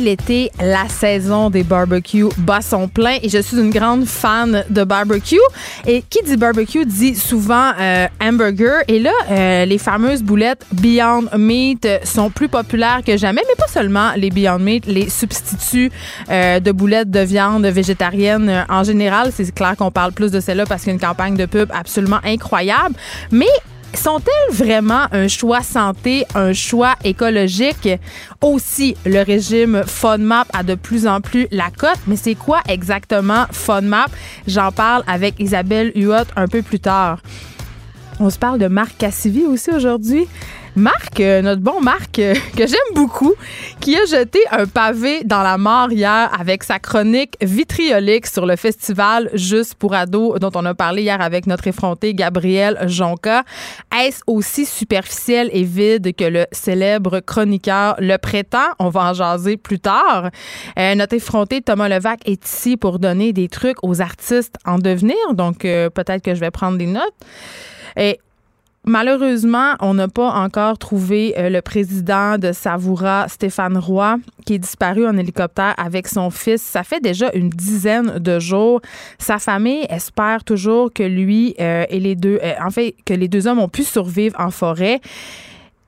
l'été, la saison des barbecues bat son plein et je suis une grande fan de barbecue. Et qui dit barbecue dit souvent euh, hamburger. Et là, euh, les fameuses boulettes Beyond Meat sont plus populaires que jamais, mais pas seulement les Beyond Meat, les substituts euh, de boulettes de viande végétarienne en général. C'est clair qu'on parle plus de celle-là parce qu'il y a une campagne de pub absolument incroyable. Mais sont-elles vraiment un choix santé, un choix écologique? Aussi, le régime FODMAP a de plus en plus la cote, mais c'est quoi exactement FODMAP? J'en parle avec Isabelle Huot un peu plus tard. On se parle de Marc Cassivi aussi aujourd'hui. Marc, euh, notre bon Marc, euh, que j'aime beaucoup, qui a jeté un pavé dans la mort hier avec sa chronique vitriolique sur le festival Juste pour ados dont on a parlé hier avec notre effronté Gabriel Jonca. Est-ce aussi superficiel et vide que le célèbre chroniqueur le prétend? On va en jaser plus tard. Euh, notre effronté Thomas Levac est ici pour donner des trucs aux artistes en devenir, donc peut-être que je vais prendre des notes. Et Malheureusement, on n'a pas encore trouvé euh, le président de Savoura, Stéphane Roy, qui est disparu en hélicoptère avec son fils. Ça fait déjà une dizaine de jours. Sa famille espère toujours que lui euh, et les deux, euh, en fait, que les deux hommes ont pu survivre en forêt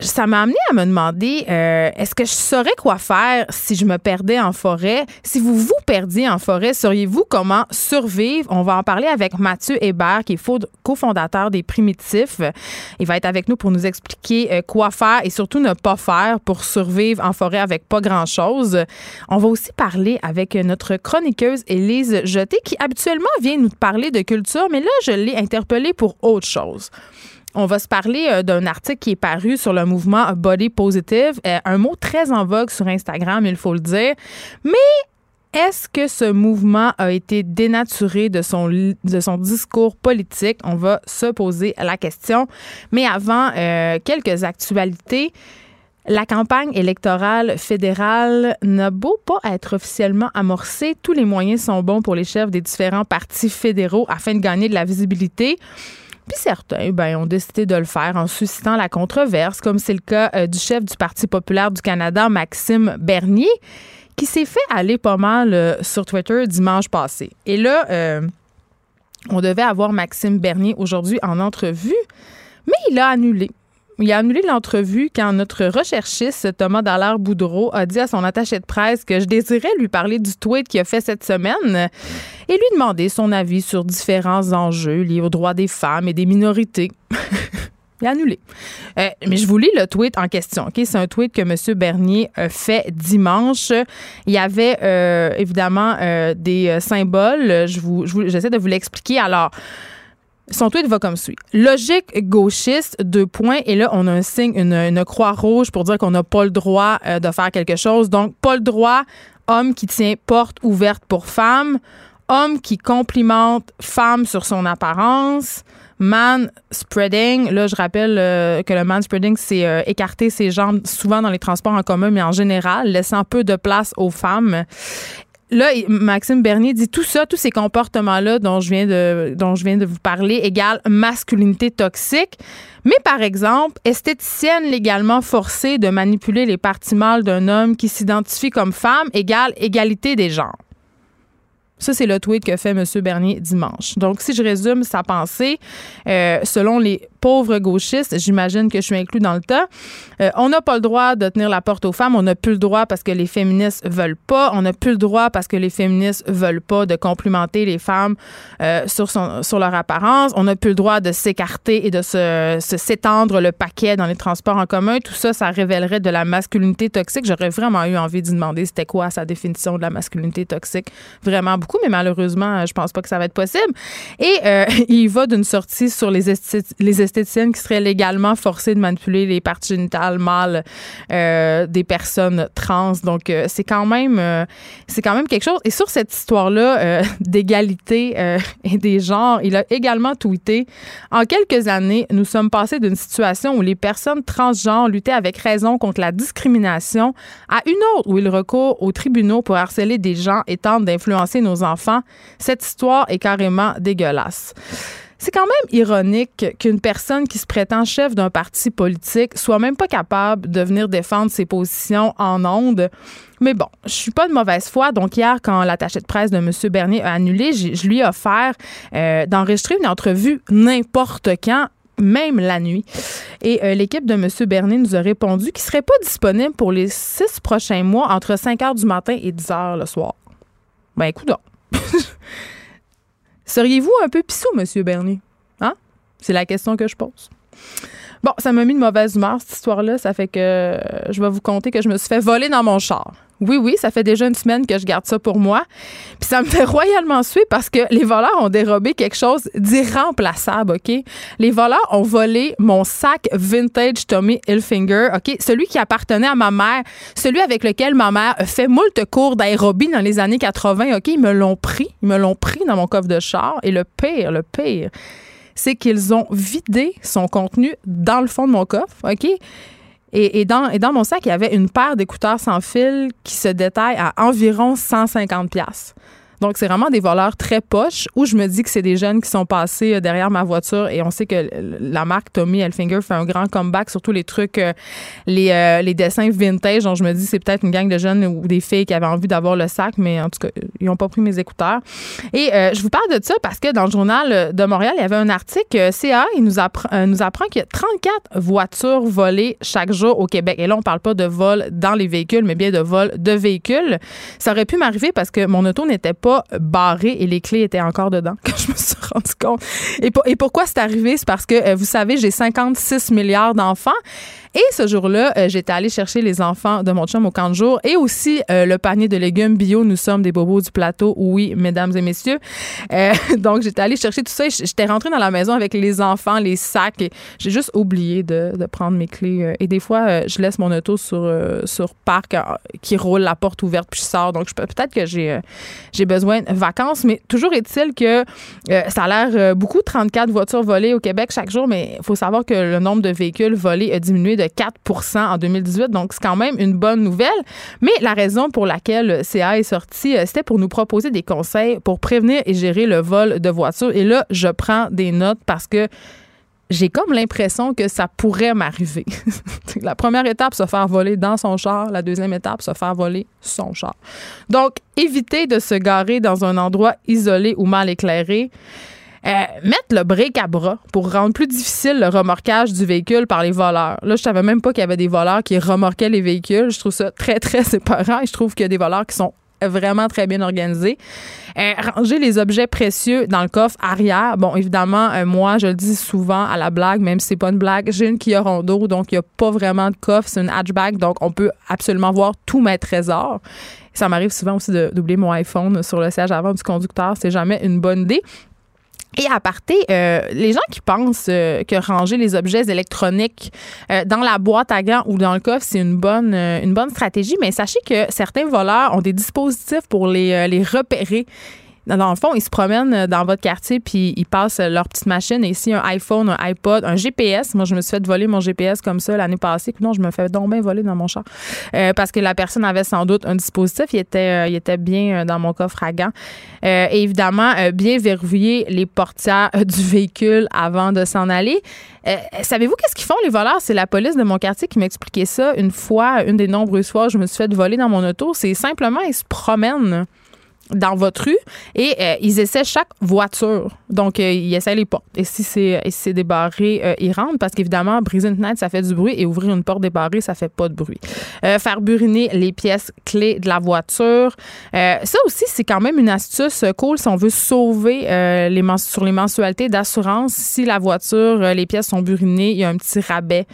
ça m'a amené à me demander euh, est-ce que je saurais quoi faire si je me perdais en forêt? Si vous vous perdiez en forêt, sauriez-vous comment survivre? On va en parler avec Mathieu Hébert, qui est cofondateur des Primitifs. Il va être avec nous pour nous expliquer euh, quoi faire et surtout ne pas faire pour survivre en forêt avec pas grand-chose. On va aussi parler avec notre chroniqueuse Élise Jeté, qui habituellement vient nous parler de culture, mais là, je l'ai interpellée pour autre chose. On va se parler euh, d'un article qui est paru sur le mouvement Body Positive, euh, un mot très en vogue sur Instagram, il faut le dire. Mais est-ce que ce mouvement a été dénaturé de son, discours politique? On va se poser la question. Mais avant, euh, quelques actualités. La campagne électorale fédérale n'a beau pas être officiellement amorcée, tous les moyens sont bons pour les chefs des différents partis fédéraux afin de gagner de la visibilité. Puis certains ben, ont décidé de le faire en suscitant la controverse, comme c'est le cas euh, du chef du Parti populaire du Canada, Maxime Bernier, qui s'est fait aller pas mal euh, sur Twitter dimanche passé. Et là, euh, on devait avoir Maxime Bernier aujourd'hui en entrevue, mais il a annulé. Il a annulé l'entrevue quand notre recherchiste Thomas Dallaire Boudreau a dit à son attaché de presse que je désirais lui parler du tweet qu'il a fait cette semaine et lui demander son avis sur différents enjeux liés aux droits des femmes et des minorités. Il a annulé. Euh, mais je vous lis le tweet en question. C'est un tweet que M. Bernier a fait dimanche. Il y avait euh, évidemment euh, des symboles. Je vous, j'essaie de vous l'expliquer. Alors, son tweet va comme suit. Logique gauchiste, deux points. Et là, on a un signe, une, croix rouge pour dire qu'on n'a pas le droit euh, de faire quelque chose. Donc, pas le droit. Homme qui tient porte ouverte pour femme. Homme qui complimente femme sur son apparence. Man spreading. Là, je rappelle euh, que le man spreading, c'est euh, écarter ses jambes souvent dans les transports en commun, mais en général, laissant peu de place aux femmes là, Maxime Bernier dit tout ça, tous ces comportements-là dont je viens de, dont je viens de vous parler, égale masculinité toxique. Mais par exemple, esthéticienne légalement forcée de manipuler les parties mâles d'un homme qui s'identifie comme femme égale égalité des genres. Ça, c'est le tweet que fait M. Bernier dimanche. Donc, si je résume sa pensée, euh, selon les pauvres gauchistes, j'imagine que je suis inclus dans le tas. Euh, on n'a pas le droit de tenir la porte aux femmes. On n'a plus le droit parce que les féministes veulent pas. On n'a plus le droit parce que les féministes veulent pas de complimenter les femmes euh, sur, sur leur apparence. On n'a plus le droit de s'écarter et de se, s'étendre le paquet dans les transports en commun. Tout ça, ça révélerait de la masculinité toxique. J'aurais vraiment eu envie de demander c'était quoi sa définition de la masculinité toxique. Vraiment beaucoup, mais malheureusement, je pense pas que ça va être possible. Et euh, il va d'une sortie sur les, les qui serait légalement forcée de manipuler les parties génitales mâles euh, des personnes trans. Donc, euh, c'est quand même euh, c'est quand même quelque chose. Et sur cette histoire-là d'égalité et des genres, il a également tweeté En quelques années, nous sommes passés d'une situation où les personnes transgenres luttaient avec raison contre la discrimination à une autre où ils recourent aux tribunaux pour harceler des gens et tentent d'influencer nos enfants. Cette histoire est carrément dégueulasse. C'est quand même ironique qu'une personne qui se prétend chef d'un parti politique soit même pas capable de venir défendre ses positions en ondes. Mais bon, je suis pas de mauvaise foi. Donc hier, quand l'attaché de presse de M. Bernier a annulé, je lui ai offert euh, d'enregistrer une entrevue n'importe quand même la nuit. Et euh, l'équipe de M. Bernier nous a répondu qu'il serait pas disponible pour les six prochains mois entre 5 heures du matin et 10 heures le soir. Ben, écoute Seriez-vous un peu pissou, Monsieur Bernier? Hein? C'est la question que je pose. Bon, ça m'a mis de mauvaise humeur, cette histoire-là. Ça fait que je vais vous conter que je me suis fait voler dans mon char. Oui, oui, ça fait déjà une semaine que je garde ça pour moi. Puis ça me fait royalement suer parce que les voleurs ont dérobé quelque chose d'irremplaçable, OK? Les voleurs ont volé mon sac vintage Tommy Hilfiger, OK? Celui qui appartenait à ma mère, celui avec lequel ma mère fait moult cours d'aérobie dans les années 80, OK? Ils me l'ont pris. Ils me l'ont pris dans mon coffre de char. Et le pire, le pire, c'est qu'ils ont vidé son contenu dans le fond de mon coffre, OK? Et, dans, mon sac, il y avait une paire d'écouteurs sans fil qui se détaille à environ 150 pièces. Donc, c'est vraiment des voleurs très poches où je me dis que c'est des jeunes qui sont passés euh, derrière ma voiture et on sait que la marque Tommy Elfinger fait un grand comeback, surtout les trucs, euh, les, euh, les dessins vintage. Donc, je me dis c'est peut-être une gang de jeunes ou des filles qui avaient envie d'avoir le sac, mais en tout cas, ils n'ont pas pris mes écouteurs. Et je vous parle de ça parce que dans le journal de Montréal, il y avait un article CA, il nous apprend, nous apprend qu'il y a 34 voitures volées chaque jour au Québec. Et là, on parle pas de vol dans les véhicules, mais bien de vol de véhicules. Ça aurait pu m'arriver parce que mon auto n'était pas barré et les clés étaient encore dedans quand je me suis rendu compte. Et, et pourquoi c'est arrivé? C'est parce que, euh, vous savez, j'ai 56 milliards d'enfants. Et ce jour-là, euh, j'étais allée chercher les enfants de mon chum au camp de jour et aussi euh, le panier de légumes bio. Nous sommes des bobos du plateau, oui, mesdames et messieurs. Donc, j'étais allée chercher tout ça. J'étais rentrée dans la maison avec les enfants, les sacs. Et j'ai juste oublié de, de, prendre mes clés. Et des fois, je laisse mon auto sur, sur parc qui roule la porte ouverte puis je sors. Donc, peut-être que j'ai j'ai besoin de vacances. Mais toujours est-il que ça a l'air beaucoup, 34 voitures volées au Québec chaque jour. Mais il faut savoir que le nombre de véhicules volés a diminué de 4% en 2018. Donc, c'est quand même une bonne nouvelle. Mais la raison pour laquelle CA est sorti, euh, c'était pour nous proposer des conseils pour prévenir et gérer le vol de voitures. Et là, je prends des notes parce que j'ai comme l'impression que ça pourrait m'arriver. la première étape, se faire voler dans son char. La deuxième étape, se faire voler son char. Donc, éviter de se garer dans un endroit isolé ou mal éclairé. Euh, mettre le bric à bras pour rendre plus difficile le remorquage du véhicule par les voleurs. Là, je savais même pas qu'il y avait des voleurs qui remorquaient les véhicules. Je trouve ça très, très séparant je trouve qu'il y a des voleurs qui sont vraiment très bien organisés. Euh, ranger les objets précieux dans le coffre arrière. Bon, évidemment, euh, moi, je le dis souvent à la blague, même si c'est pas une blague, j'ai une Kia Rondo, donc il n'y a pas vraiment de coffre, c'est une hatchback, donc on peut absolument voir tous mes trésors. Ça m'arrive souvent aussi d'oublier mon iPhone sur le siège avant du conducteur. C'est jamais une bonne idée. Et à parté, euh, les gens qui pensent euh, que ranger les objets électroniques euh, dans la boîte à gants ou dans le coffre, c'est une bonne, une bonne stratégie, mais sachez que certains voleurs ont des dispositifs pour les, les repérer dans le fond, ils se promènent dans votre quartier puis ils passent leur petite machine. Et ici, un iPhone, un iPod, un GPS. Moi, je me suis fait voler mon GPS comme ça l'année passée. Non, je me fais donc bien voler dans mon char. Euh, parce que la personne avait sans doute un dispositif. Il était, euh, il était bien euh, dans mon coffre à gants. et évidemment, bien verrouiller les portières du véhicule avant de s'en aller. Savez-vous qu'est-ce qu'ils font, les voleurs? C'est la police de mon quartier qui m'expliquait ça une fois, une des nombreuses fois, je me suis fait voler dans mon auto. C'est simplement, ils se promènent dans votre rue et euh, ils essaient chaque voiture. Donc, euh, ils essaient les portes. Et si c'est si débarré, euh, ils rentrent parce qu'évidemment, briser une fenêtre, ça fait du bruit et ouvrir une porte débarrée, ça fait pas de bruit. faire buriner les pièces clés de la voiture. ça aussi, c'est quand même une astuce cool si on veut sauver les sur les mensualités d'assurance. Si la voiture, les pièces sont burinées, il y a un petit rabais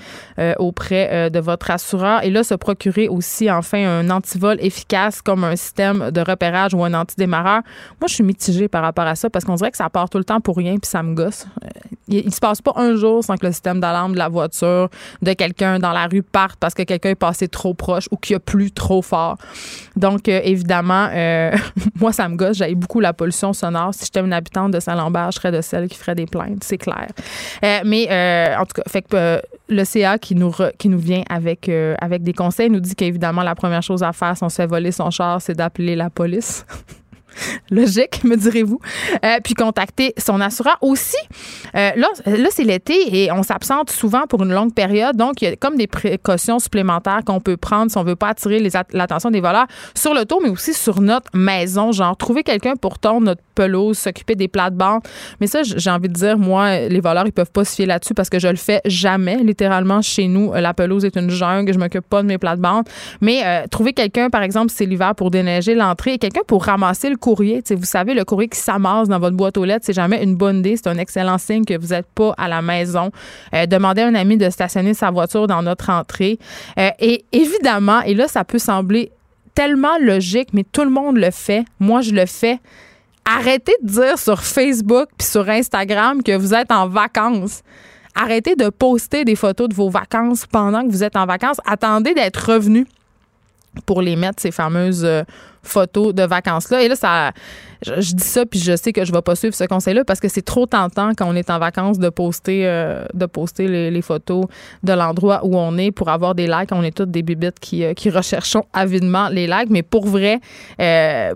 auprès de votre assureur. Et là, se procurer aussi, enfin, un antivol efficace comme un système de repérage ou un antidémarreurs. Moi, je suis mitigée par rapport à ça parce qu'on dirait que ça part tout le temps pour rien puis ça me gosse. Euh, il, ne se passe pas un jour sans que le système d'alarme de la voiture de quelqu'un dans la rue parte parce que quelqu'un est passé trop proche ou qu'il a plu trop fort. Donc, euh, évidemment, euh, moi, ça me gosse. J'aille beaucoup la pollution sonore. Si j'étais une habitante de Saint-Lambert, je serais de celle qui ferait des plaintes, c'est clair. mais en tout cas, fait que le CA qui nous, qui nous vient avec, avec des conseils nous dit qu'évidemment, la première chose à faire si on se fait voler son char, c'est d'appeler la police. Logique, me direz-vous. Euh, puis contacter son assureur aussi. Euh, là, c'est l'été et on s'absente souvent pour une longue période. Donc, il y a comme des précautions supplémentaires qu'on peut prendre si on veut pas attirer l'attention des voleurs sur le tour, mais aussi sur notre maison. Genre, trouver quelqu'un pour tondre notre pelouse, s'occuper des plates-bandes. Mais ça, j'ai envie de dire, moi, les voleurs, ils peuvent pas se fier là-dessus parce que je le fais jamais. Littéralement, chez nous, la pelouse est une jungle. Je m'occupe pas de mes plates-bandes. Mais euh, trouver quelqu'un, par exemple, c'est l'hiver pour déneiger l'entrée quelqu'un pour ramasser le vous savez, le courrier qui s'amasse dans votre boîte aux lettres, c'est jamais une bonne idée. C'est un excellent signe que vous n'êtes pas à la maison. Euh, demandez à un ami de stationner sa voiture dans notre entrée. Euh, et évidemment, et là, ça peut sembler tellement logique, mais tout le monde le fait. Moi, je le fais. Arrêtez de dire sur Facebook puis sur Instagram que vous êtes en vacances. Arrêtez de poster des photos de vos vacances pendant que vous êtes en vacances. Attendez d'être revenu pour les mettre, ces fameuses euh, photos de vacances-là. Et là, ça, je, dis ça, puis je sais que je vais pas suivre ce conseil-là parce que c'est trop tentant quand on est en vacances de poster, euh, de poster les, photos de l'endroit où on est pour avoir des likes. On est toutes des bibites qui, euh, qui recherchons avidement les likes. Mais pour vrai,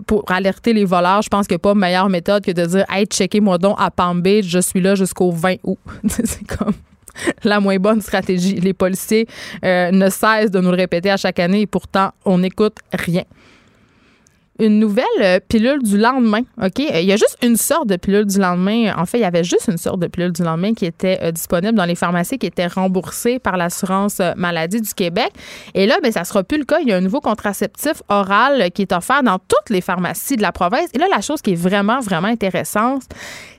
pour alerter les voleurs, je pense qu'il n'y a pas meilleure méthode que de dire Hey, checkez-moi donc à Palm Beach, je suis là jusqu'au 20 août. c'est comme. la moins bonne stratégie. Les policiers euh, ne cessent de nous le répéter à chaque année et pourtant, on n'écoute rien une nouvelle euh, pilule du lendemain. OK? Euh, il y a juste une sorte de pilule du lendemain. En fait, il y avait juste une sorte de pilule du lendemain qui était euh, disponible dans les pharmacies, qui était remboursée par l'assurance maladie du Québec. Et là, ben, ça sera plus le cas. Il y a un nouveau contraceptif oral qui est offert dans toutes les pharmacies de la province. Et là, la chose qui est vraiment, vraiment intéressante,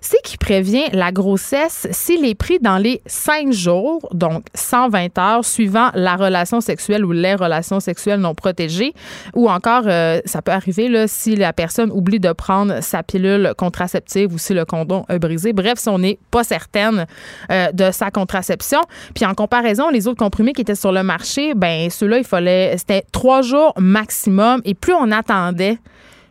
c'est qu'il prévient la grossesse s'il est pris dans les cinq jours, donc 120 heures, suivant la relation sexuelle ou les relations sexuelles non protégées, ou encore, ça peut arriver si la personne oublie de prendre sa pilule contraceptive ou si le condom est brisé. Bref, si on n'est pas certaine euh, de sa contraception. Puis en comparaison, les autres comprimés qui étaient sur le marché, ben ceux-là, il fallait, c'était trois jours maximum. Et plus on attendait,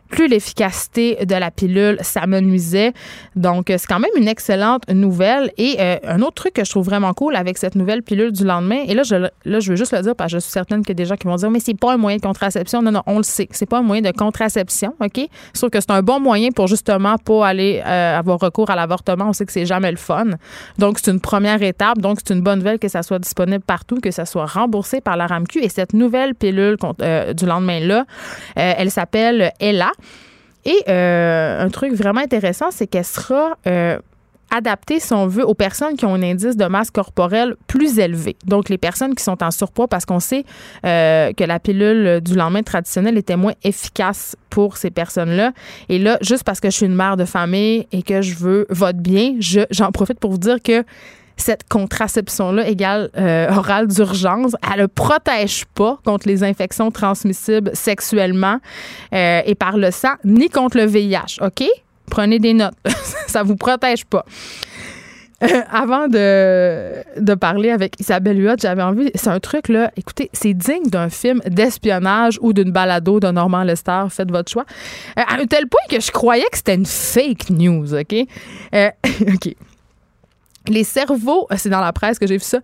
plus l'efficacité de la pilule s'amenuisait. Donc, c'est quand même une excellente nouvelle. Et euh, un autre truc que je trouve vraiment cool avec cette nouvelle pilule du lendemain, et là, je, là, je veux juste le dire parce que je suis certaine a des gens qui vont dire, mais c'est pas un moyen de contraception. Non, non, on le sait. C'est pas un moyen de contraception, OK? Sauf que c'est un bon moyen pour justement pas aller euh, avoir recours à l'avortement. On sait que c'est jamais le fun. Donc, c'est une première étape. Donc, c'est une bonne nouvelle que ça soit disponible partout, que ça soit remboursé par la RAMQ. Et cette nouvelle pilule euh, du lendemain-là, elle s'appelle Ella. Et euh, un truc vraiment intéressant, c'est qu'elle sera euh, adaptée, si on veut, aux personnes qui ont un indice de masse corporelle plus élevé. Donc, les personnes qui sont en surpoids, parce qu'on sait euh, que la pilule du lendemain traditionnel était moins efficace pour ces personnes-là. Et là, juste parce que je suis une mère de famille et que je veux votre bien, j'en profite pour vous dire que cette contraception-là égale euh, orale d'urgence, elle ne protège pas contre les infections transmissibles sexuellement euh, et par le sang, ni contre le VIH. OK? Prenez des notes. Ça vous protège pas. Euh, avant de, de parler avec Isabelle Huot, j'avais envie. C'est un truc, là. Écoutez, c'est digne d'un film d'espionnage ou d'une balado de Normand Lester. Faites votre choix. à un tel point que je croyais que c'était une fake news, OK? OK les cerveaux, c'est dans la presse que j'ai vu ça.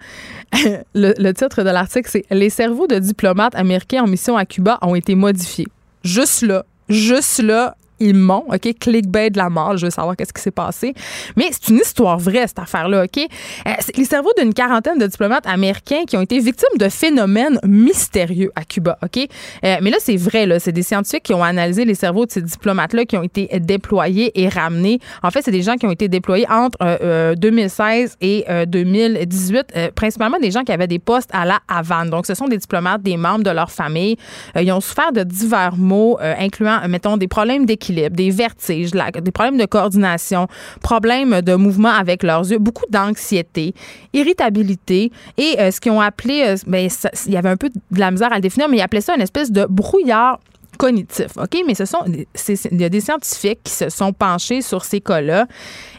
le, titre de l'article, c'est Les cerveaux de diplomates américains en mission à Cuba ont été modifiés. Juste là, juste là, ils m'ont, OK? Clickbait de la mort, je veux savoir qu'est-ce qui s'est passé. Mais c'est une histoire vraie, cette affaire-là, OK? Euh, les cerveaux d'une quarantaine de diplomates américains qui ont été victimes de phénomènes mystérieux à Cuba, OK? Euh, mais là, c'est vrai, là. C'est des scientifiques qui ont analysé les cerveaux de ces diplomates-là qui ont été déployés et ramenés. En fait, c'est des gens qui ont été déployés entre 2016 euh, et 2018, principalement des gens qui avaient des postes à la Havane. Donc, ce sont des diplomates, des membres de leur famille. ils ont souffert de divers maux, incluant, mettons, des problèmes d'équilibre des vertiges, des problèmes de coordination, problèmes de mouvement avec leurs yeux, beaucoup d'anxiété, irritabilité et euh, ce qu'ils ont appelé, euh, ben, il y avait un peu de la misère à le définir, mais ils appelaient ça une espèce de brouillard cognitif. OK? Mais ce sont, il y a des scientifiques qui se sont penchés sur ces cas-là.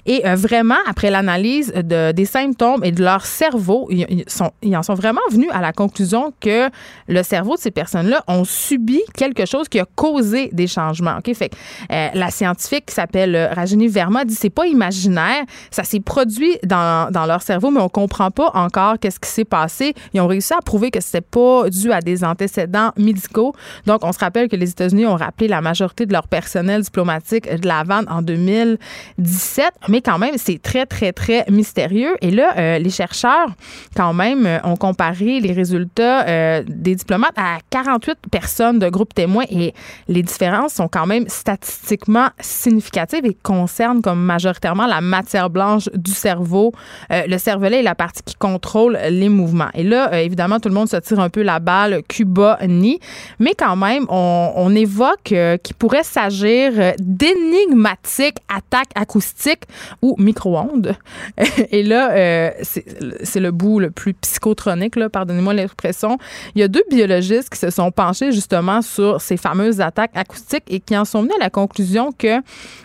Et euh, vraiment, après l'analyse de, des symptômes et de leur cerveau, ils, sont, ils en sont vraiment venus à la conclusion que le cerveau de ces personnes-là ont subi quelque chose qui a causé des changements. OK? Fait euh, la scientifique qui s'appelle euh, Rajini Verma dit c'est pas imaginaire, ça s'est produit dans, dans, leur cerveau, mais on comprend pas encore qu'est-ce qui s'est passé. Ils ont réussi à prouver que c'était pas dû à des antécédents médicaux. Donc, on se rappelle que les États-Unis ont rappelé la majorité de leur personnel diplomatique de la vente en 2017 mais quand même, c'est très, très, très mystérieux. Et là, euh, les chercheurs, quand même, euh, ont comparé les résultats euh, des diplomates à 48 personnes de groupe témoin et les différences sont quand même statistiquement significatives et concernent comme majoritairement la matière blanche du cerveau. le cervelet est la partie qui contrôle les mouvements. Et là, évidemment, tout le monde se tire un peu la balle Cuba-ni, mais quand même, on, on évoque qu'il pourrait s'agir d'énigmatiques attaques acoustiques ou micro-ondes. Et là, euh, c'est le bout le plus psychotronique, pardonnez-moi l'expression. Il y a deux biologistes qui se sont penchés justement sur ces fameuses attaques acoustiques et qui en sont venus à la conclusion que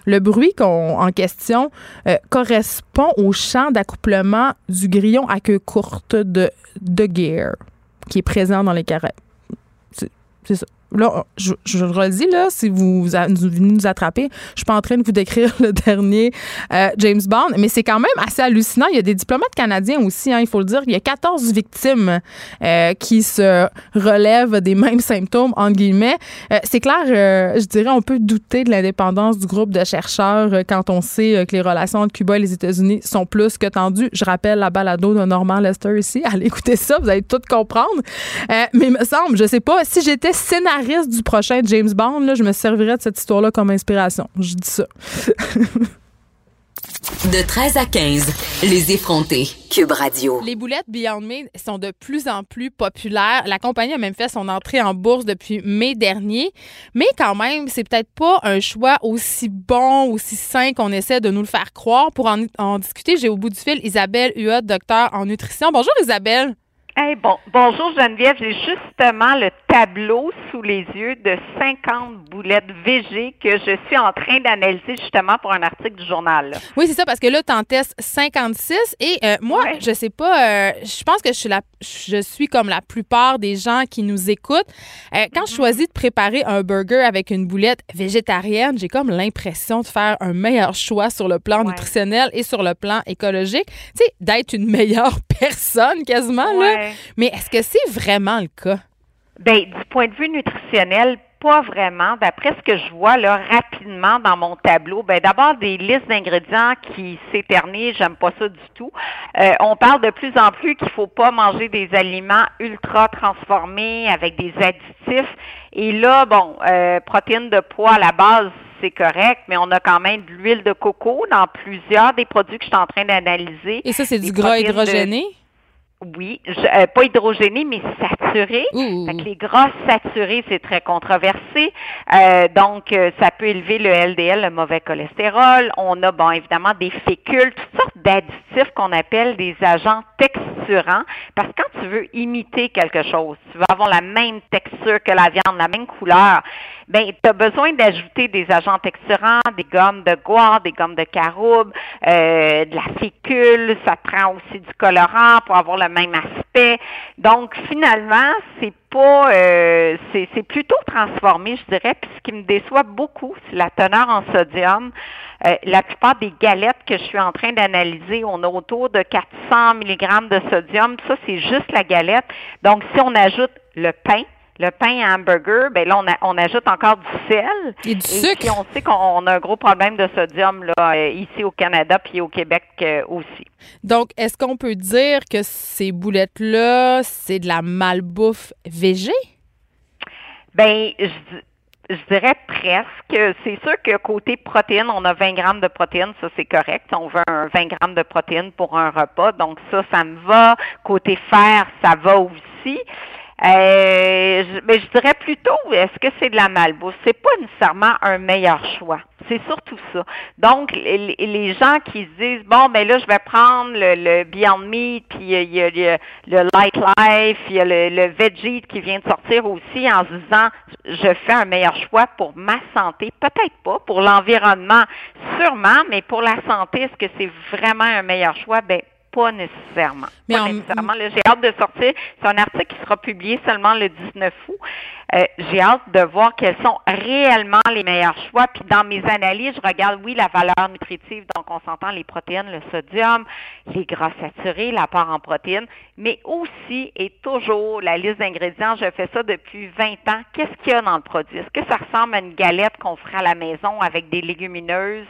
le bruit en question euh, correspond au champ d'accouplement du grillon à queue courte de, de Gear qui est présent dans les carrés. C'est ça là, je, le redis, là, si vous, vous venez nous attraper, je suis pas en train de vous décrire le dernier euh, James Bond, mais c'est quand même assez hallucinant. Il y a des diplomates canadiens aussi, hein, il faut le dire. Il y a 14 victimes euh, qui se relèvent des mêmes symptômes, entre guillemets. Euh, c'est clair, je dirais, on peut douter de l'indépendance du groupe de chercheurs quand on sait que les relations entre Cuba et les États-Unis sont plus que tendues. Je rappelle la balado de Norman Lester ici. Allez écouter ça, vous allez tout comprendre. mais il me semble, je sais pas, si j'étais scénariste du prochain James Bond, là, je me servirais de cette histoire-là comme inspiration. Je dis ça. De 13 à 15, les effrontés. Cube Radio. Les boulettes Beyond Meat sont de plus en plus populaires. La compagnie a même fait son entrée en bourse depuis mai dernier. Mais quand même, c'est peut-être pas un choix aussi bon, aussi sain qu'on essaie de nous le faire croire. Pour en, en discuter, j'ai au bout du fil Isabelle Huot, docteur en nutrition. Bonjour Isabelle. Hey, bon, bonjour Geneviève, j'ai justement le tableau sous les yeux de 50 boulettes VG que je suis en train d'analyser justement pour un article du journal. Oui, c'est ça, parce que là, tu en testes 56 et euh, moi, je sais pas, euh, je pense que je suis, la, je suis comme la plupart des gens qui nous écoutent. Euh, quand je mhm. choisis de préparer un burger avec une boulette végétarienne, j'ai comme l'impression de faire un meilleur choix sur le plan nutritionnel et sur le plan écologique. Tu sais, d'être une meilleure personne quasiment, là. Mais est-ce que c'est vraiment le cas? Bien, du point de vue nutritionnel, pas vraiment. D'après ce que je vois là rapidement dans mon tableau, ben d'abord des listes d'ingrédients qui s'éternisent, j'aime pas ça du tout. Euh, on parle de plus en plus qu'il faut pas manger des aliments ultra transformés avec des additifs. Et là, bon, euh, protéines de poids à la base, c'est correct, mais on a quand même de l'huile de coco dans plusieurs des produits que je suis en train d'analyser. Et ça, c'est du gras hydrogéné? Oui, euh, pas hydrogéné, mais saturé. les gras saturés, c'est très controversé. Euh, donc, euh, ça peut élever le LDL, le mauvais cholestérol. On a, bon, évidemment, des fécules, toutes sortes d'additifs qu'on appelle des agents texturants. Parce que quand tu veux imiter quelque chose, tu veux avoir la même texture que la viande, la même couleur, ben, tu as besoin d'ajouter des agents texturants, des gommes de goire, des gommes de caroube, de la fécule. Ça prend aussi du colorant pour avoir le même aspect. Donc finalement, c'est pas euh, c'est plutôt transformé, je dirais. Puis ce qui me déçoit beaucoup, c'est la teneur en sodium. Euh, la plupart des galettes que je suis en train d'analyser, on a autour de 400 mg de sodium. Ça, c'est juste la galette. Donc, si on ajoute le pain, le pain à hamburger, ben là, on, ajoute encore du sel. Et du sucre. Puis on sait qu'on a un gros problème de sodium là, euh, ici au Canada puis au Québec euh, aussi. Donc, est-ce qu'on peut dire que ces boulettes-là, c'est de la malbouffe végé? Ben, je, dirais presque. C'est sûr que côté protéines, on a 20 grammes de protéines, ça c'est correct. On veut un 20 grammes de protéines pour un repas, donc ça, ça me va. Côté fer, ça va aussi. Euh, mais je dirais plutôt, est-ce que c'est de la malbouffe? C'est pas nécessairement un meilleur choix. C'est surtout ça. Donc, les, gens qui se disent, bon, ben là, je vais prendre le, Beyond Meat, puis il y, a, le Light Life, il y a le, le Veggie qui vient de sortir aussi en se disant, je fais un meilleur choix pour ma santé. Peut-être pas. Pour l'environnement, sûrement, mais pour la santé, est-ce que c'est vraiment un meilleur choix? Ben, pas nécessairement. pas nécessairement. J'ai hâte de sortir. C'est un article qui sera publié seulement le 19 août. Euh, j'ai hâte de voir quels sont réellement les meilleurs choix. Puis dans mes analyses, je regarde, oui, la valeur nutritive, donc on s'entend les protéines, le sodium, les gras saturés, l'apport en protéines, mais aussi et toujours la liste d'ingrédients. Je fais ça depuis 20 ans. Qu'est-ce qu'il y a dans le produit? Est-ce que ça ressemble à une galette qu'on ferait à la maison avec des légumineuses,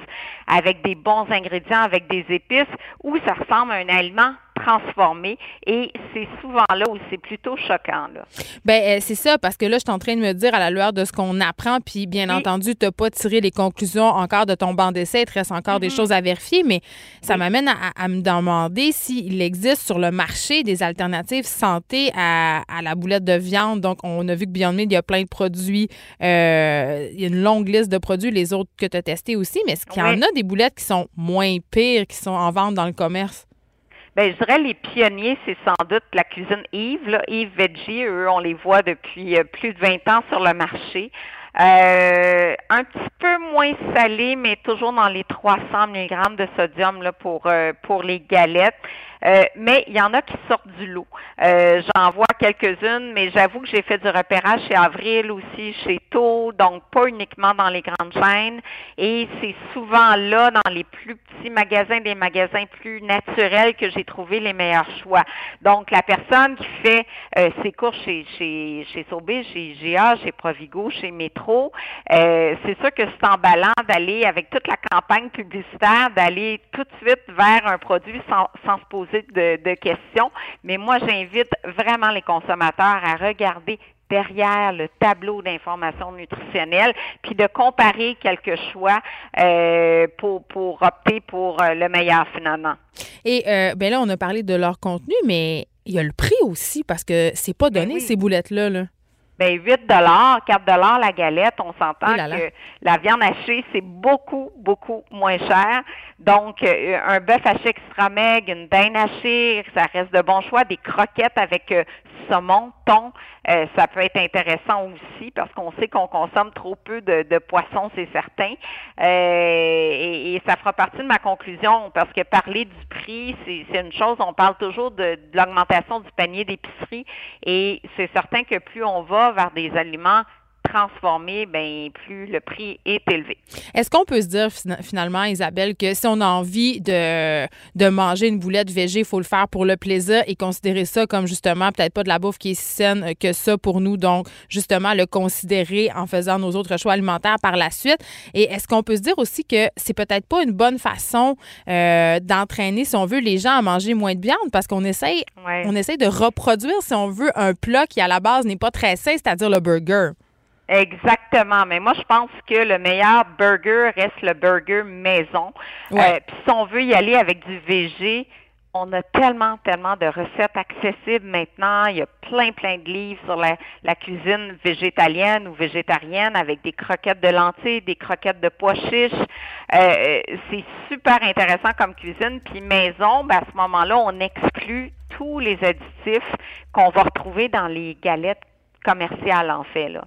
avec des bons ingrédients, avec des épices, ou ça ressemble à un transformé et c'est souvent là où c'est plutôt choquant. Là. Ben euh, c'est ça parce que là je suis en train de me dire à la lueur de ce qu'on apprend puis bien entendu tu n'as pas tiré les conclusions encore de ton banc d'essai, il te reste encore des mm-hmm. choses à vérifier mais ça m'amène à, me demander s'il existe sur le marché des alternatives santé à, la boulette de viande. Donc on a vu que Beyond Meat il y a plein de produits, euh, il y a une longue liste de produits les autres que tu as testés aussi mais est-ce qu'il y en a des boulettes qui sont moins pires qui sont en vente dans le commerce? Ben, je dirais les pionniers, c'est sans doute la cuisine Yves. Là. Yves Veggie, eux, on les voit depuis euh, plus de 20 ans sur le marché. Euh, un petit peu moins salé, mais toujours dans les 300 mg de sodium là, pour, euh, pour les galettes. Euh, mais il y en a qui sortent du lot. Euh, j'en vois quelques-unes, mais j'avoue que j'ai fait du repérage chez Avril aussi, chez Donc pas uniquement dans les grandes chaînes. Et c'est souvent là, dans les plus petits magasins, des magasins plus naturels, que j'ai trouvé les meilleurs choix. Donc, la personne qui fait euh, ses courses chez, chez, chez Sobé, chez GA, chez Provigo, chez Métro, c'est sûr que c'est emballant d'aller, avec toute la campagne publicitaire, d'aller tout de suite vers un produit sans, sans se poser de, questions, mais moi, j'invite vraiment les consommateurs à regarder derrière le tableau d'information nutritionnelle, puis de comparer quelques choix euh, pour, pour opter pour euh, le meilleur finalement. Et euh, ben là, on a parlé de leur contenu, mais il y a le prix aussi, parce que c'est pas ben donné, ces boulettes-là. Là. Ben 8 dollars, 4 dollars la galette, on s'entend que la viande hachée c'est beaucoup beaucoup moins cher. Donc euh, un bœuf haché extra meg, une dinde hachée, ça reste de bons choix, des croquettes avec saumon, thon, euh, ça peut être intéressant aussi parce qu'on sait qu'on consomme trop peu de, de poissons, c'est certain. Et, et, ça fera partie de ma conclusion parce que parler du prix, c'est une chose, on parle toujours de, de l'augmentation du panier d'épicerie et c'est certain que plus on va vers des aliments transformés, ben plus le prix est élevé. Est-ce qu'on peut se dire finalement, Isabelle, que si on a envie de, de manger une boulette végé, il faut le faire pour le plaisir et considérer ça comme justement peut-être pas de la bouffe qui est si saine que ça pour nous, donc justement le considérer en faisant nos autres choix alimentaires par la suite? Et est-ce qu'on peut se dire aussi que c'est peut-être pas une bonne façon euh, d'entraîner, si on veut, les gens à manger moins de viande? Parce qu'on essaye, on essaye de reproduire, si on veut, un plat qui à la base n'est pas très sain, c'est-à-dire le burger. Exactement. Mais moi, je pense que le meilleur burger reste le burger maison. Euh, puis si on veut y aller avec du VG, on a tellement, tellement de recettes accessibles maintenant. Il y a plein, plein de livres sur la, cuisine végétalienne ou végétarienne avec des croquettes de lentilles, des croquettes de pois chiches. Euh, c'est super intéressant comme cuisine. Puis maison, ben, à ce moment-là, on exclut tous les additifs qu'on va retrouver dans les galettes commercial, en fait. Là.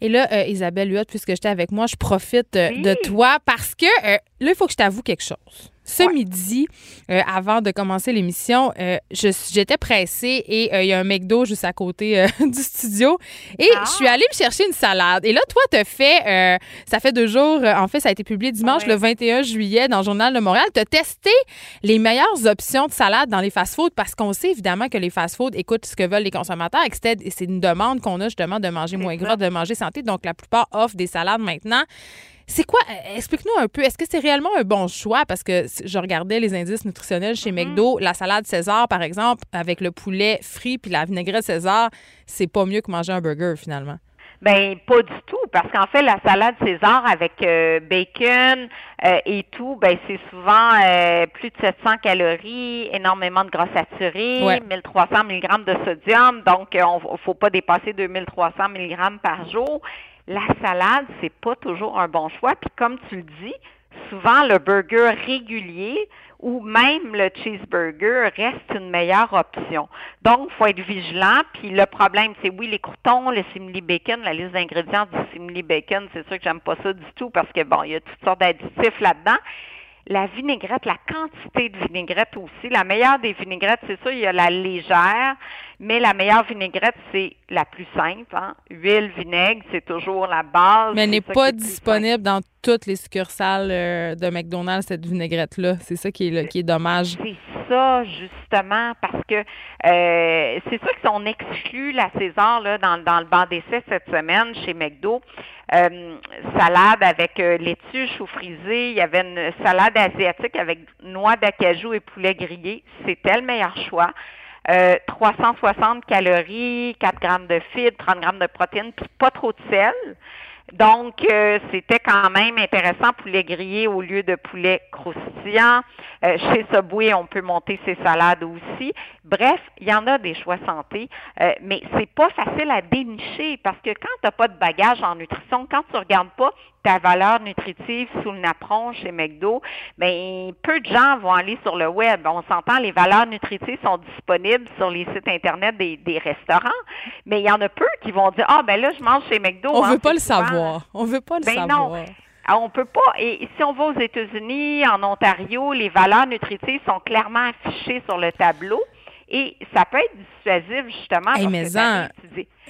Et là, euh, Isabelle Huot, puisque j'étais avec moi, je profite euh, de toi parce que euh, là, il faut que je t'avoue quelque chose. Ce midi, euh, avant de commencer l'émission, euh, j'étais pressée et euh, il y a un McDo juste à côté du studio. Et je suis ah! allée me chercher une salade. Et là, toi, tu fait, ça fait deux jours, en fait, ça a été publié dimanche le 21 juillet dans le Journal de Montréal. Tu as testé les meilleures options de salade dans les fast-foods parce qu'on sait évidemment que les fast-foods écoutent ce que veulent les consommateurs et c'est une demande qu'on a justement de manger moins gras, de manger santé. Donc, la plupart offrent des salades maintenant. C'est quoi? Euh, explique-nous un peu. Est-ce que c'est réellement un bon choix? Parce que je regardais les indices nutritionnels chez mm-hmm. McDo. La salade César, par exemple, avec le poulet frit puis la vinaigrette César, c'est pas mieux que manger un burger, finalement. Ben pas du tout, parce qu'en fait la salade César avec euh, bacon euh, et tout, ben c'est souvent euh, plus de 700 calories, énormément de gras saturés, 1300 mg de sodium, donc on faut pas dépasser 2300 mg par jour. La salade c'est pas toujours un bon choix, puis comme tu le dis, souvent le burger régulier ou même le cheeseburger reste une meilleure option. Donc, faut être vigilant. Puis le problème, c'est oui, les croutons, le simili bacon, la liste d'ingrédients du simili bacon, c'est sûr que j'aime pas ça du tout parce que bon, il y a toutes sortes d'additifs là-dedans. La vinaigrette, la quantité de vinaigrette aussi. La meilleure des vinaigrettes, c'est sûr, il y a la légère, mais la meilleure vinaigrette, c'est la plus simple. Hein? Huile, vinaigre, c'est toujours la base. Mais elle n'est pas disponible dans toutes les succursales euh, de McDonald's, cette vinaigrette-là. C'est ça qui est, qui est dommage. C'est justement, parce que euh, c'est sûr qu'on exclut la César dans, le banc d'essai cette semaine chez McDo. Euh, salade avec laitue, chou frisé. Il y avait une salade asiatique avec noix d'acajou et poulet grillé. C'était le meilleur choix. 360 calories, 4 grammes de fibres, 30 grammes de protéines, puis pas trop de sel. Donc, euh, c'était quand même intéressant poulet grillé au lieu de poulet croustillant. Euh, chez Subway, on peut monter ses salades aussi. Bref, il y en a des choix santé, euh, mais c'est pas facile à dénicher parce que quand tu n'as pas de bagage en nutrition, quand tu regardes pas ta valeur nutritive sous le napperon chez McDo, ben peu de gens vont aller sur le web. On s'entend, les valeurs nutritives sont disponibles sur les sites internet des, restaurants, mais il y en a peu qui vont dire ah ben là je mange chez McDo. On ne veut pas le savoir. On veut pas le ben savoir. Non. Ah, on peut pas. Et si on va aux États-Unis, en Ontario, les valeurs nutritives sont clairement affichées sur le tableau. Et ça peut être dissuasif, justement. mais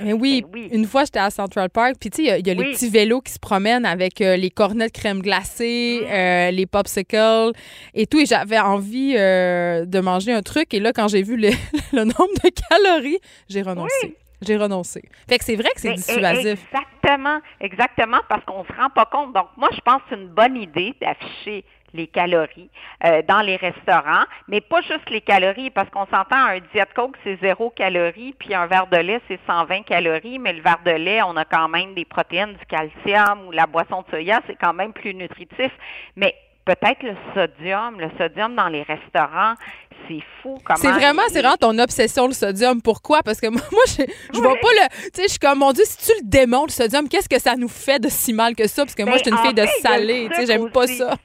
oui, une fois, j'étais à Central Park, puis tu sais, il y a, les petits vélos qui se promènent avec euh, les cornets de crème glacée, mm. euh, les popsicles et tout. Et j'avais envie euh, de manger un truc. Et là, quand j'ai vu le, nombre de calories, j'ai renoncé. J'ai renoncé. Fait que c'est vrai que c'est dissuasif. Exactement, exactement, parce qu'on se rend pas compte. Donc, moi, je pense que c'est une bonne idée d'afficher les calories euh, dans les restaurants, mais pas juste les calories, parce qu'on s'entend un Diet Coke, c'est zéro calories, puis un verre de lait, c'est 120 calories, mais le verre de lait, on a quand même des protéines, du calcium, ou la boisson de soya, c'est quand même plus nutritif. Mais peut-être le sodium, le sodium dans les restaurants, c'est fou. C'est vraiment, c'est vraiment ton obsession le sodium. Pourquoi? Parce que moi, moi je, je vois pas le. Tu sais, je suis comme, mon Dieu, si tu le démontes, le sodium, qu'est-ce que ça nous fait de si mal que ça? Parce que moi, je suis une fille de salé. Tu sais, j'aime pas ça.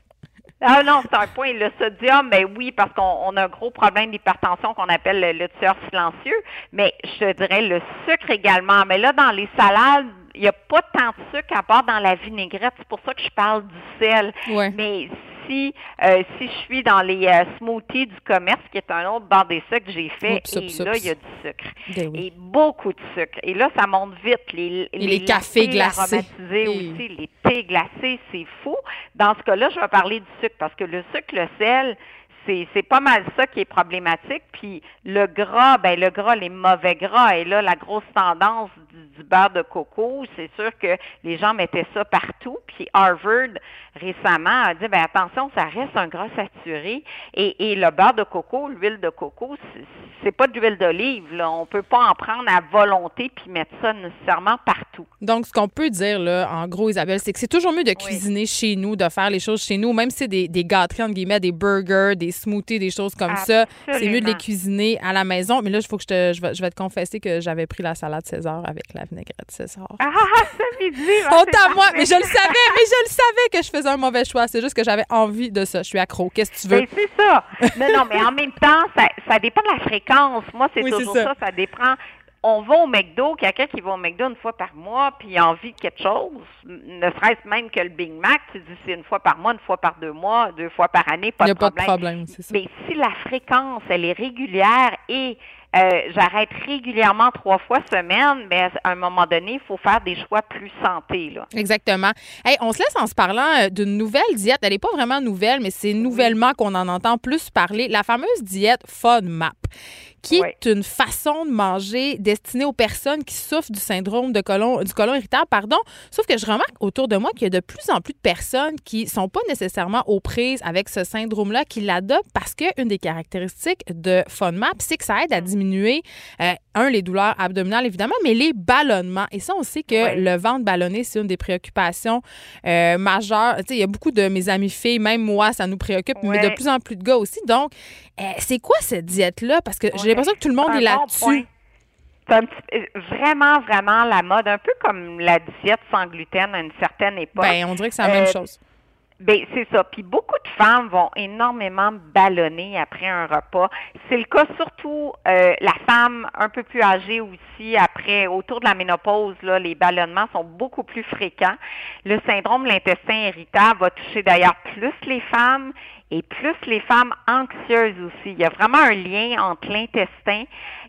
Ah non, c'est un point. Le sodium, ben oui, parce qu'on a un gros problème d'hypertension qu'on appelle le, tueur silencieux, mais je dirais le sucre également. Mais là, dans les salades, il n'y a pas tant de sucre à part dans la vinaigrette. C'est pour ça que je parle du sel. Mais si, euh, si je suis dans les euh, smoothies du commerce, qui est un autre bar d'essai que j'ai fait, et là, il y a du sucre. Ben et beaucoup de sucre. Et là, ça monte vite. Les, les, cafés glacés. Aromatisés aussi, les thés glacés, c'est fou. Dans ce cas-là, je vais parler du sucre parce que le sucre, le sel, c'est pas mal ça qui est problématique. Puis le gras, ben le gras, les mauvais gras, et là, la grosse tendance du, beurre de coco, c'est sûr que les gens mettaient ça partout. Puis Harvard, récemment, a dit, ben attention, ça reste un gras saturé. Et, et le beurre de coco, l'huile de coco, c'est pas de l'huile d'olive. Là. On peut pas en prendre à volonté puis mettre ça nécessairement partout. Donc, ce qu'on peut dire, là, en gros, Isabelle, c'est que c'est toujours mieux de cuisiner chez nous, de faire les choses chez nous, même si c'est des, des gâteries, entre guillemets, des burgers, des smoothies, des choses comme ça. C'est mieux de les cuisiner à la maison. Mais là, il faut que je, te, je, vais, je vais te confesser que j'avais pris la salade César avec la vinaigrette César. Ah, ça midi! Honte à moi! Mais je le savais, mais je le savais que je faisais un mauvais choix. C'est juste que j'avais envie de ça. Je suis accro. Qu'est-ce que tu veux? Ben, c'est ça. non, non, mais en même temps, ça, ça dépend de la fréquence. Moi, c'est toujours ça. ça. dépend on va au McDo, quelqu'un qui va au McDo une fois par mois, puis a envie de quelque chose, ne serait-ce même que le Big Mac, tu dis c'est une fois par mois, une fois par deux mois, deux fois par année, pas, de, problème. pas de problème. Ça. Mais si la fréquence, elle est régulière et euh, j'arrête régulièrement trois fois semaine, mais à un moment donné, il faut faire des choix plus santé. Là. Exactement. Hey, on se laisse en se parlant euh, d'une nouvelle diète. Elle n'est pas vraiment nouvelle, mais c'est nouvellement qu'on en entend plus parler. La fameuse diète FODMAP qui est une façon de manger destinée aux personnes qui souffrent du syndrome de colon, du colon irritable. Pardon. Sauf que je remarque autour de moi qu'il y a de plus en plus de personnes qui sont pas nécessairement aux prises avec ce syndrome-là, qui l'adoptent parce qu'une des caractéristiques de FODMAP, c'est que ça aide à diminuer diminuer, euh, un, les douleurs abdominales, évidemment, mais les ballonnements. Et ça, on sait que le ventre ballonné, c'est une des préoccupations euh, majeures. Tu sais, il y a beaucoup de mes amis filles, même moi, ça nous préoccupe, mais de plus en plus de gars aussi. Donc, euh, c'est quoi cette diète-là? Parce que j'ai l'impression que tout le monde est là-dessus. C'est vraiment, vraiment la mode, un peu comme la diète sans gluten à une certaine époque. Ben, on dirait que c'est la même chose. Ben c'est ça. Puis beaucoup de femmes vont énormément ballonner après un repas. C'est le cas surtout euh, la femme un peu plus âgée aussi après autour de la ménopause là, les ballonnements sont beaucoup plus fréquents. Le syndrome de l'intestin irritable va toucher d'ailleurs plus les femmes et plus les femmes anxieuses aussi. Il y a vraiment un lien entre l'intestin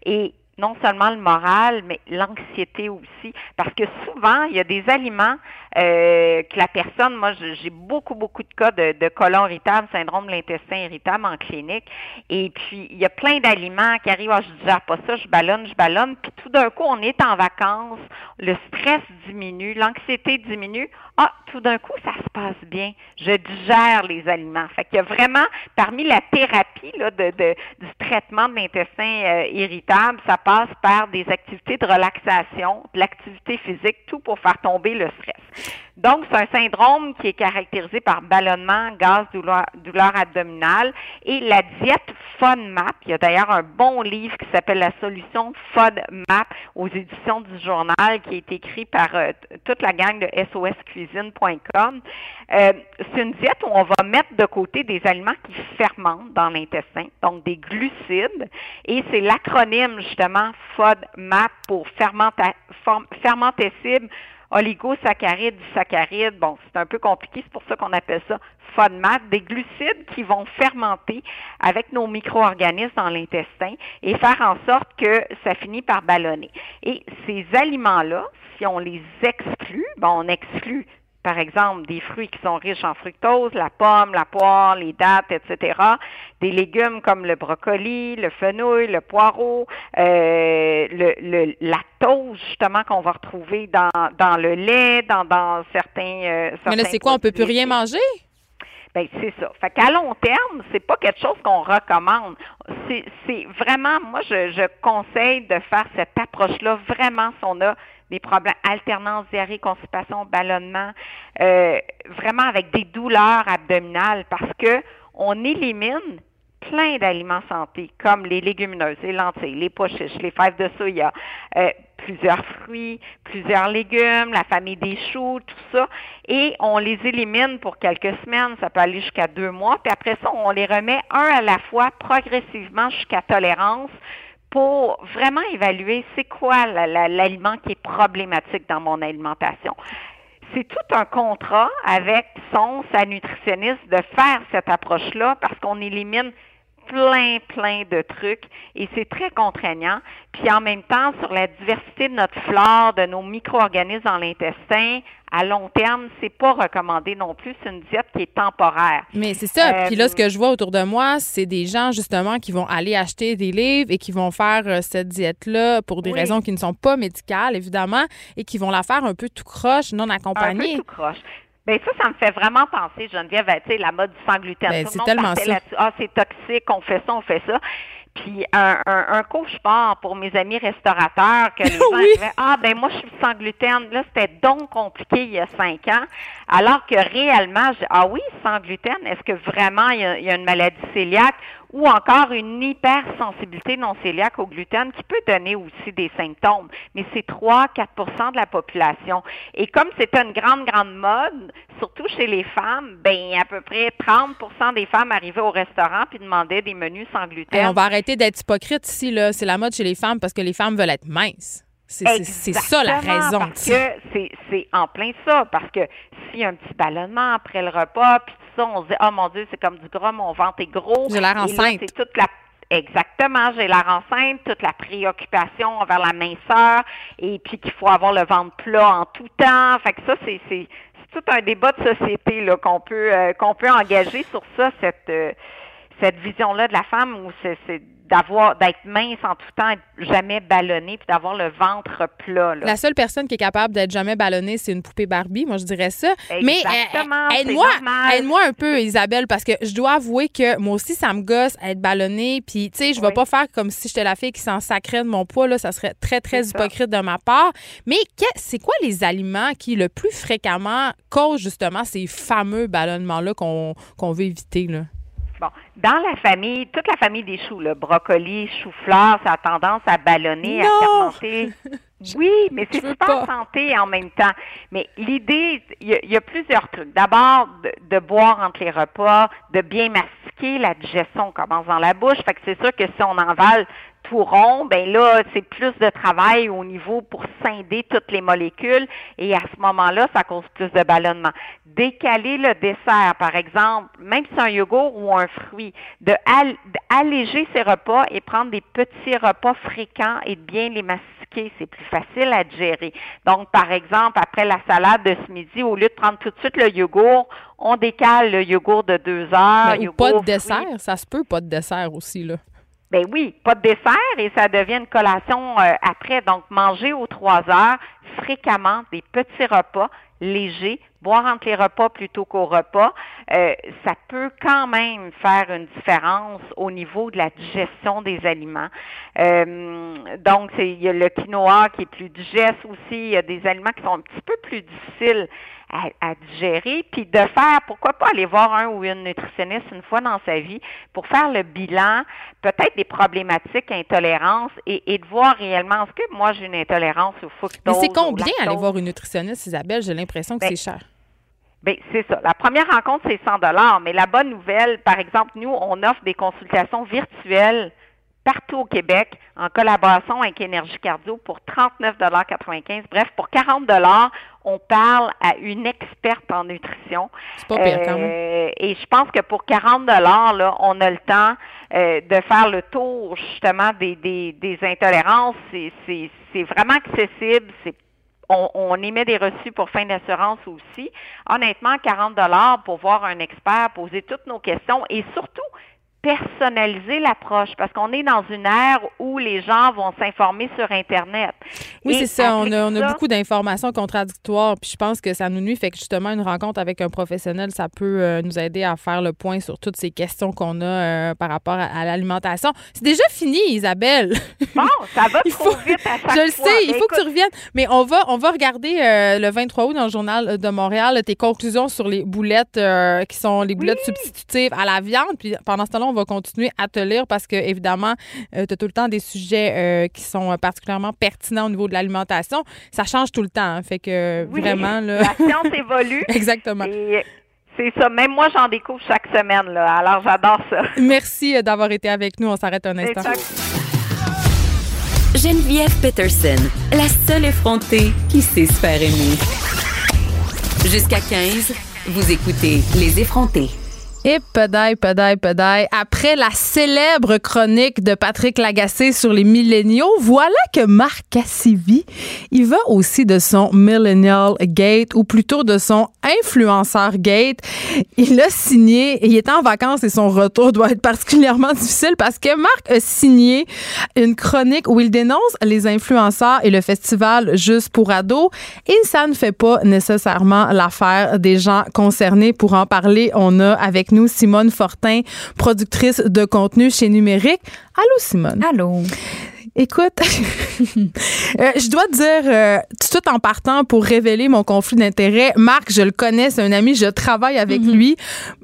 et non seulement le moral, mais l'anxiété aussi. Parce que souvent, il y a des aliments euh, que la personne, moi, j'ai beaucoup, beaucoup de cas de, de colon irritable, syndrome de l'intestin irritable en clinique. Et puis, il y a plein d'aliments qui arrivent, ah, je digère pas ça, je ballonne, je ballonne. Puis tout d'un coup, on est en vacances, le stress diminue, l'anxiété diminue. Ah, tout d'un coup, ça se passe bien. Je digère les aliments. Fait qu'il y a vraiment, parmi la thérapie là, de, de du traitement de l'intestin euh, irritable, ça passe par des activités de relaxation, de l'activité physique, tout pour faire tomber le stress. Donc, c'est un syndrome qui est caractérisé par ballonnement, gaz, douleur, douleur abdominale et la diète FODMAP. Il y a d'ailleurs un bon livre qui s'appelle La solution FODMAP aux éditions du journal qui est écrit par euh, toute la gang de soscuisine.com. Euh, c'est une diète où on va mettre de côté des aliments qui fermentent dans l'intestin, donc des glucides, et c'est l'acronyme justement FODMAP pour fermentescible oligosaccharides, saccharides. Bon, c'est un peu compliqué, c'est pour ça qu'on appelle ça FODMAP, des glucides qui vont fermenter avec nos micro-organismes dans l'intestin et faire en sorte que ça finit par ballonner. Et ces aliments-là, si on les exclut, bon, on exclut par exemple, des fruits qui sont riches en fructose, la pomme, la poire, les dattes, etc. Des légumes comme le brocoli, le fenouil, le poireau, euh, le, le lactose, justement, qu'on va retrouver dans, dans le lait, dans, dans certains, euh, Mais là, c'est quoi? On peut plus rien manger? Ben c'est ça. Fait qu'à long terme, c'est pas quelque chose qu'on recommande. C'est vraiment, moi, je, je conseille de faire cette approche-là vraiment si on a des problèmes alternance, diarrhée, constipation, ballonnement, euh, vraiment avec des douleurs abdominales parce que on élimine plein d'aliments santé, comme les légumineuses, les lentilles, les pois chiches, les fèves de soya, euh, plusieurs fruits, plusieurs légumes, la famille des choux, tout ça, et on les élimine pour quelques semaines, ça peut aller jusqu'à deux mois, puis après ça, on les remet un à la fois progressivement jusqu'à tolérance pour vraiment évaluer c'est quoi l'aliment qui est problématique dans mon alimentation. C'est tout un contrat avec son, sa nutritionniste de faire cette approche-là parce qu'on élimine plein, plein de trucs et c'est très contraignant. Puis en même temps, sur la diversité de notre flore, de nos micro-organismes dans l'intestin, à long terme, c'est pas recommandé non plus. C'est une diète qui est temporaire. Mais c'est ça. Puis là, ce que je vois autour de moi, c'est des gens justement qui vont aller acheter des livres et qui vont faire euh, cette diète-là pour des raisons qui ne sont pas médicales, évidemment, et qui vont la faire un peu tout croche, non accompagnée. Un peu tout croche. Ben ça, ça me fait vraiment penser, Geneviève, sais, la mode du sans gluten. Ben, c'est tellement ça. Ah, c'est toxique, on fait ça, on fait ça. Puis un, un, un cauchemar pour mes amis restaurateurs que les gens oui. Ah ben moi je suis sans gluten. Là, c'était donc compliqué il y a cinq ans. Alors que réellement, ah oui, sans gluten, est-ce que vraiment il y, a, il y a une maladie cœliaque ou encore une hypersensibilité non cœliaque au gluten qui peut donner aussi des symptômes. Mais c'est 3-4% de la population. Et comme c'est une grande, grande mode, surtout chez les femmes, ben à peu près 30% des femmes arrivaient au restaurant puis demandaient des menus sans gluten. Et on va arrêter d'être hypocrite ici, là. C'est la mode chez les femmes parce que les femmes veulent être minces. C'est ça la raison. Parce que c'est en plein ça. Parce que s'il y a un petit ballonnement après le repas, puis ça, on se dit, oh mon Dieu, c'est comme du gras, mon ventre est gros. J'ai l'air enceinte. C'est toute la Exactement, j'ai l'air enceinte, toute la préoccupation envers la minceur, et puis qu'il faut avoir le ventre plat en tout temps. Fait que ça, c'est c'est tout un débat de société là qu'on peut euh, qu'on peut engager sur ça, cette euh, cette vision-là de la femme où c'est d'avoir d'être mince en tout temps, être jamais ballonnée, puis d'avoir le ventre plat. La seule personne qui est capable d'être jamais ballonnée, c'est une poupée Barbie. Moi, je dirais ça. Mais euh, aide-moi, aide-moi un peu, Isabelle, parce que je dois avouer que moi aussi, ça me gosse être ballonnée. Puis, tu sais, je vais pas faire comme si j'étais la fille qui s'en sacrait de mon poids. Là, ça serait très, très hypocrite de ma part. Mais c'est quoi les aliments qui, le plus fréquemment, causent justement ces fameux ballonnements-là qu'on veut éviter? Là? Bon, dans la famille, toute la famille des choux, le brocoli, chou-fleur, ça a tendance à ballonner, à fermenter. Oui, mais c'est super santé en même temps. Mais l'idée, il y, a plusieurs trucs. D'abord, de, boire entre les repas, de bien mastiquer, la digestion commence dans la bouche. Fait que c'est sûr que si on envale tout rond, ben là, c'est plus de travail au niveau pour scinder toutes les molécules et à ce moment-là, ça cause plus de ballonnement. Décaler le dessert, par exemple, même si c'est un yogourt ou un fruit, de alléger ses repas et prendre des petits repas fréquents et de bien les mastiquer, c'est plus facile à digérer. Donc, par exemple, après la salade de ce midi, au lieu de prendre tout de suite le yogourt, on décale le yogourt de deux heures. Mais pas de dessert, ça se peut pas de dessert aussi, là. Ben oui, pas de dessert et ça devient une collation euh, après. Donc, manger aux trois heures, fréquemment, des petits repas légers, boire entre les repas plutôt qu'au repas, euh, ça peut quand même faire une différence au niveau de la digestion des aliments. Euh, donc, il y a le quinoa qui est plus digeste aussi. Il y a des aliments qui sont un petit peu plus difficiles à, digérer, puis de faire, pourquoi pas aller voir un ou une nutritionniste une fois dans sa vie pour faire le bilan, peut-être des problématiques, intolérance, et, de voir réellement, est-ce que moi j'ai une intolérance au fructose? Mais c'est combien aller voir une nutritionniste, Isabelle? J'ai l'impression que ben, c'est cher. Bien, c'est ça. La première rencontre, c'est 100 dollars, mais la bonne nouvelle, par exemple, nous, on offre des consultations virtuelles partout au Québec en collaboration avec Énergie Cardio pour 39,95 Bref, pour 40 on parle à une experte en nutrition. C'est pas pire quand même. Euh, et je pense que pour 40 là, on a le temps euh, de faire le tour justement des, des, des intolérances. C'est vraiment accessible. C'est on, on, émet des reçus pour fin d'assurance aussi. Honnêtement, 40 dollars pour voir un expert poser toutes nos questions et surtout personnaliser l'approche parce qu'on est dans une ère où les gens vont s'informer sur Internet. Oui, c'est ça. On a, on a, beaucoup d'informations contradictoires. Puis je pense que ça nous nuit. Fait que justement, une rencontre avec un professionnel, ça peut euh, nous aider à faire le point sur toutes ces questions qu'on a euh, par rapport à, l'alimentation. C'est déjà fini, Isabelle. Bon, ça va trop vite à chaque Je le sais, il faut que tu reviennes. Mais on va, on va regarder euh, le 23 août dans le Journal de Montréal tes conclusions sur les boulettes qui sont les boulettes substitutives à la viande. Puis pendant ce temps-là, on va continuer à te lire parce que, évidemment, euh, tu as tout le temps des sujets euh, qui sont particulièrement pertinents au niveau de l'alimentation. Ça change tout le temps. Hein. fait que vraiment. Là... La science évolue. Exactement. c'est ça. Même moi, j'en découvre chaque semaine. Là. Alors, j'adore ça. Merci euh, d'avoir été avec nous. On s'arrête un instant. Geneviève Peterson, la seule effrontée qui sait se faire aimer. Jusqu'à 15, vous écoutez Les effrontés. Et pedaille, pedaille, pedaille. Après la célèbre chronique de Patrick Lagacé sur les milléniaux, voilà que Marc Cassivi, il va aussi de son Millennial Gate, ou plutôt de son Influenceur Gate. Il a signé, il est en vacances et son retour doit être particulièrement difficile parce que Marc a signé une chronique où il dénonce les influenceurs et le festival Juste pour ados. Et ça ne fait pas nécessairement l'affaire des gens concernés. Pour en parler, on a avec nous Simone Fortin, productrice de contenu chez Numérique. Allô, Simone? Allô? Écoute, euh, je dois te dire, euh, tout en partant pour révéler mon conflit d'intérêts, Marc, je le connais, c'est un ami, je travaille avec mm-hmm. lui,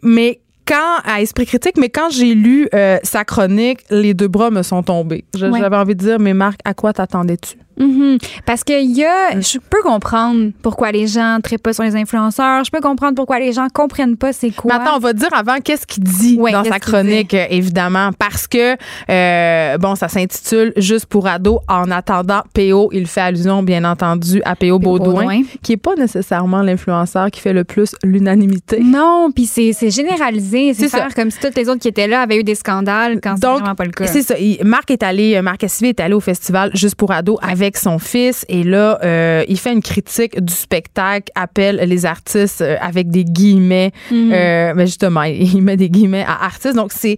mais quand, à Esprit Critique, mais quand j'ai lu euh, sa chronique, les deux bras me sont tombés. J'avais envie de dire, mais Marc, à quoi t'attendais-tu? Mhm. Parce que y a, je peux comprendre pourquoi les gens ne pas sur les influenceurs. Je peux comprendre pourquoi les gens comprennent pas c'est quoi. Attends, on va dire avant qu'est-ce qu'il dit dans sa chronique, évidemment, parce que euh, bon, ça s'intitule Juste pour ados. En attendant, PO, il fait allusion, bien entendu, à PO, Baudouin, qui est pas nécessairement l'influenceur qui fait le plus l'unanimité. Non, puis c'est généralisé, c'est faire comme si toutes les autres qui étaient là avaient eu des scandales quand c'est vraiment pas le cas. C'est ça. Marc est allé, Marc Assivé est allé au festival Juste pour ados avec avec son fils et là, euh, il fait une critique du spectacle, appelle les artistes euh, avec des guillemets. Mhm. Euh, mais justement, il met des guillemets à artistes. Donc, c'est.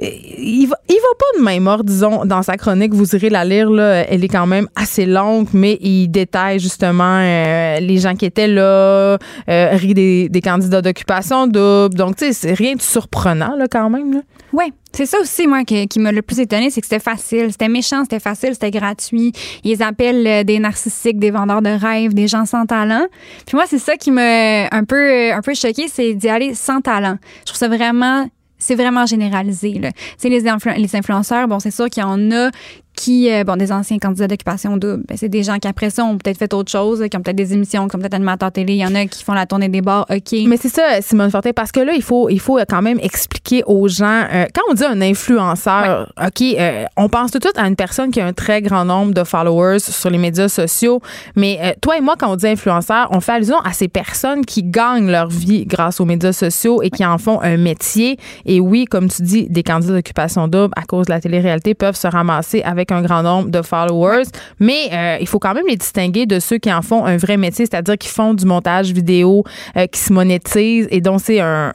Il va, il va pas de main morte, disons, dans sa chronique. Vous irez la lire, là. Elle est quand même assez longue, mais il détaille justement les gens qui étaient là, rit des, des candidats d'occupation double. Donc, tu sais, c'est rien de surprenant, là, quand même. Là. Ouais, c'est ça aussi, moi, qui, m'a le plus étonné, c'est que c'était facile. C'était méchant, c'était facile, c'était gratuit. Ils appellent euh, des narcissiques, des vendeurs de rêves, des gens sans talent. Puis moi, c'est ça qui m'a un peu, un peu choqué, c'est d'y aller sans talent. Je trouve ça vraiment c'est vraiment généralisé. Là. Les, les influenceurs, bon, c'est sûr qu'il y en a qui, euh, bon, des anciens candidats d'occupation double, ben, c'est des gens qui, après ça, ont peut-être fait autre chose, qui ont peut-être des émissions, qui sont peut-être animateurs télé. Il y en a qui font la tournée des bars, OK. Mais c'est ça, Simone Fortin, parce que là, il faut, il faut quand même expliquer aux gens. euh, quand on dit un influenceur, OK, euh, on pense tout de suite à une personne qui a un très grand nombre de followers sur les médias sociaux. Mais toi et moi, quand on dit influenceur, on fait allusion à ces personnes qui gagnent leur vie grâce aux médias sociaux et qui en font un métier. Et oui, comme tu dis, des candidats d'occupation double à cause de la télé-réalité peuvent se ramasser avec un grand nombre de followers. Mais euh, il faut quand même les distinguer de ceux qui en font un vrai métier, c'est-à-dire qui font du montage vidéo, euh, qui se monétisent et dont c'est un,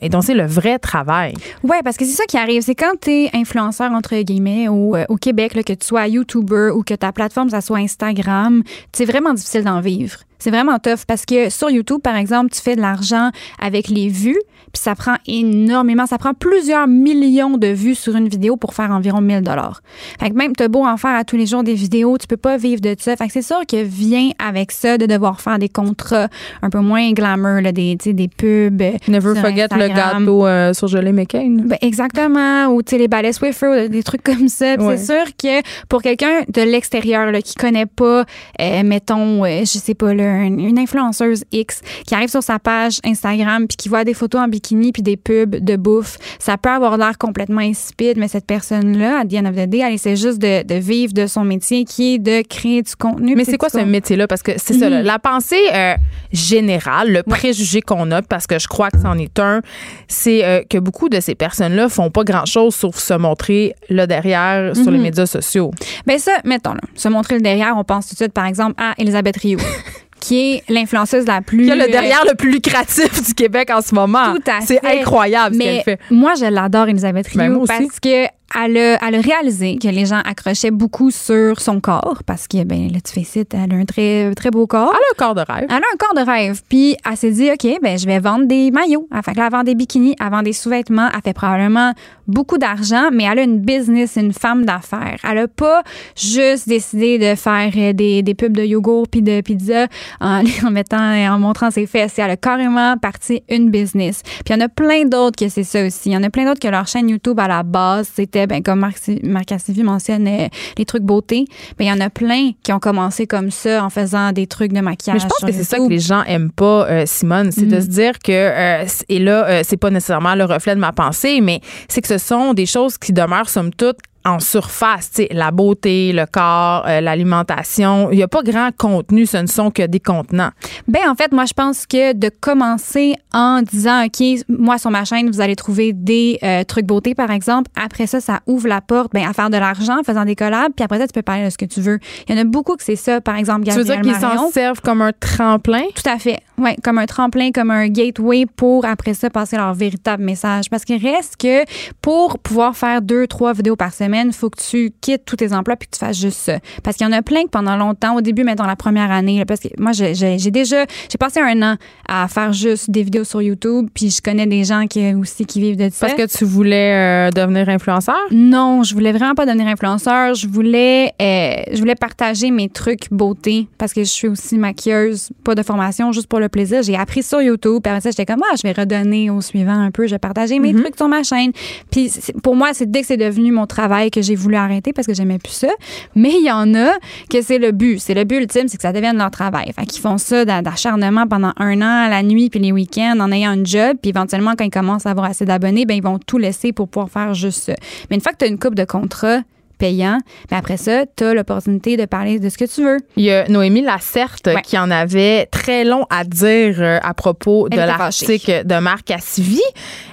et dont c'est le vrai travail. Ouais, parce que c'est ça qui arrive. C'est quand tu es influenceur, entre guillemets, au, euh, au Québec, là, que tu sois YouTuber ou que ta plateforme, ça soit Instagram, c'est vraiment difficile d'en vivre. C'est vraiment tough parce que sur YouTube, par exemple, tu fais de l'argent avec les vues, puis ça prend énormément, ça prend plusieurs millions de vues sur une vidéo pour faire environ 1000 dollars. Fait que même t'as beau en faire à tous les jours des vidéos, tu peux pas vivre de ça. Fait que c'est sûr que vient avec ça de devoir faire des contrats un peu moins glamour, là, des, des pubs. Never forget le gâteau euh, sur gelée McCain. Ben, exactement. Ou, les balais Swiffer, des trucs comme ça. Ouais. C'est sûr que pour quelqu'un de l'extérieur, qui connaît pas, euh, mettons, euh, je sais pas, là, une, une influenceuse X, qui arrive sur sa page Instagram puis qui voit des photos en bikini puis des pubs de bouffe, ça peut avoir l'air complètement insipide, mais cette personne-là, à the end of the day, elle essaie juste de, de vivre de son métier qui est de créer du contenu. Mais c'est quoi ce métier-là? Parce que c'est ça, Mhm. là, la pensée euh, générale, le préjugé qu'on a, parce que je crois que c'en est un, c'est euh, que beaucoup de ces personnes-là font pas grand-chose sauf se montrer là derrière sur les Mhm. médias sociaux. Ben ça, mettons, là, se montrer le derrière, on pense tout de suite, par exemple, à Elisabeth Rioux, qui est l'influenceuse la plus... Y a le euh, derrière le plus lucratif du Québec en ce moment. Tout à C'est fait. incroyable ce qu'elle fait. moi, je l'adore, Elisabeth Rioux, Ben, parce que elle a, elle a réalisé que les gens accrochaient beaucoup sur son corps, parce que, ben, là, tu fais site, elle a un très, très beau corps. Elle a un corps de rêve. Elle a un corps de rêve. Puis elle s'est dit, OK, ben je vais vendre des maillots. Elle fait que là, elle vend des bikinis, elle vend des sous-vêtements. Elle fait probablement beaucoup d'argent, mais elle a une business, une femme d'affaires. Elle a pas juste décidé de faire euh, des, des pubs de yogourt puis de pizza en, en mettant, en montrant ses fesses. Elle a carrément parti une business. Puis il y en a plein d'autres que c'est ça aussi. Il y en a plein d'autres que leur chaîne YouTube à la base, c'était, ben, comme Marc, Marc Cassivi mentionne, euh, les trucs beauté. Ben, il y en a plein qui ont commencé comme ça en faisant des trucs de maquillage. Mais je pense que c'est ça que les gens aiment pas, euh, Simone, c'est de Mm. se dire que, euh, et là, euh, c'est pas nécessairement le reflet de ma pensée, mais c'est que ce sont des choses qui demeurent, somme toute, en surface, tu sais, la beauté, le corps, euh, l'alimentation. Il n'y a pas grand contenu, ce ne sont que des contenants. Ben en fait, moi je pense que de commencer en disant OK, moi sur ma chaîne, vous allez trouver des euh, trucs beauté par exemple. Après ça, ça ouvre la porte ben, à faire de l'argent en faisant des collabs, puis après ça tu peux parler de ce que tu veux. Il y en a beaucoup que c'est ça, par exemple Tu veux Gabriel dire qu'ils s'en servent comme un tremplin? Tout à fait. Comme un tremplin, comme un gateway pour après ça passer leur véritable message. Parce qu'il reste que pour pouvoir faire deux, trois vidéos par semaine, il faut que tu quittes tous tes emplois puis que tu fasses juste ça. Parce qu'il y en a plein que pendant longtemps, au début, mettons la première année, là, parce que moi, j'ai j'ai- j'ai déjà, j'ai passé un an à faire juste des vidéos sur YouTube, puis je connais des gens qui aussi qui vivent de ça. Parce que tu voulais euh, devenir influenceur? Non, je voulais vraiment pas devenir influenceur. Je voulais, euh, je voulais partager mes trucs beauté parce que je suis aussi maquilleuse, pas de formation, juste pour le plaisir. J'ai appris sur YouTube. Puis ça, j'étais comme, ah, je vais redonner au suivant un peu. Je vais partager mes trucs sur ma chaîne. Puis pour moi, c'est dès que c'est devenu mon travail que j'ai voulu arrêter parce que j'aimais plus ça. Mais il y en a que c'est le but. C'est le but ultime, c'est que ça devienne leur travail. Fait qu'ils font ça d'a- d'acharnement pendant un an, la nuit puis les week-ends, en ayant un job. Puis éventuellement, quand ils commencent à avoir assez d'abonnés, ben ils vont tout laisser pour pouvoir faire juste ça. Mais une fois que tu as une coupe de contrat, payant. Mais après ça, tu as l'opportunité de parler de ce que tu veux. Il y a Noémie Lacerte qui en avait très long à dire euh, à propos de l'article de Marc Cassivi.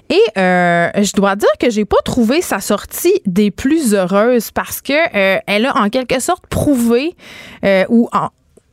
Et euh, je dois dire que j'ai pas trouvé sa sortie des plus heureuses parce que euh, elle a en quelque sorte prouvé ou en,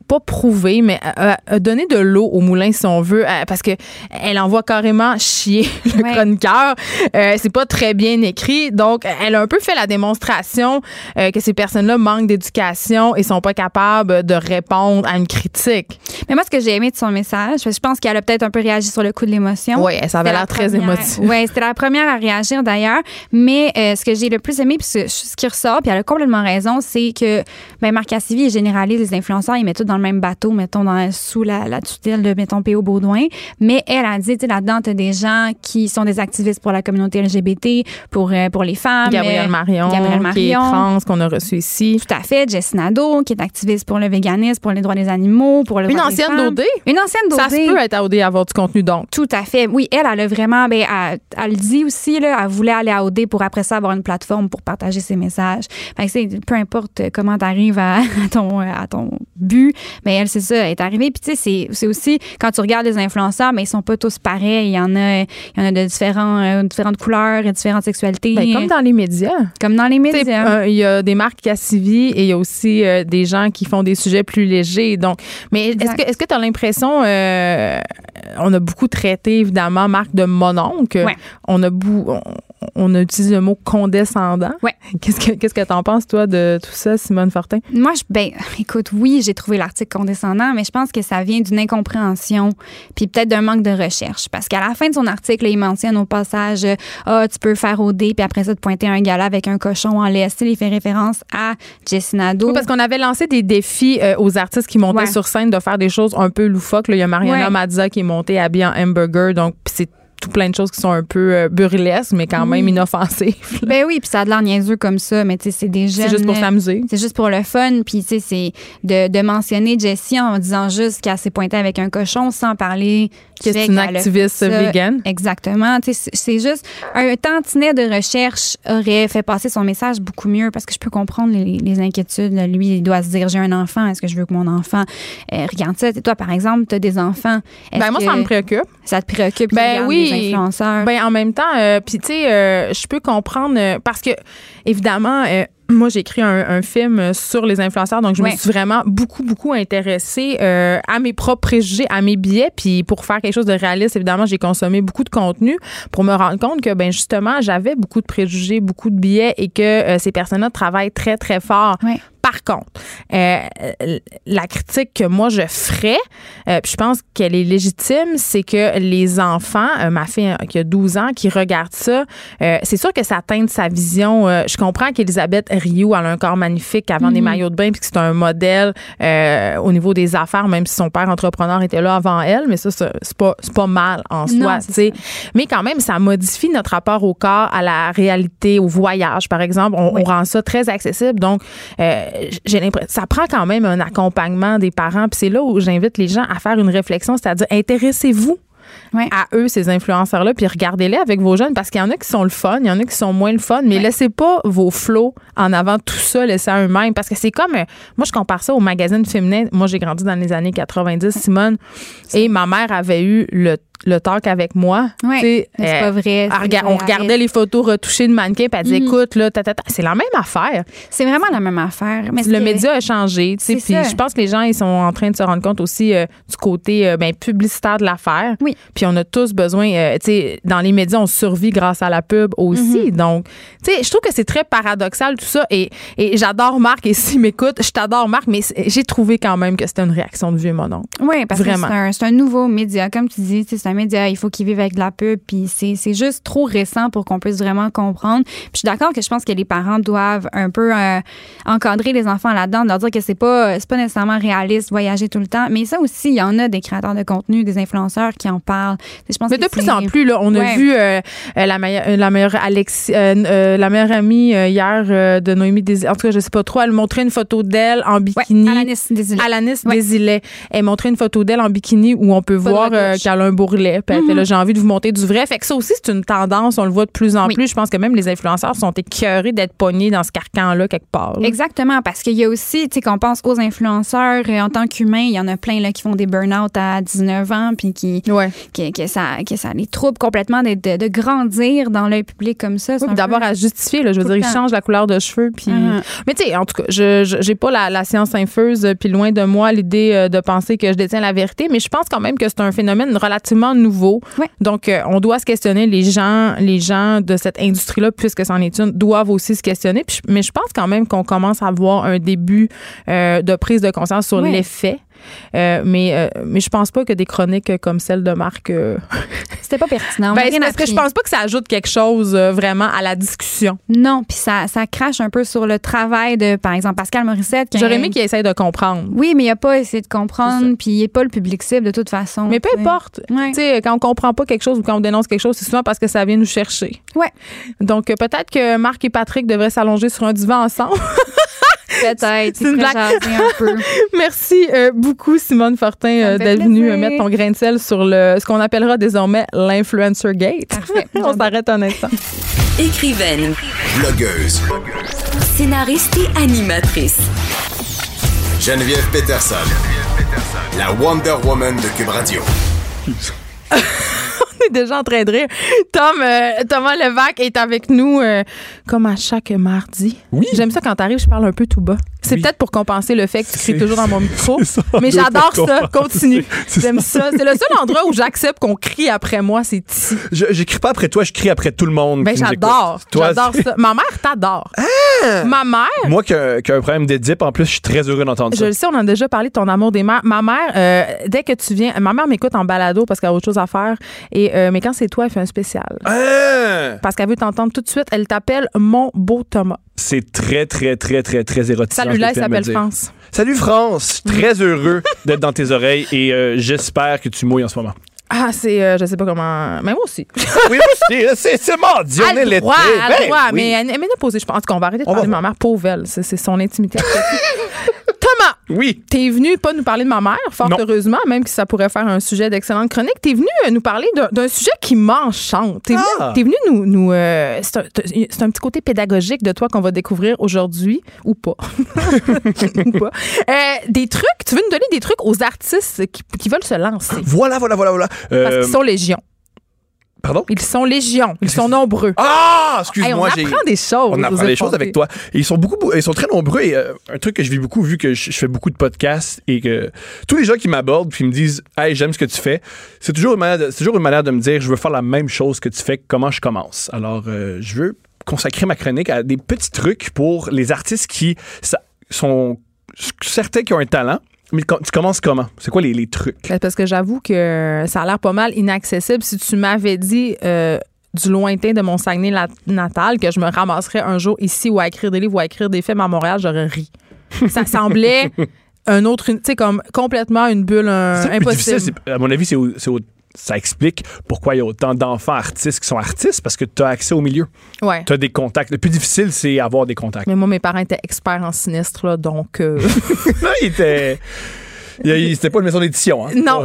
pas prouvé, mais a, donné de l'eau au moulin, si on veut, parce que elle envoie carrément chier le chroniqueur. Euh, c'est pas très bien écrit. Donc, elle a un peu fait la démonstration euh, que ces personnes-là manquent d'éducation et sont pas capables de répondre à une critique. Mais moi, ce que j'ai aimé de son message, je pense qu'elle a peut-être un peu réagi sur le coup de l'émotion. Oui, ça avait l'air très émotive. Oui, c'était la première à réagir d'ailleurs. Mais euh, ce que j'ai le plus aimé, puis ce, qui ressort, puis elle a complètement raison, c'est que ben, Marc Cassivi généralise les influenceurs, ils mettent tout dans le même bateau, mettons, dans, sous la, tutelle de, mettons, P.O. Baudouin. Mais elle a dit, tu sais, là-dedans, tu as des gens qui sont des activistes pour la communauté LGBT, pour, euh, pour les femmes. Gabrielle Marion, Gabrielle Marion, qui est trans, qu'on a reçu ici. Tout à fait. Jess Nadeau, qui est activiste pour le véganisme, pour les droits des animaux, pour le Une ancienne d'OD. Une ancienne d'OD. Ça se peut être à OD avoir du contenu, donc. Tout à fait. Oui, elle, elle a vraiment, ben, elle, elle, dit aussi, là, elle voulait aller à OD pour après ça avoir une plateforme pour partager ses messages. Fait peu importe comment tu arrives à, ton, à ton but, mais elle, c'est ça, elle est arrivée. Puis, tu sais, c'est aussi, quand tu regardes les influenceurs, mais ils sont pas tous pareils. Il y en a, il y en a de différents, euh, différentes couleurs et différentes sexualités. Ben, comme dans les médias. Comme dans les médias. Euh, il y a des marques Cassivi et il y a aussi euh, des gens qui font des sujets plus légers. Donc, mais est-ce que est-ce que tu as l'impression on a beaucoup traité évidemment marque de mononcle. On a on, a utilisé le mot condescendant. Ouais. Qu'est-ce que qu'est-ce que tu en penses toi de tout ça Simone Fortin? Moi je ben écoute, oui, j'ai trouvé l'article condescendant, mais je pense que ça vient d'une incompréhension puis peut-être d'un manque de recherche parce qu'à la fin de son article, il mentionne au passage ah, tu peux faire au dé puis après ça te pointer un gala avec un cochon en laisse, il fait référence à Jessinado. Oui, parce qu'on avait lancé des défis euh, aux artistes qui montaient sur scène de faire des choses un peu loufoques, il y a Mariana Mazza qui est montée habillée en hamburger donc c'est tout plein de choses qui sont un peu euh, burlesques, mais quand même inoffensives. Ben oui, puis ça a de l'air niaiseux comme ça, mais tu sais, c'est des C'est juste pour s'amuser. C'est juste pour le fun, puis tu sais, c'est de, de, mentionner Jessie en disant juste qu'elle s'est pointée avec un cochon sans parler que c'est une activiste vegan. Exactement. Tu sais, c'est juste un tantinet de recherche aurait fait passer son message beaucoup mieux parce que je peux comprendre les, les inquiétudes. Lui, il doit se dire j'ai un enfant, est-ce que je veux que mon enfant euh, regarde ça? Toi, par exemple, tu as des enfants. Ben moi, ça me préoccupe. Ça te préoccupe? Ben oui, ben, en même temps, euh, puis tu sais, euh, je peux comprendre euh, parce que, évidemment, moi, j'ai écrit un, film sur les influenceurs, donc je me suis vraiment beaucoup, beaucoup intéressée à mes propres préjugés, à mes billets. Puis pour faire quelque chose de réaliste, évidemment, j'ai consommé beaucoup de contenu pour me rendre compte que, ben justement, j'avais beaucoup de préjugés, beaucoup de billets et que ces personnes-là travaillent très, très fort par contre, euh, la critique que moi je ferais, euh, je pense qu'elle est légitime, c'est que les enfants, euh, ma fille qui a 12 ans, qui regarde ça, c'est sûr que ça teinte sa vision. je comprends qu'Elisabeth Rio a un corps magnifique avant des mhm. maillots de bain, puis que c'est un modèle au niveau des affaires, même si son père entrepreneur était là avant elle, mais ça, c'est pas, pas mal en soi. Mais quand même, ça modifie notre rapport au corps, à la réalité, au voyage, par exemple. On, on rend ça très accessible. Donc, j'ai l'impression ça prend quand même un accompagnement des parents. Puis c'est là où j'invite les gens à faire une réflexion, c'est-à-dire intéressez-vous à eux, ces influenceurs-là, puis regardez-les avec vos jeunes parce qu'il y en a qui sont le fun, il y en a qui sont moins le fun, mais laissez pas vos flots en avant tout ça, laissez à eux-mêmes parce que c'est comme, euh, moi je compare ça au magazine féminin. Moi j'ai grandi dans les années 90, Simone, et ma mère avait eu le le talk avec moi. c'est pas vrai. on regardait les photos retouchées de mannequins puis elle disait, mm. écoute, là, c'est la même affaire. C'est vraiment la même affaire. Mais le média a changé. Puis je pense que les gens, ils sont en train de se rendre compte aussi euh, du côté euh, ben, publicitaire de l'affaire. Oui. Puis on a tous besoin, euh, tu sais, dans les médias, on survit grâce à la pub aussi. Mm-hmm. Donc, tu sais, je trouve que c'est très paradoxal tout ça. Et, et j'adore Marc. Et s'il m'écoute, je t'adore Marc, mais j'ai trouvé quand même que c'était une réaction de vieux mon Oui, parce que c'est un, nouveau média. Comme tu dis, c'est un média, il faut qu'il vive avec de la pub, puis c'est juste trop récent pour qu'on puisse vraiment comprendre. Puis je suis d'accord que je pense que les parents doivent un peu euh, encadrer les enfants là-dedans, leur dire que c'est pas pas nécessairement réaliste voyager tout le temps, mais ça aussi, il y en a des créateurs de contenu, des influenceurs qui en parlent. Je pense mais de plus en plus là, on a vu euh, euh, la meilleure la meilleure Alexis, la meilleure amie hier de Noémie Desilets. En tout cas, je sais pas trop, elle montrait une photo d'elle en bikini. Ouais, Alanis Desilets. Alanis Elle montrait une photo d'elle en bikini où on peut voir qu'elle a un beau Puis là, j'ai envie de vous monter du vrai. Fait que ça aussi, c'est une tendance. On le voit de plus en Oui. plus. Je pense que même les influenceurs sont écœurés d'être pognés dans ce carcan-là quelque part. là. Exactement, parce qu'il y a aussi, tu sais, qu'on pense aux influenceurs, euh, en tant qu'humains, il y en a plein là, qui font des burn-out à 19 ans, puis qui, Ouais. que, que ça, que ça les trouble complètement de, de, de grandir dans l'œil public comme ça. Oui, d'abord à justifier, là, je veux dire, ils changent la couleur de cheveux. Puis... Mhm. Mais tu sais, en tout cas, je j'ai pas la, la science infuse, euh, puis loin de moi l'idée euh, de penser que je détiens la vérité, mais je pense quand même que c'est un phénomène relativement nouveau. Ouais. Donc, euh, on doit se questionner. Les gens, les gens de cette industrie-là, puisque c'en est une, doivent aussi se questionner. Puis mais je pense quand même qu'on commence à avoir un début euh, de prise de conscience sur Ouais. l'effet. Euh, mais, euh, mais je pense pas que des chroniques comme celle de Marc. euh, C'était pas pertinent. Ben, parce que je pense pas que ça ajoute quelque chose euh, vraiment à la discussion. Non, puis ça, ça crache un peu sur le travail de, par exemple, Pascal Morissette. J'aurais aimé qu'il essaye de comprendre. Oui, mais il a pas essayé de comprendre, puis il est pas le public cible de toute façon. Mais peu importe. Ouais. Tu sais, quand on comprend pas quelque chose ou quand on dénonce quelque chose, c'est souvent parce que ça vient nous chercher. Ouais. Donc, peut-être que Marc et Patrick devraient s'allonger sur un divan ensemble. Peut-être. C'est une blague. jaser un peu. Merci euh, beaucoup, Simone Fortin, euh, d'être venue euh, mettre ton grain de sel sur le, ce qu'on appellera désormais l'influencer gate. Parfait. on s'arrête un instant. Écrivaine, Blogueuse. scénariste et animatrice. Geneviève Peterson. La Wonder Woman de Cube Radio. est déjà en train de rire. Tom, euh, Thomas Levac est avec nous euh, comme à chaque mardi. Oui. J'aime ça quand t'arrives, je parle un peu tout bas. C'est Oui. peut-être pour compenser le fait que tu cries toujours dans mon micro. ça, Mais j'adore ça. Continue. J'aime ça. C'est le seul endroit où j'accepte qu'on crie après moi, c'est ici. Je j'écris pas après toi, je crie après tout le monde. Ben j'adore. J'adore ça. Ma mère t'adore. Ma mère, Moi qui ai un problème d'édip, en plus, je suis très heureux d'entendre je ça. le sais, on en a déjà parlé de ton amour des mères. Ma mère, euh, dès que tu viens, ma mère m'écoute en balado parce qu'elle a autre chose à faire. Et euh, mais quand c'est toi, elle fait un spécial. Ah! Parce qu'elle veut t'entendre tout de suite. Elle t'appelle mon beau Thomas. C'est très, très, très, très, très érotisant. Salut là, elle me s'appelle. France. Salut France, Je suis très heureux d'être dans tes oreilles et euh, j'espère que tu mouilles en ce moment. Ah, c'est, euh, je sais pas comment. Mais moi aussi. Oui, aussi, là, c'est c'est mardi, on Elle est l'été. droit, elle Ben droit, oui. mais elle, elle m'est posée. Je pense qu'on va arrêter de On parler de ma mère pauvre, elle. C'est, c'est son intimité. Thomas, Oui. t'es venu pas nous parler de ma mère, fort Non. heureusement, même si ça pourrait faire un sujet d'excellente chronique. T'es venu euh, nous parler d'un, sujet qui m'enchante. T'es venu, Ah. t'es venu nous. nous euh, c'est, un, petit côté pédagogique de toi qu'on va découvrir aujourd'hui, ou pas. ou pas. Euh, des trucs, tu veux nous donner des trucs aux artistes qui, qui veulent se lancer? Voilà, voilà, voilà, voilà. Parce Euh, qu'ils sont légion. Pardon? Ils sont légion. Ils sont nombreux. Ah, Hey, on excuse-moi, apprend des choses. On apprend des choses avec toi. Et ils sont beaucoup, ils sont très nombreux. Et euh, un truc que je vis beaucoup, vu que je, je fais beaucoup de podcasts et que tous les gens qui m'abordent puis me disent, hey, j'aime ce que tu fais, c'est toujours une manière, de, toujours une manière de me dire, je veux faire la même chose que tu fais. Comment je commence Alors, euh, je veux consacrer ma chronique à des petits trucs pour les artistes qui sont certains qui ont un talent. Mais tu commences comment? C'est quoi les, les trucs? Ben, Parce que j'avoue que ça a l'air pas mal inaccessible. Si tu m'avais dit euh, du lointain de mon Saguenay natal que je me ramasserais un jour ici ou à écrire des livres ou à écrire des films à Montréal, j'aurais ri. Ça semblait un autre, tu sais, comme complètement une bulle un- impossible. à mon avis, c'est au- c'est au- ça explique pourquoi il y a autant d'enfants artistes qui sont artistes parce que tu as accès au milieu. Ouais. Tu as des contacts. Le plus difficile, c'est avoir des contacts. Mais moi, mes parents étaient experts en sinistre, là, donc. euh, Là, il était. C'était pas une maison d'édition. Hein? Non,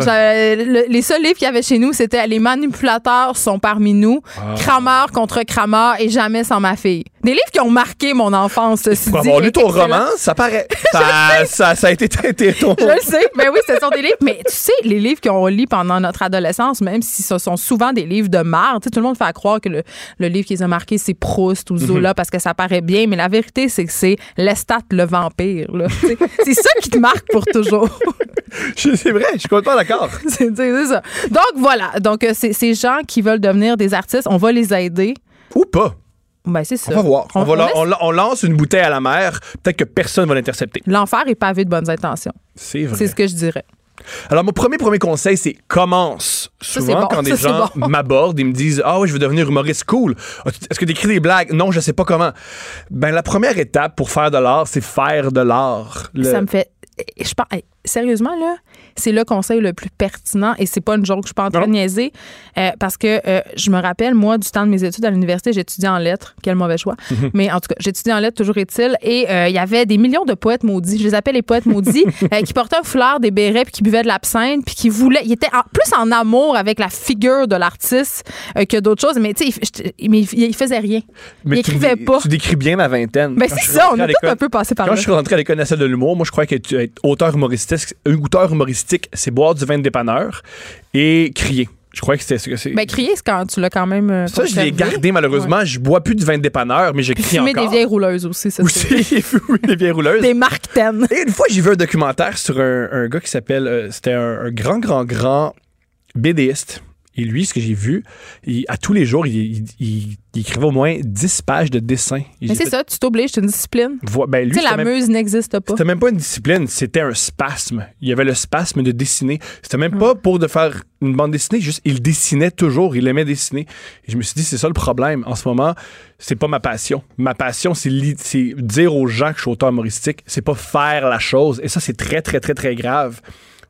le- les seuls livres qu'il y avait chez nous, c'était Les manipulateurs sont parmi nous, Ah. Kramer contre Kramer et jamais sans ma fille. Des livres qui ont marqué mon enfance, ceci Pour dit, avoir lu ton roman, ça paraît. Ça, ça, ça a été teinté ton. Je le sais. Ben oui, ce sont des livres. Mais tu sais, les livres qu'on lit pendant notre adolescence, même si ce sont souvent des livres de sais, tout le monde fait à croire que le, le livre qui les a marqués, c'est Proust ou Zola Mhm. parce que ça paraît bien. Mais la vérité, c'est que c'est Lestat le vampire. c'est ça qui te marque pour toujours. C'est vrai, je suis complètement d'accord. c'est ça. Donc voilà. Donc, euh, c'est ces gens qui veulent devenir des artistes, on va les aider. Ou pas. Ben, c'est ça. On va voir. On, va la- laisse- on la- on lance une bouteille à la mer. Peut-être que personne va l'intercepter. L'enfer est pavé de bonnes intentions. C'est vrai. C'est ce que je dirais. Alors, mon premier, premier conseil, c'est commence. Souvent, bon. quand des Ça, gens bon. m'abordent, ils me disent Ah oui, je veux devenir humoriste cool. Est-ce que tu écris des blagues Non, je sais pas comment. Ben, la première étape pour faire de l'art, c'est faire de l'art. Le- Ça me fait. Je pense. Sérieusement, là, c'est le conseil le plus pertinent et c'est pas une joke, je suis pas en train de niaiser. euh, parce que euh, je me rappelle, moi, du temps de mes études à l'université, j'étudiais en lettres. Quel mauvais choix. Mhm. Mais en tout cas, j'étudiais en lettres, toujours est-il. Et euh, il y avait des millions de poètes maudits. Je les appelle les poètes maudits, qui portaient un foulard, des bérets, puis qui buvaient de l'absinthe, puis qui voulaient. Ils étaient en- plus en amour avec la figure de l'artiste que d'autres choses. Mais tu sais, mais il, faisait rien. Mais il écrivait pas. tu décris bien ma vingtaine. Ben, Quand c'est ça, on tout l'école- un peu passé par Quand là. je suis rentré à l'école nationale de l'humour, moi, je croyais que tu- être auteur humoristique, auteur humoristique, c'est boire du vin de dépanneur et crier. Je crois que c'était ce que c'est. Ben, crier, c'est quand tu l'as quand même. euh, ça, je l'ai gardé malheureusement. Je bois plus de vin de dépanneur, mais je crie encore. des vieilles rouleuses aussi, ça. c'est- Aussi, des vieilles rouleuses. Des marques ten. Et une fois, j'ai vu un documentaire sur un, un gars qui s'appelle. euh, C'était un, un grand, grand, grand BDiste. Et lui, ce que j'ai vu, il- à tous les jours, il, il- il- écrivait au moins 10 pages de dessin. Mais c'est fait- ça, tu t'obliges, c'est une discipline. Vo- ben, lui, Tu sais, la même- muse n'existe pas. C'était même pas une discipline, c'était un spasme. Il y avait le spasme de dessiner. C'était même pas pour de faire une bande dessinée, juste il dessinait toujours, il aimait dessiner. Et je me suis dit, c'est ça le problème. En ce moment, c'est pas ma passion. Ma passion, c'est li- c'est dire aux gens que je suis auteur humoristique, c'est pas faire la chose. Et ça, c'est très, très, très, très grave.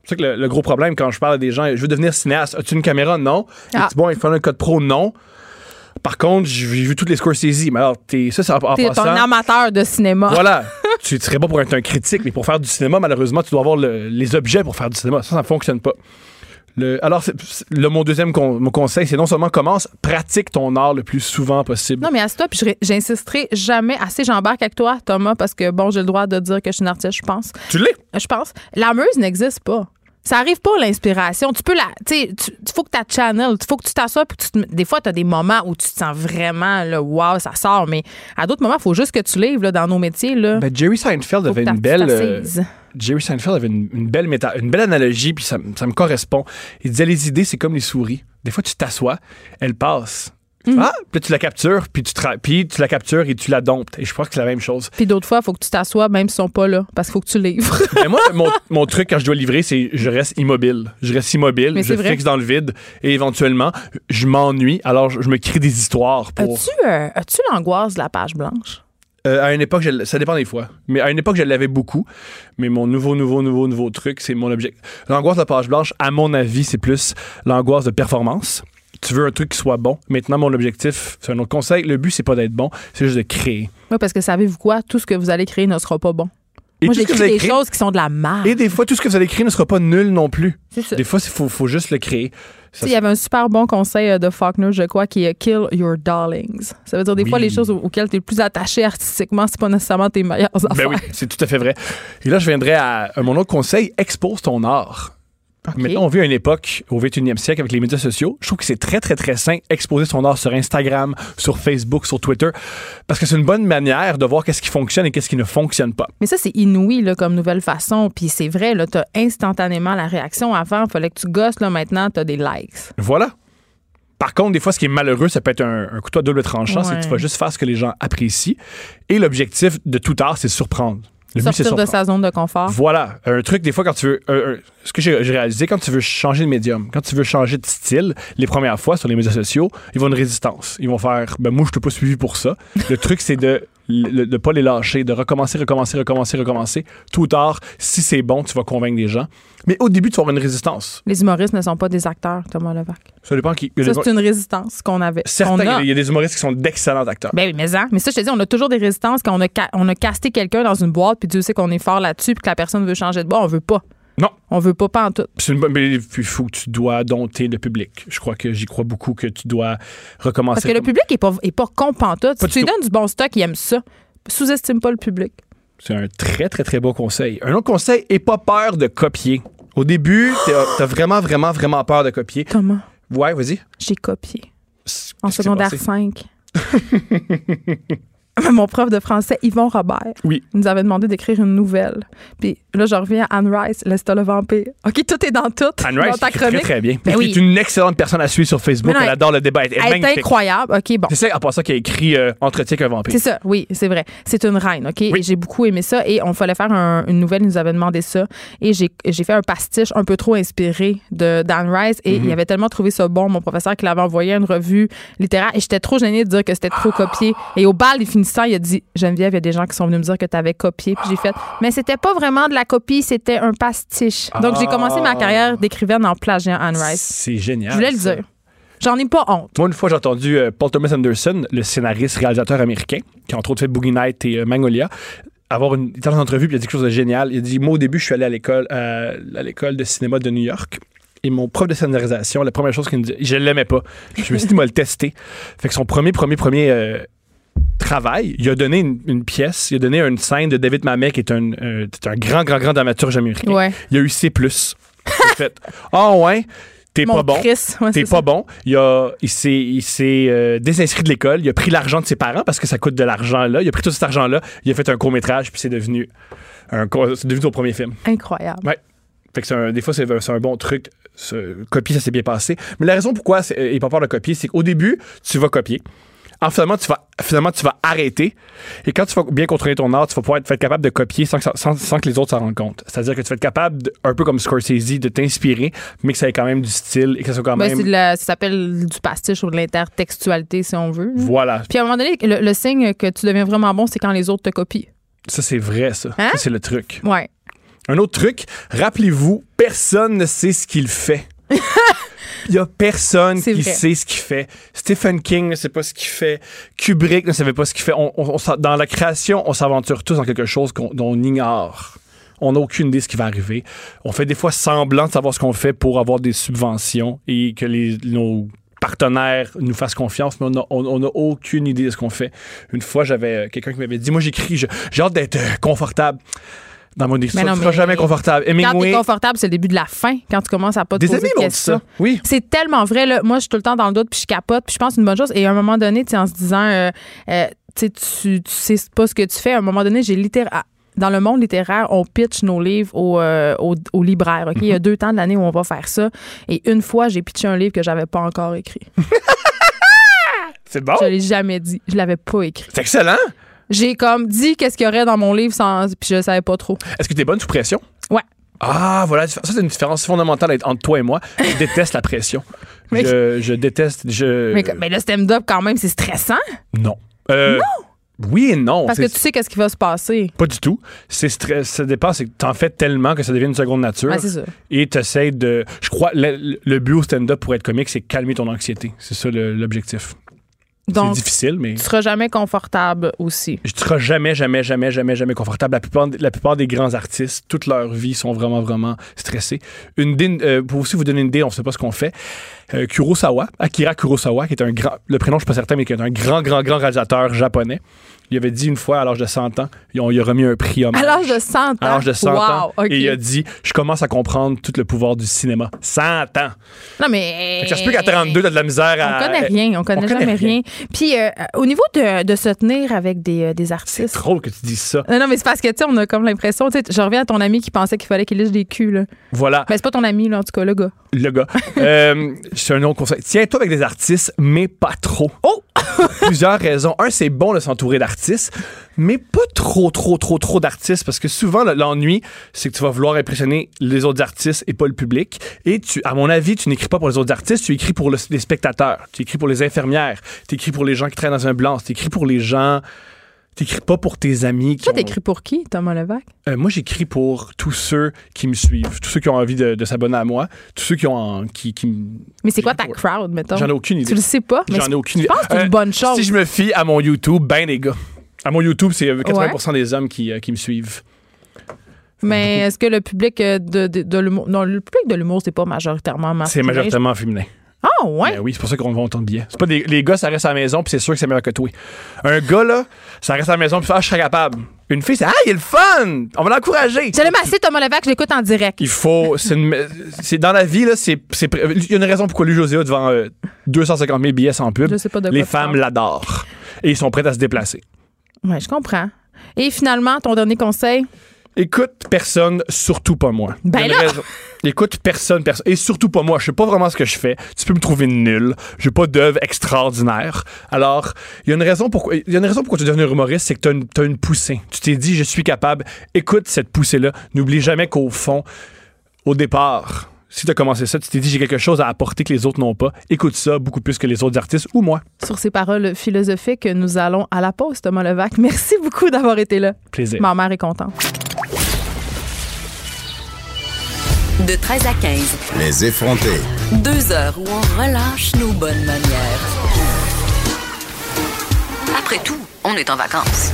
C'est ça que le, le gros problème quand je parle à des gens, je veux devenir cinéaste. As-tu une caméra? Non. Ah. Es-tu bon, il faut un code pro? Non. Par contre, j'ai vu toutes les Scorsese. Mais alors, t'es, ça, c'est en, T'es passant. un amateur de cinéma. Voilà. tu ne serais pas pour être un critique, mais pour faire du cinéma, malheureusement, tu dois avoir le- les objets pour faire du cinéma. Ça, ça ne fonctionne pas. Le- alors, c'est- c'est- le, mon deuxième con- mon conseil, c'est non seulement commence, pratique ton art le plus souvent possible. Non, mais à ce puis j'insisterai jamais assez, j'embarque avec toi, Thomas, parce que, bon, j'ai le droit de dire que je suis une artiste, je pense. Tu l'es. Je pense. La muse n'existe pas. Ça arrive pas l'inspiration. Tu peux la. Tu il faut que tu channel. Il faut que tu t'assoies. puis tu te- des fois, tu as des moments où tu te sens vraiment, là, wow, ça sort. Mais à d'autres moments, il faut juste que tu livres là, dans nos métiers. Là. Ben, Jerry Seinfeld avait une belle. euh. Jerry Seinfeld avait une, une belle méta, une belle analogie, puis ça, ça me correspond. Il disait les idées, c'est comme les souris. Des fois, tu t'assois, elles passent. Mhm. Ah, puis là, tu la captures, puis tu, tra- puis tu la captures et tu la domptes. Et je crois que c'est la même chose. Puis d'autres fois, il faut que tu t'assoies, même s'ils sont pas là, parce qu'il faut que tu livres. Mais moi, mon, mon truc quand je dois livrer, c'est je reste immobile. Je reste immobile, Mais je fixe dans le vide et éventuellement, je m'ennuie. Alors, je, je me crée des histoires pour. As-tu euh, as-tu l'angoisse de la page blanche? Euh, à une époque, je ça dépend des fois. Mais à une époque, je l'avais beaucoup. Mais mon nouveau, nouveau, nouveau, nouveau truc, c'est mon objectif. L'angoisse de la page blanche, à mon avis, c'est plus l'angoisse de performance. Tu veux un truc qui soit bon. Maintenant, mon objectif, c'est un autre conseil. Le but, c'est pas d'être bon, c'est juste de créer. Oui, parce que savez-vous quoi? Tout ce que vous allez créer ne sera pas bon. Et Moi, j'écris des créer- choses qui sont de la merde. Et des fois, tout ce que vous allez créer ne sera pas nul non plus. Ça. Des fois, il faut, faut juste le créer. Il y avait un super bon conseil euh, de Faulkner, je crois, qui est Kill your darlings. Ça veut dire des fois, les choses au- auxquelles tu es le plus attaché artistiquement, c'est pas nécessairement tes meilleures affaires. Ben oui, c'est tout à fait vrai. Et là, je viendrais à, à mon autre conseil, expose ton art. Maintenant, on vit à une époque, au 21e siècle, avec les médias sociaux. Je trouve que c'est très, très, très sain exposer son art sur Instagram, sur Facebook, sur Twitter, parce que c'est une bonne manière de voir qu'est-ce qui fonctionne et qu'est-ce qui ne fonctionne pas. Mais ça, c'est inouï là, comme nouvelle façon. Puis c'est vrai, tu as instantanément la réaction. Avant, il fallait que tu gosses. Là, maintenant, tu as des likes. Voilà. Par contre, des fois, ce qui est malheureux, ça peut être un, un couteau à double tranchant, c'est que tu vas juste faire ce que les gens apprécient. Et l'objectif de tout art, c'est surprendre. Le but, Sortir de surprendre. sa zone de confort. Voilà, un truc des fois quand tu veux, ce que j'ai réalisé quand tu veux changer de médium, quand tu veux changer de style, les premières fois sur les médias sociaux, ils vont une résistance. Ils vont faire, ben moi je t'ai pas suivi pour ça. Le truc c'est de ne pas les lâcher, de recommencer, recommencer, recommencer, recommencer. Tout tard, si c'est bon, tu vas convaincre des gens. Mais au début, tu vas avoir une résistance. Les humoristes ne sont pas des acteurs, Thomas Levac. Ça dépend qui. Ça, c'est une résistance qu'on avait. Certains, il y a. des humoristes qui sont d'excellents acteurs. Ben oui, mais, hein. mais ça, je te dis, on a toujours des résistances quand on a, on a casté quelqu'un dans une boîte, puis Dieu sait qu'on est fort là-dessus, puis que la personne veut changer de boîte. On veut pas. Non. On veut pas, pas en tout. Mais il faut que tu dois dompter le public. Je crois que j'y crois beaucoup que tu dois recommencer. Parce que le public est pas, est pas con pantoute. Si tu lui donnes du bon stock, il aime ça. Sous-estime pas le public. C'est un très, très, très beau conseil. Un autre conseil, aie pas peur de copier. Au début, t'as vraiment, vraiment, vraiment peur de copier. Comment? Ouais, vas-y. J'ai copié. En secondaire passé? 5. Mon prof de français, Yvon Robert, Oui. nous avait demandé d'écrire une nouvelle. Puis là, je reviens à Anne Rice, Lesta le vampire. OK, tout est dans tout. Anne dans Rice, ta écrit très, chronique. très bien. Ben oui. est une excellente personne à suivre sur Facebook. Non, elle adore le débat. Elle est Elle est magnifique. incroyable. OK, bon. C'est ça, à part ça, qui a écrit euh, Entretien qu'un vampire. C'est ça, oui, c'est vrai. C'est une reine, OK? Et j'ai beaucoup aimé ça. Et on fallait faire un- une nouvelle, ils nous avaient demandé ça. Et j'ai j'ai fait un pastiche un peu trop inspiré de Dan Rice. Et Mhm. il avait tellement trouvé ça bon, mon professeur, qu'il avait envoyé une revue littéraire. Et j'étais trop gênée de dire que c'était trop copié. Et au bal, il finissait finissant, il a dit Geneviève, il y a des gens qui sont venus me dire que tu avais copié. Puis j'ai fait Mais c'était pas vraiment de la copie, c'était un pastiche. Donc j'ai commencé ma carrière d'écrivaine en plagiant Anne Rice. C'est génial. Je voulais le dire. J'en ai pas honte. Moi, une fois, j'ai entendu euh, Paul Thomas Anderson, le scénariste, réalisateur américain, qui a entre autres fait Boogie Night et euh, Magnolia, avoir une, dans une entrevue, puis il a dit quelque chose de génial. Il a dit Moi, au début, je suis allé à l'école, euh, à l'école de cinéma de New York. Et mon prof de scénarisation, la première chose qu'il me dit, je l'aimais pas. Je me suis dit, moi, le tester. Fait que son premier, premier, premier euh, travail, il a donné une, une pièce, il a donné une scène de David Mamet, qui est un, euh, un grand, grand, grand dramaturge américain. Ouais. Il a eu C. Fait Ah ouais, t'es pas bon. Ouais, T'es pas ça. bon. Il, a, il s'est, il s'est euh, désinscrit de l'école. Il a pris l'argent de ses parents parce que ça coûte de l'argent là. Il a pris tout cet argent-là. Il a fait un court-métrage, puis c'est devenu, un, co- c'est devenu son premier film. Incroyable. Ouais. Fait que c'est un- des fois, c'est, un bon truc. Ce, copier, ça s'est bien passé. Mais la raison pourquoi il pas peur de copier, c'est qu'au début, tu vas copier. En finalement, tu vas, finalement, tu vas arrêter. Et quand tu vas bien contrôler ton art, tu vas pouvoir être, être capable de copier sans que, ça- sans, sans que les autres s'en rendent compte. C'est-à-dire que tu vas être capable, de- un peu comme Scorsese, de t'inspirer, mais que ça ait quand même du style et que ça soit quand Ben, même. la- ça s'appelle du pastiche ou de l'intertextualité, si on veut. Voilà. Puis à un moment donné, le, le signe que tu deviens vraiment bon, c'est quand les autres te copient. Ça, c'est vrai, ça. Hein? Ça, c'est le truc. Ouais. Un autre truc, rappelez-vous, personne ne sait ce qu'il fait. Il y a personne qui vrai. sait ce qu'il fait. Stephen King ne sait pas ce qu'il fait. Kubrick ne savait pas ce qu'il fait. On- on- on s'en- dans la création, on s'aventure tous dans quelque chose qu'on- dont on ignore. On n'a aucune idée de ce qui va arriver. On fait des fois semblant de savoir ce qu'on fait pour avoir des subventions et que les, nos partenaires nous fassent confiance, mais on n'a aucune idée de ce qu'on fait. Une fois, j'avais euh, quelqu'un qui m'avait dit, moi j'écris, j'ai hâte d'être euh, confortable. Dans mon écriture, non, tu seras mais jamais confortable. Quand t'es confortable, c'est le début de la fin. Quand tu commences à pas te des poser amis de m'ont dit questions. ça. Oui. C'est tellement vrai. Là. Moi, je suis tout le temps dans le doute, puis je capote, puis je pense une bonne chose. Et à un moment donné, en se disant, euh, euh, tu sais, tu sais pas ce que tu fais. À un moment donné, j'ai littéralement. Dans le monde littéraire, on pitch nos livres aux, euh, aux, aux libraires. Il y a deux temps de l'année où on va faire ça. Et une fois, j'ai pitché un livre que j'avais pas encore écrit. C'est bon? Je l'ai jamais dit. Je l'avais pas écrit. C'est excellent. J'ai comme dit qu'est-ce qu'il y aurait dans mon livre sans, puis je savais pas trop. Est-ce que tu es bonne sous pression? Ouais. Ah, voilà. Ça, c'est une différence fondamentale entre toi et moi. Je déteste la pression. Mais- Je, je déteste. Je... Mais, mais le stand-up, quand même, c'est stressant Non. Euh, Oui et non. parce que tu sais qu'est-ce qui va se passer. Pas du tout. C'est stress. Ça dépend, c'est que t'en fais tellement que ça devient une seconde nature. Ouais, c'est ça. et t'essayes de. Je crois, le, le but au stand-up pour être comique, c'est calmer ton anxiété. C'est ça le- l'objectif. C'est Donc, difficile, mais. tu seras jamais confortable aussi. Je ne serai jamais, jamais, jamais, jamais, jamais confortable. La plupart, la plupart des grands artistes, toute leur vie, sont vraiment, vraiment stressés. Une euh, pour aussi vous donner une idée, on ne sait pas ce qu'on fait. Euh, Kurosawa, Akira Kurosawa, qui est un grand, le prénom je ne suis pas certain, mais qui est un grand, grand, grand réalisateur japonais. Il avait dit une fois, à l'âge de 100 ans, ont, il a remis un prix hommage. À l'âge de 100 ans. À l'âge de 100 ans? Et il a dit, je commence à comprendre tout le pouvoir du cinéma. 100 ans. Non, mais. Ça se peut qu'à 32, t'as de la misère à. On connaît rien, on connaît connaît jamais rien. rien. Puis, euh, au niveau de, de se tenir avec des, euh, des C'est artistes. drôle que tu dises ça. Non, non, mais c'est parce que, tu sais, on a comme l'impression, tu sais, je reviens à ton ami qui pensait qu'il fallait qu'il lèche des culs, là. Voilà. Ben, c'est pas ton ami, là, en tout cas, le gars. le gars. Euh, c'est un autre conseil. Tiens-toi avec des artistes, mais pas trop. Oh! Plusieurs raisons. Un, c'est bon de s'entourer d'artistes, mais pas trop, trop, trop, trop d'artistes, parce que souvent, le- l'ennui, c'est que tu vas vouloir impressionner les autres artistes et pas le public. Et tu, à mon avis, tu n'écris pas pour les autres artistes, tu écris pour le- les spectateurs, tu écris pour les infirmières, tu écris pour les gens qui traînent dans un blanc, tu écris pour les gens. Tu écris pas pour tes amis. Qui Toi, ont- t'écris pour qui, Thomas Levac? euh, moi, j'écris pour tous ceux qui me suivent, tous ceux qui ont envie de, de s'abonner à moi, tous ceux qui ont en- qui, qui me- Mais c'est quoi ta crowd, mettons? J'en ai aucune idée. Tu le sais pas? mais J'en ai aucune Je idée. pense que c'est Euh, une bonne chose. Si je me fie à mon YouTube, ben les gars. À mon YouTube, c'est euh, 80% des hommes qui, euh, qui me suivent. Mais est-ce que le public euh, de, de, de l'humour. Non, le public de l'humour, c'est pas majoritairement C'est masculin. majoritairement féminin. Ah, ouais? Ben oui, c'est pour ça qu'on vend autant de billets. C'est pas des, les gars, ça reste à la maison, puis c'est sûr que c'est meilleur que toi. Un gars, là, ça reste à la maison, puis ah, je serais capable. Une fille, c'est Ah, il est le fun! On va l'encourager! Je l'aime assez, Thomas Levac, je l'écoute en direct. Il faut. C'est c'est dans la vie, là, c'est. c'est Il y a une raison pourquoi lui, José, devant euh, 250 000 billets sans pub. Je sais pas de quoi Les femmes l'adorent. Et ils sont prêts à se déplacer. Ouais, je comprends. Et finalement, ton dernier conseil? Écoute personne, surtout pas moi. Ben là! Écoute personne, personne. Et surtout pas moi. Je sais pas vraiment ce que je fais. Tu peux me trouver nul. J'ai pas d'œuvre extraordinaire. Alors, il y a une raison pourquoi, il y a une raison pourquoi tu es devenu humoriste, c'est que t'as une, t'as une poussée. Tu t'es dit, je suis capable. Écoute cette poussée-là. N'oublie jamais qu'au fond, au départ, si tu as commencé ça, tu t'es dit j'ai quelque chose à apporter que les autres n'ont pas, écoute ça beaucoup plus que les autres artistes ou moi. Sur ces paroles philosophiques, nous allons à la pause, Thomas Levac. Merci beaucoup d'avoir été là. Plaisir. Ma mère est contente. De 13 à 15. Les effrontés. Deux heures où on relâche nos bonnes manières. Après tout, on est en vacances.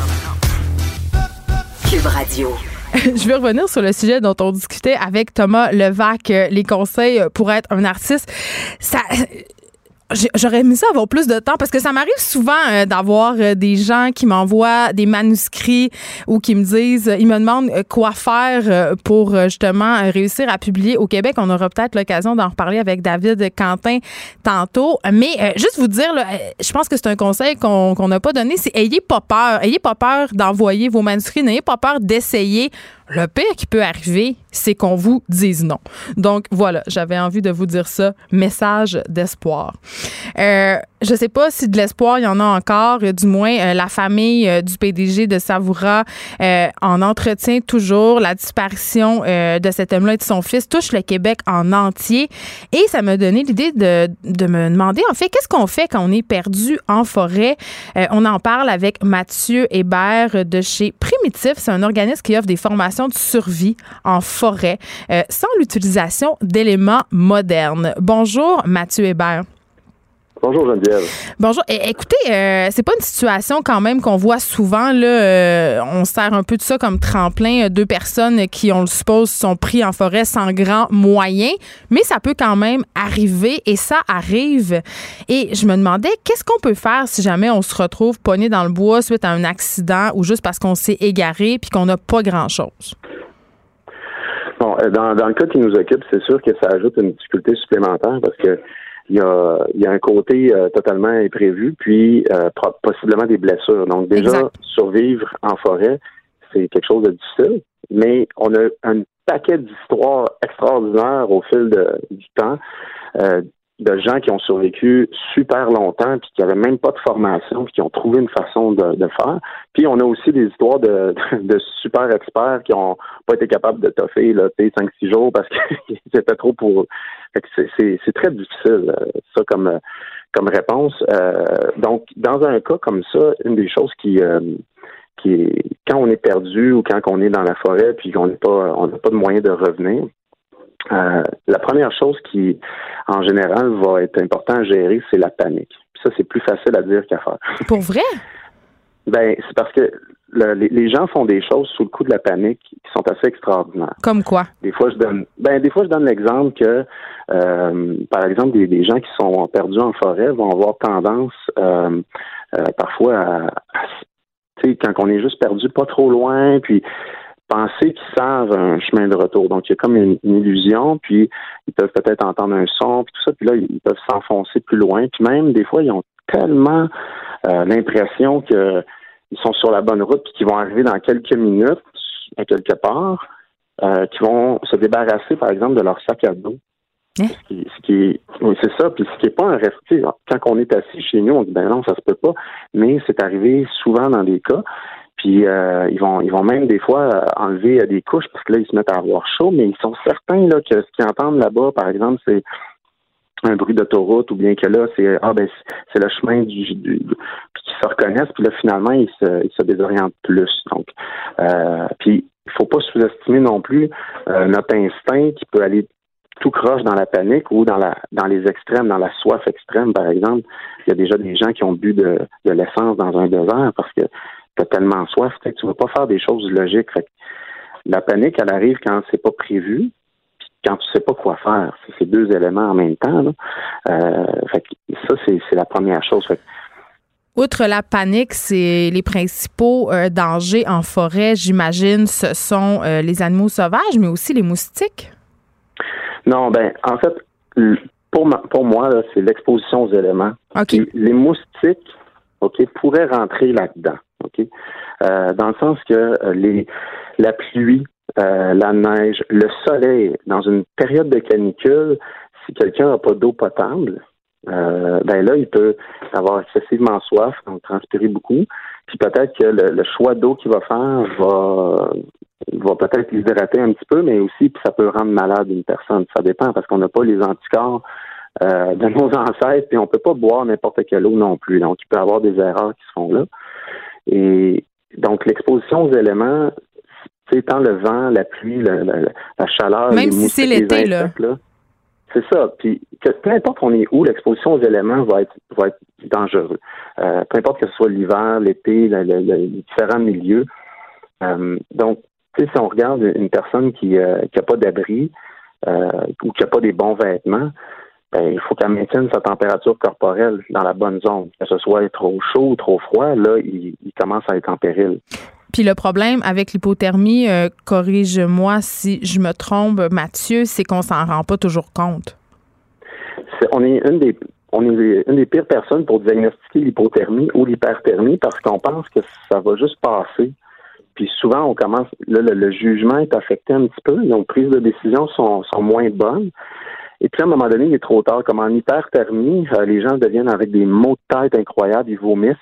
Cube Radio. Je vais revenir sur le sujet dont on discutait avec Thomas Levac, euh, les conseils pour être un artiste. Ça, J'aurais aimé ça avoir plus de temps parce que ça m'arrive souvent euh, d'avoir euh, des gens qui m'envoient des manuscrits ou qui me disent, ils me demandent euh, quoi faire pour justement réussir à publier au Québec. On aura peut-être l'occasion d'en reparler avec David Quentin tantôt. Mais juste vous dire, je pense que c'est un conseil qu'on n'a pas donné, c'est ayez pas peur. Ayez pas peur d'envoyer vos manuscrits. N'ayez pas peur d'essayer. Le pire qui peut arriver, c'est qu'on vous dise non. Donc voilà, j'avais envie de vous dire ça. Message d'espoir. Euh, je sais pas si de l'espoir il y en a encore. Du moins, euh, la famille euh, du PDG de Savoura en entretient toujours. La disparition de cet homme-là et de son fils touche le Québec en entier. Et ça m'a donné l'idée de, de, me demander, en fait, qu'est-ce qu'on fait quand on est perdu en forêt? on en parle avec Mathieu Hébert de chez Primitif. C'est un organisme qui offre des formations de survie en forêt sans l'utilisation d'éléments modernes. Bonjour, Mathieu Hébert. Bonjour Geneviève. Bonjour. écoutez, euh, c'est pas une situation quand même qu'on voit souvent. Là, euh, on sert un peu de ça comme tremplin. Euh, deux personnes qui, on le suppose, sont pris en forêt sans grand moyen, mais ça peut quand même arriver et ça arrive. Et je me demandais, qu'est-ce qu'on peut faire si jamais on se retrouve pogné dans le bois suite à un accident ou juste parce qu'on s'est égaré puis qu'on n'a pas grand-chose? Bon, dans, dans le cas qui nous occupe, c'est sûr que ça ajoute une difficulté supplémentaire parce que il y a, il y a un côté euh, totalement imprévu, puis euh, possiblement des blessures. Donc déjà, survivre en forêt, c'est quelque chose de difficile, mais on a un paquet d'histoires extraordinaires au fil de, du temps. Euh, de gens qui ont survécu super longtemps puis qui n'avaient même pas de formation puis qui ont trouvé une façon de, de faire. Puis on a aussi des histoires de, de, super experts qui ont pas été capables de toffer là, 5-6 jours parce que c'était trop pour. C'est très difficile, euh, ça, comme, euh, comme réponse. Euh, donc, dans un cas comme ça, une des choses qui, qui est quand on est perdu ou quand on est dans la forêt puis qu'on n'est pas on n'a pas de moyen de revenir, euh, la première chose qui, en général, va être important à gérer, c'est la panique. Puis ça, c'est plus facile à dire qu'à faire. Pour vrai? ben, c'est parce que les, gens font des choses sous le coup de la panique qui sont assez extraordinaires. Comme quoi? Des fois, je donne, ben, des fois, je donne l'exemple que, euh, par exemple, des, gens qui sont perdus en forêt vont avoir tendance, euh, parfois, à, à tu sais, quand on est juste perdu pas trop loin, puis penser qu'ils savent un chemin de retour. Donc, il y a comme une, illusion, puis ils peuvent peut-être entendre un son, puis tout ça, puis là, ils peuvent s'enfoncer plus loin. Puis même, des fois, ils ont tellement euh, l'impression qu'ils sont sur la bonne route, puis qu'ils vont arriver dans quelques minutes, à quelque part, euh, qu'ils vont se débarrasser, par exemple, de leur sac à dos. Hein? Ce qui, oui, c'est ça. Puis ce qui n'est pas un reste. Quand on est assis chez nous, on dit ben non, ça se peut pas. Mais c'est arrivé souvent dans des cas. Puis euh, ils vont ils vont même des fois euh, enlever euh, des couches parce que là ils se mettent à avoir chaud, mais ils sont certains là que ce qu'ils entendent là-bas, par exemple, c'est un bruit d'autoroute ou bien que là c'est ah ben c'est le chemin du, du puis qu'ils se reconnaissent puis là finalement ils se ils se désorientent plus. Donc euh, puis il faut pas sous-estimer non plus notre instinct qui peut aller tout croche dans la panique ou dans la dans les extrêmes dans la soif extrême par exemple. Il y a déjà des gens qui ont bu de, de l'essence dans un désert parce que tu tellement soif, tu ne vas pas faire des choses logiques. la panique, elle arrive quand c'est pas prévu, puis quand tu sais pas quoi faire. C'est ces deux éléments en même temps. Euh, ça, c'est la première chose. Outre la panique, c'est les principaux euh, dangers en forêt, j'imagine, ce sont euh, les animaux sauvages, mais aussi les moustiques. Non, ben en fait, pour, pour moi, c'est l'exposition aux éléments. Les moustiques, OK, pourraient rentrer là-dedans. Euh, dans le sens que euh, les, la pluie, euh, la neige, le soleil, dans une période de canicule, si quelqu'un n'a pas d'eau potable, ben là, il peut avoir excessivement soif, donc transpirer beaucoup. Puis peut-être que le, choix d'eau qu'il va faire va va peut-être l'hydrater un petit peu, mais aussi ça peut rendre malade une personne. Ça dépend parce qu'on n'a pas les anticorps euh, de nos ancêtres, puis on peut pas boire n'importe quelle eau non plus. Donc, il peut y avoir des erreurs qui se font là. Et donc, l'exposition aux éléments, c'est tant le vent, la pluie, la, chaleur, même si c'est l'été là. C'est ça. Puis que, peu importe on est où, l'exposition aux éléments va être va être dangereux. Euh, peu importe que ce soit l'hiver, l'été, les différents milieux. Euh, donc, si on regarde une personne qui n'a euh, pas d'abri ou qui n'a pas des bons vêtements, ben, il faut qu'elle maintienne sa température corporelle dans la bonne zone. Que ce soit trop chaud ou trop froid, là, il, commence à être en péril. Puis le problème avec l'hypothermie, corrige-moi si je me trompe, Mathieu, c'est qu'on s'en rend pas toujours compte. on est une des on est une des pires personnes pour diagnostiquer l'hypothermie ou l'hyperthermie parce qu'on pense que ça va juste passer. Puis souvent, on commence, là, le, jugement est affecté un petit peu, donc prises de décision sont, sont moins bonnes. Et puis à un moment donné, il est trop tard. Comme en hyperthermie, euh, les gens deviennent avec des maux de tête incroyables, ils vomissent.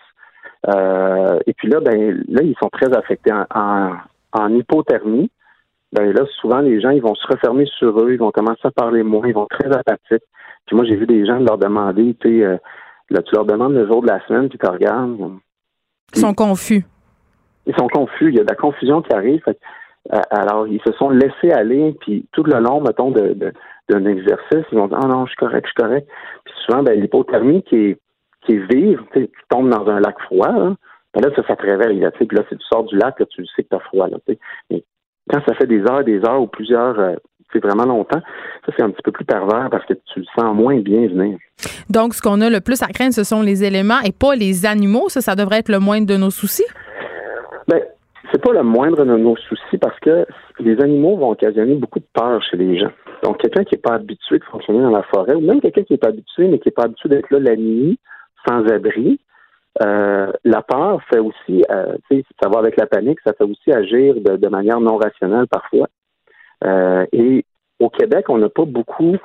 Euh, et puis là, ben là, ils sont très affectés en, en, hypothermie. Ben là, souvent, les gens, ils vont se refermer sur eux, ils vont commencer à parler moins, ils vont être très apathiques. Puis moi, j'ai vu des gens leur demander, tu sais, euh, là, tu leur demandes le jour de la semaine, puis tu regardes. Ils sont confus. Ils sont confus. Il y a de la confusion qui arrive. Alors, ils se sont laissés aller, puis tout le long, mettons, de, d'un exercice, ils vont dire Ah non, je suis correct, je suis correct. Puis souvent, ben, l'hypothermie qui est qui est vive, tu tombes dans un lac froid, là, ben là, ça, ça te réveille. Là, puis là, si tu sors du lac, là, tu sais que tu as froid. Là, Mais quand ça fait des heures des heures ou plusieurs euh, c'est vraiment longtemps, ça c'est un petit peu plus pervers parce que tu le sens moins bien venir. Donc, ce qu'on a le plus à craindre, ce sont les éléments et pas les animaux. Ça, ça devrait être le moindre de nos soucis? Ben, c'est pas le moindre de nos soucis parce que les animaux vont occasionner beaucoup de peur chez les gens. Donc, quelqu'un qui n'est pas habitué de fonctionner dans la forêt, ou même quelqu'un qui n'est pas habitué, mais qui n'est pas habitué d'être là la nuit, sans abri, euh, la peur fait aussi, euh, ça va avec la panique, ça fait aussi agir de manière non rationnelle parfois. Euh, et au Québec, on n'a pas beaucoup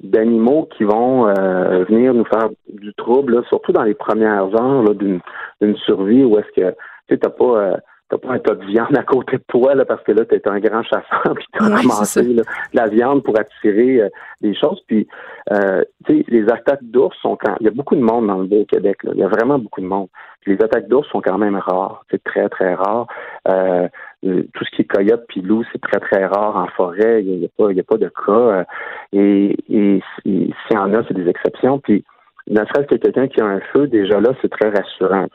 d'animaux qui vont euh, venir nous faire du trouble, surtout dans les premières heures d'une survie où est-ce que tu n'as pas euh, pas un tas de viande à côté de toi là, parce que là, tu es un grand chasseur puis tu as ramassé la viande pour attirer des choses. Puis tu sais, les attaques d'ours sont quand il y a beaucoup de monde dans le beau Québec. Là. Il y a vraiment beaucoup de monde. les attaques d'ours sont quand même rares. C'est très, très rare. Euh, tout ce qui est coyote puis loup, c'est très, très rare en forêt. Il n'y a, pas, a pas de cas. Euh, et, et, s'il y en a, c'est des exceptions. Puis, ne serait-ce que quelqu'un qui a un feu, déjà là, c'est très rassurant.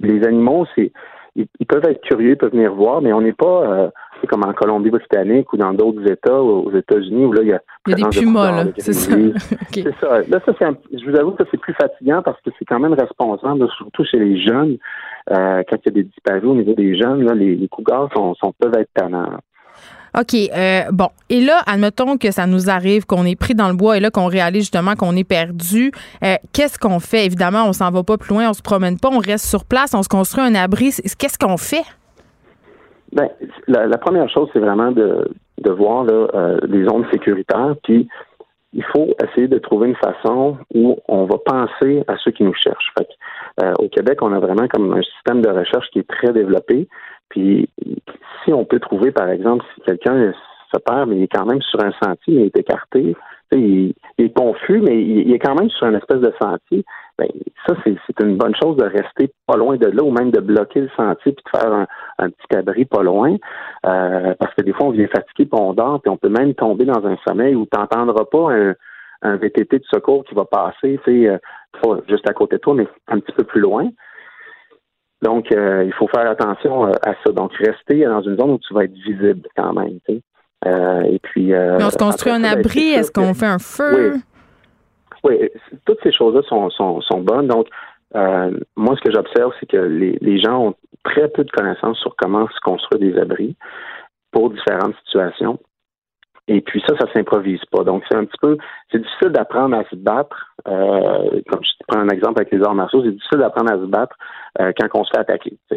Les animaux, c'est ils, peuvent être curieux, ils peuvent venir voir, mais on n'est pas euh, comme en Colombie-Britannique ou dans d'autres États, aux États-Unis, où là, il y a... Il y a des pumas, là, c'est ça. C'est ça. Là, ça, c'est je vous avoue que c'est plus fatigant parce que c'est quand même responsable, surtout chez les jeunes. Euh, quand il y a des disparus au niveau des jeunes, là, les, les cougars sont, sont, peuvent être tannants. OK. Euh, bon. Et là, admettons que ça nous arrive, qu'on est pris dans le bois et là, qu'on réalise justement qu'on est perdu. Euh, qu'est-ce qu'on fait? Évidemment, on s'en va pas plus loin, on se promène pas, on reste sur place, on se construit un abri. Qu'est-ce qu'on fait? Ben, la, première chose, c'est vraiment de, voir euh, les zones sécuritaires, puis il faut essayer de trouver une façon où on va penser à ceux qui nous cherchent. Fait au Québec, on a vraiment comme un système de recherche qui est très développé. Puis si on peut trouver, par exemple, si quelqu'un se perd, mais il est quand même sur un sentier, il est écarté, il, est confus, mais il, est quand même sur une espèce de sentier, ben, ça, c'est une bonne chose de rester pas loin de là ou même de bloquer le sentier puis de faire un, petit abri pas loin. Euh, parce que des fois, on vient fatigué puis on dort, puis on peut même tomber dans un sommeil où tu n'entendras pas un, un VTT de secours qui va passer, tu sais, euh, juste à côté de toi, mais un petit peu plus loin. Donc, euh, il faut faire attention euh, à ça. Donc, rester dans une zone où tu vas être visible quand même. Euh, et puis. Mais on se construit un ben, abri. Est-ce qu'on fait un feu? Oui. toutes ces choses-là sont, sont, sont, bonnes. Donc, moi, ce que j'observe, c'est que les, les gens ont très peu de connaissances sur comment se construire des abris pour différentes situations. Et puis ça, ça s'improvise pas. Donc c'est un petit peu, c'est difficile d'apprendre à se battre. Euh, comme je prends un exemple avec les arts martiaux, c'est difficile d'apprendre à se battre euh, quand on se fait attaquer.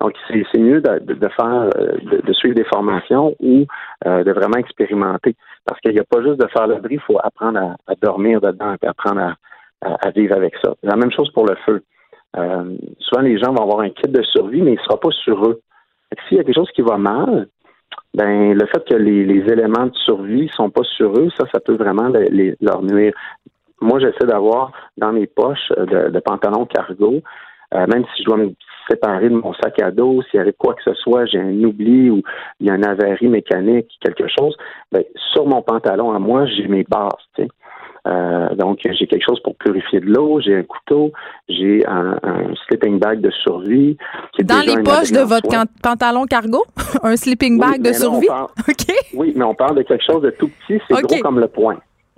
Donc c'est mieux de, de faire, euh, de, suivre des formations ou euh, de vraiment expérimenter. Parce qu'il n'y a pas juste de faire le bris, il faut apprendre à, dormir dedans et apprendre à, à, vivre avec ça. La même chose pour le feu. souvent les gens vont avoir un kit de survie, mais il ne sera pas sur eux. S'il y a quelque chose qui va mal, ben le fait que les, éléments de survie sont pas sur eux, ça, ça peut vraiment leur nuire. Moi, j'essaie d'avoir dans mes poches de, pantalons cargo, euh, même si je dois me séparer de mon sac à dos, s'il y avait quoi que ce soit, j'ai un oubli ou il y a une avarie mécanique, quelque chose, ben, sur mon pantalon à moi, j'ai mes bases. Euh, donc, j'ai quelque chose pour purifier de l'eau, j'ai un couteau, j'ai un, sleeping bag de survie. Dans les poches de votre pantalon cargo? un sleeping bag de survie? Oui, mais on parle de quelque chose de tout petit, c'est gros comme le poing.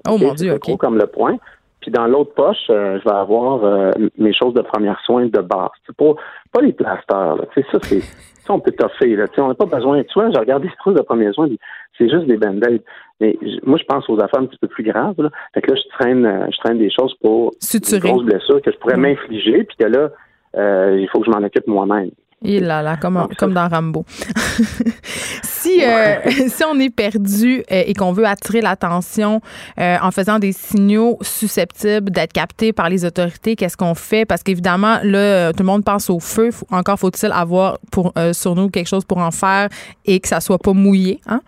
Oh mon Dieu, OK. gros comme le poing. Puis dans l'autre poche, euh, je vais avoir euh, mes choses de première soin de base. C'est pas, pas les plasters. Là. ça, c'est ça, on peut toffer. Là. on n'a pas besoin. Tu vois, j'ai regardé ces choses de première soin, c'est juste des band-aids. Mais moi, je pense aux affaires un petit peu plus graves. Là. Fait que là, je traîne, euh, je traîne des choses pour Suturer. une grosse blessure que je pourrais m'infliger, puis que là, il faut que je m'en occupe moi-même. Il là là, comme, comme dans Rambo. si, euh, si on est perdu euh, et qu'on veut attirer l'attention euh, en faisant des signaux susceptibles d'être captés par les autorités, qu'est-ce qu'on fait? Parce qu'évidemment, là, tout le monde pense au feu. Encore faut-il avoir pour, sur nous quelque chose pour en faire et que ça soit pas mouillé. Hein?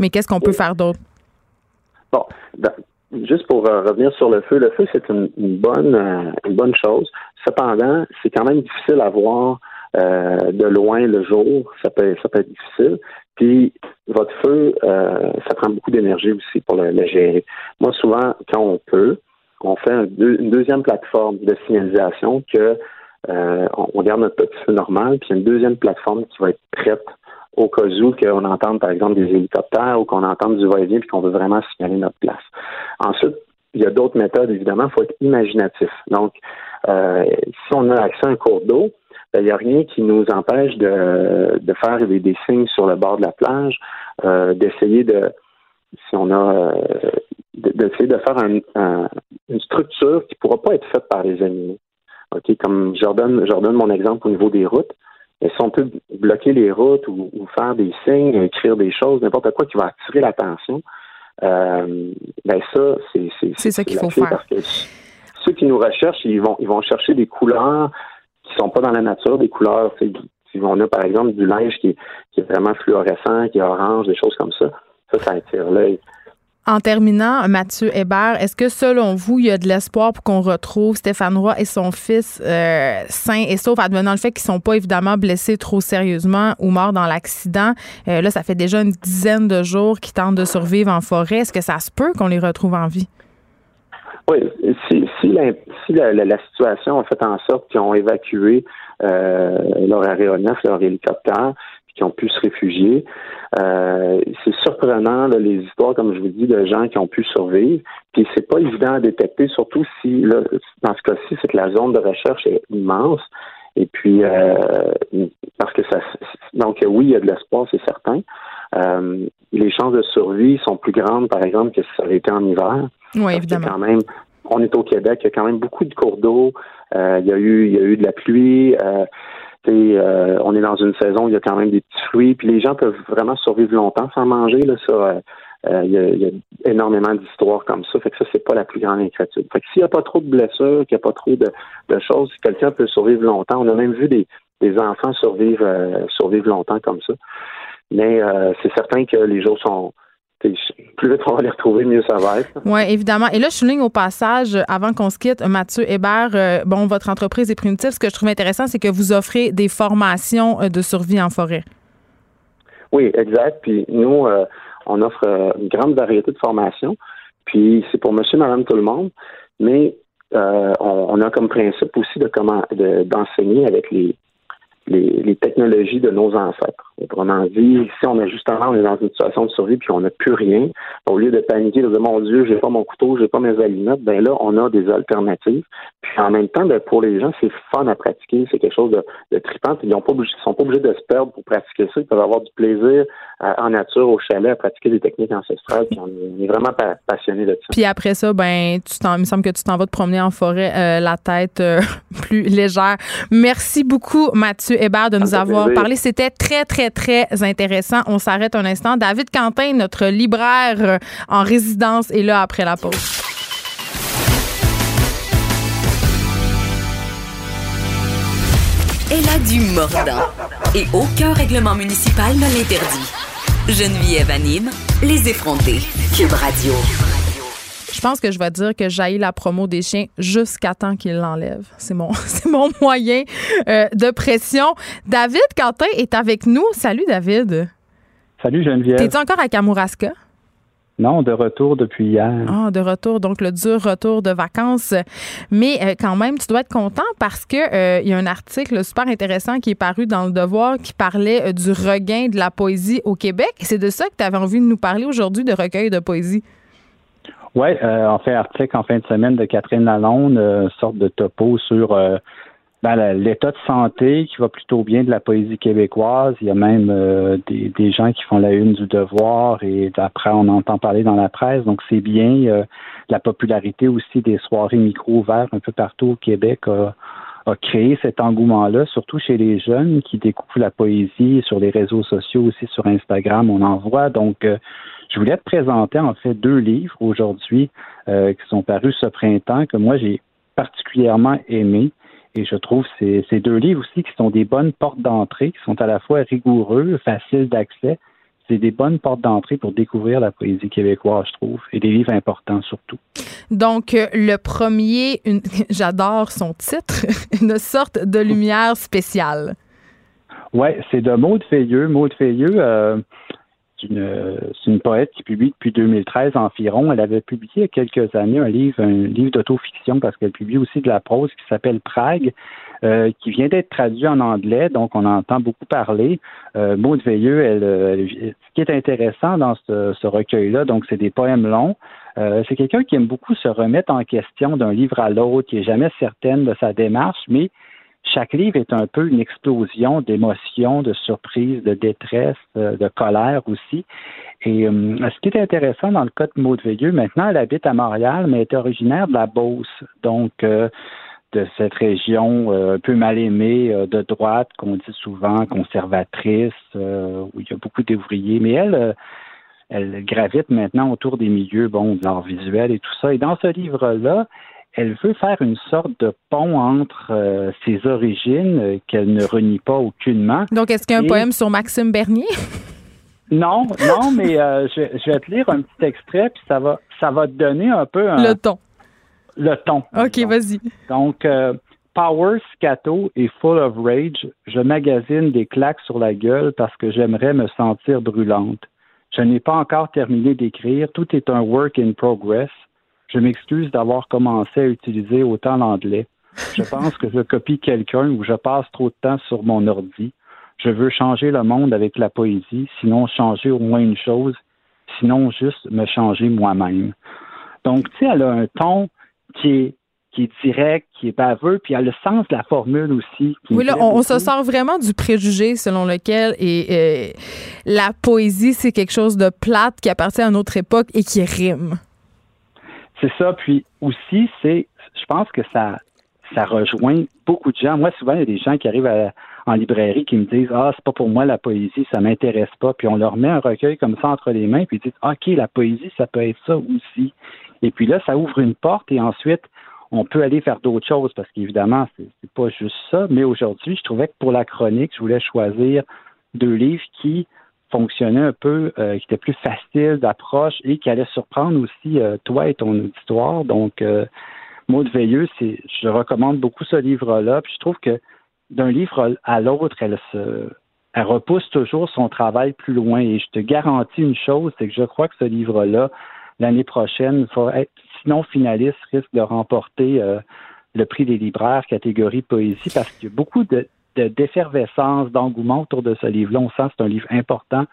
Mais qu'est-ce qu'on peut faire d'autre? Bon, juste pour revenir sur le feu, le feu, c'est une, bonne, une bonne chose. Cependant, c'est quand même difficile à voir euh, de loin le jour, ça peut, ça peut être difficile. Puis votre feu, euh, ça prend beaucoup d'énergie aussi pour le, gérer. Moi, souvent, quand on peut, on fait une deuxième plateforme de signalisation que euh, on, garde notre petit feu normal, puis une deuxième plateforme qui va être prête au cas où qu'on entende, par exemple, des hélicoptères ou qu'on entende du va-et-vient puis qu'on veut vraiment signaler notre place. Ensuite, il y a d'autres méthodes, évidemment, il faut être imaginatif. Donc, si on a accès à un cours d'eau, il n'y a rien qui nous empêche de, de faire des, des, signes sur le bord de la plage, euh, d'essayer de, si on a, euh, d'essayer de, faire une structure qui ne pourra pas être faite par les animaux. Ok, comme je redonne, je mon exemple au niveau des routes. Et si on peut bloquer les routes ou, faire des signes, écrire des choses, n'importe quoi qui va attirer l'attention, euh, ben ça, c'est c'est ça qu'il faut faire. Parce que ceux qui nous recherchent, ils vont ils vont chercher des couleurs, qui sont pas dans la nature, des couleurs, si on a par exemple du linge qui, est vraiment fluorescent, qui est orange, des choses comme ça, ça, ça attire l'œil. En terminant, Mathieu Hébert, est-ce que selon vous, il y a de l'espoir pour qu'on retrouve Stéphane Roy et son fils euh, sains et saufs, advenant le fait qu'ils sont pas évidemment blessés trop sérieusement ou morts dans l'accident? Euh, là, ça fait déjà une dizaine de jours qu'ils tentent de survivre en forêt. Est-ce que ça se peut qu'on les retrouve en vie? Oui, si, si, la, si la, la, situation a fait en sorte qu'ils ont évacué euh, leur aéronef, leur hélicoptère, puis qu'ils ont pu se réfugier, euh, c'est surprenant les histoires, comme je vous dis, de gens qui ont pu survivre. Puis c'est pas évident à détecter, surtout si là, dans ce cas-ci, c'est que la zone de recherche est immense. Et puis euh, parce que ça donc oui, il y a de l'espoir, c'est certain. Euh, les chances de survie sont plus grandes, par exemple, que si ça avait été en hiver. Oui, évidemment. Quand même, on est au Québec, il y a quand même beaucoup de cours d'eau. Euh, il y a eu, il y a eu de la pluie. Euh, euh, on est dans une saison où il y a quand même des petits fruits. Puis les gens peuvent vraiment survivre longtemps sans manger. Là, ça, il, y a, énormément d'histoires comme ça. Fait que ça, c'est pas la plus grande inquiétude. Fait que s'il n'y a pas trop de blessures, qu'il n'y a pas trop de, de choses, si quelqu'un peut survivre longtemps, on a même vu des, des enfants survivre, survivre longtemps comme ça. Mais c'est certain que les jours sont plus vite on va les retrouver, mieux ça va être. Oui, évidemment. Et là, je souligne au passage, avant qu'on se quitte, Mathieu Hébert, euh, bon, votre entreprise est primitive. Ce que je trouve intéressant, c'est que vous offrez des formations euh, de survie en forêt. Oui, exact. Puis nous, euh, on offre une grande variété de formations. Puis c'est pour monsieur, madame, tout le monde. Mais on, a comme principe aussi de comment d'enseigner avec les, les, technologies de nos ancêtres. Autrement dit, si on est justement on est dans une situation de survie puis on n'a plus rien, au lieu de paniquer, de dire mon Dieu, j'ai pas mon couteau, j'ai pas mes allumettes, ben là, on a des alternatives. Puis en même temps, ben, pour les gens, c'est fun à pratiquer, c'est quelque chose de, de trippant. Ils ne sont pas obligés de se perdre pour pratiquer ça. Ils peuvent avoir du plaisir en nature, au chalet, à pratiquer des techniques ancestrales. Puis on est vraiment passionné de ça. Puis après ça, ben, tu il me semble que tu t'en vas te promener en forêt euh, la tête euh, plus légère. Merci beaucoup, Mathieu Hébert, de nous avoir parlé. C'était très, très, très intéressant. On s'arrête un instant. David Quentin, notre libraire en résidence, est là après la pause. Elle a du mordant et aucun règlement municipal ne l'interdit. Geneviève anime Les effrontés. Cube Radio. Je pense que je vais dire que j'aille la promo des chiens jusqu'à temps qu'ils l'enlèvent. C'est mon, c'est mon moyen euh, de pression. David Quentin est avec nous. Salut David. Salut Geneviève. T'es-tu encore à Kamouraska? Non, de retour depuis hier. Ah, de retour, donc le dur retour de vacances. Mais euh, quand même, tu dois être content parce que euh, il y a un article super intéressant qui est paru dans le Devoir qui parlait du regain de la poésie au Québec. C'est de ça que tu avais envie de nous parler aujourd'hui, de recueil de poésie. Oui, euh, on fait article en fin de semaine de Catherine Lalonde, euh, sorte de topo sur euh, ben, l'état de santé qui va plutôt bien de la poésie québécoise. Il y a même euh, des, des, gens qui font la une du devoir et après on entend parler dans la presse, donc c'est bien. la popularité aussi des soirées micro ouvertes un peu partout au Québec a, a créé cet engouement-là, surtout chez les jeunes qui découvrent la poésie sur les réseaux sociaux, aussi sur Instagram, on en voit. Donc, je voulais te présenter en fait deux livres aujourd'hui euh, qui sont parus ce printemps que moi j'ai particulièrement aimés. Et je trouve ces, ces deux livres aussi qui sont des bonnes portes d'entrée, qui sont à la fois rigoureux, faciles d'accès. C'est des bonnes portes d'entrée pour découvrir la poésie québécoise, je trouve, et des livres importants surtout. Donc, euh, le premier, j'adore son titre, une sorte de lumière spéciale. Oui, c'est de Maude Feilleux. Maude Feilleux, euh, c'est une, poète qui publie depuis 2013 environ. Elle avait publié il y a quelques années un livre, un livre d'autofiction parce qu'elle publie aussi de la prose qui s'appelle Prague, euh, qui vient d'être traduit en anglais, donc on entend beaucoup parler. Euh, Maud Veilleux, elle, ce qui est intéressant dans ce, recueil-là, donc c'est des poèmes longs. Euh, c'est quelqu'un qui aime beaucoup se remettre en question d'un livre à l'autre, qui est jamais certaine de sa démarche, mais chaque livre est un peu une explosion d'émotions, de surprise, de détresse, euh, de, colère aussi. Et euh, ce qui est intéressant dans le cas de Maud Veilleux, maintenant, elle habite à Montréal, mais elle est originaire de la Beauce, donc euh, de cette région un peu mal aimée de droite, qu'on dit souvent conservatrice, où il y a beaucoup d'ouvriers. Mais elle, elle gravite maintenant autour des milieux, bon, de l'art visuel et tout ça. Et dans ce livre-là, elle veut faire une sorte de pont entre euh, ses origines euh, qu'elle ne renie pas aucunement. Donc, est-ce qu'il y a un poème sur Maxime Bernier? non, non, mais euh, je, vais te lire un petit extrait, puis ça va, ça va te donner un peu le ton. Le ton. OK, vas-y. Donc, Power Scato est full of rage. Je magasine des claques sur la gueule parce que j'aimerais me sentir brûlante. Je n'ai pas encore terminé d'écrire. Tout est un work in progress. Je m'excuse d'avoir commencé à utiliser autant l'anglais. Je pense que je copie quelqu'un ou je passe trop de temps sur mon ordi. Je veux changer le monde avec la poésie, sinon changer au moins une chose, sinon juste me changer moi-même. Donc, tu sais, elle a un ton qui est qui est direct, qui est baveux, puis elle a le sens de la formule aussi. Oui, là, on, se sort vraiment du préjugé selon lequel et, euh, la poésie, c'est quelque chose de plate qui appartient à notre époque et qui rime. C'est ça. Puis aussi, c'est, je pense que ça, ça rejoint beaucoup de gens. Moi, souvent, il y a des gens qui arrivent en librairie qui me disent Ah, c'est pas pour moi la poésie, ça m'intéresse pas. Puis on leur met un recueil comme ça entre les mains, puis ils disent OK, la poésie, ça peut être ça aussi. Et puis là, ça ouvre une porte et ensuite, on peut aller faire d'autres choses parce qu'évidemment, c'est pas juste ça. Mais aujourd'hui, je trouvais que pour la chronique, je voulais choisir deux livres qui fonctionnait un peu, euh, qui était plus facile d'approche et qui allait surprendre aussi euh, toi et ton auditoire. Donc, euh, Maud Veilleux, je recommande beaucoup ce livre-là. Puis je trouve que d'un livre à l'autre, elle se, elle repousse toujours son travail plus loin. Et je te garantis une chose, c'est que je crois que ce livre-là, l'année prochaine, sinon finaliste, risque de remporter le prix des libraires catégorie poésie parce qu'il y a beaucoup de, d'effervescence, d'engouement autour de ce livre-là. On sent que c'est un livre important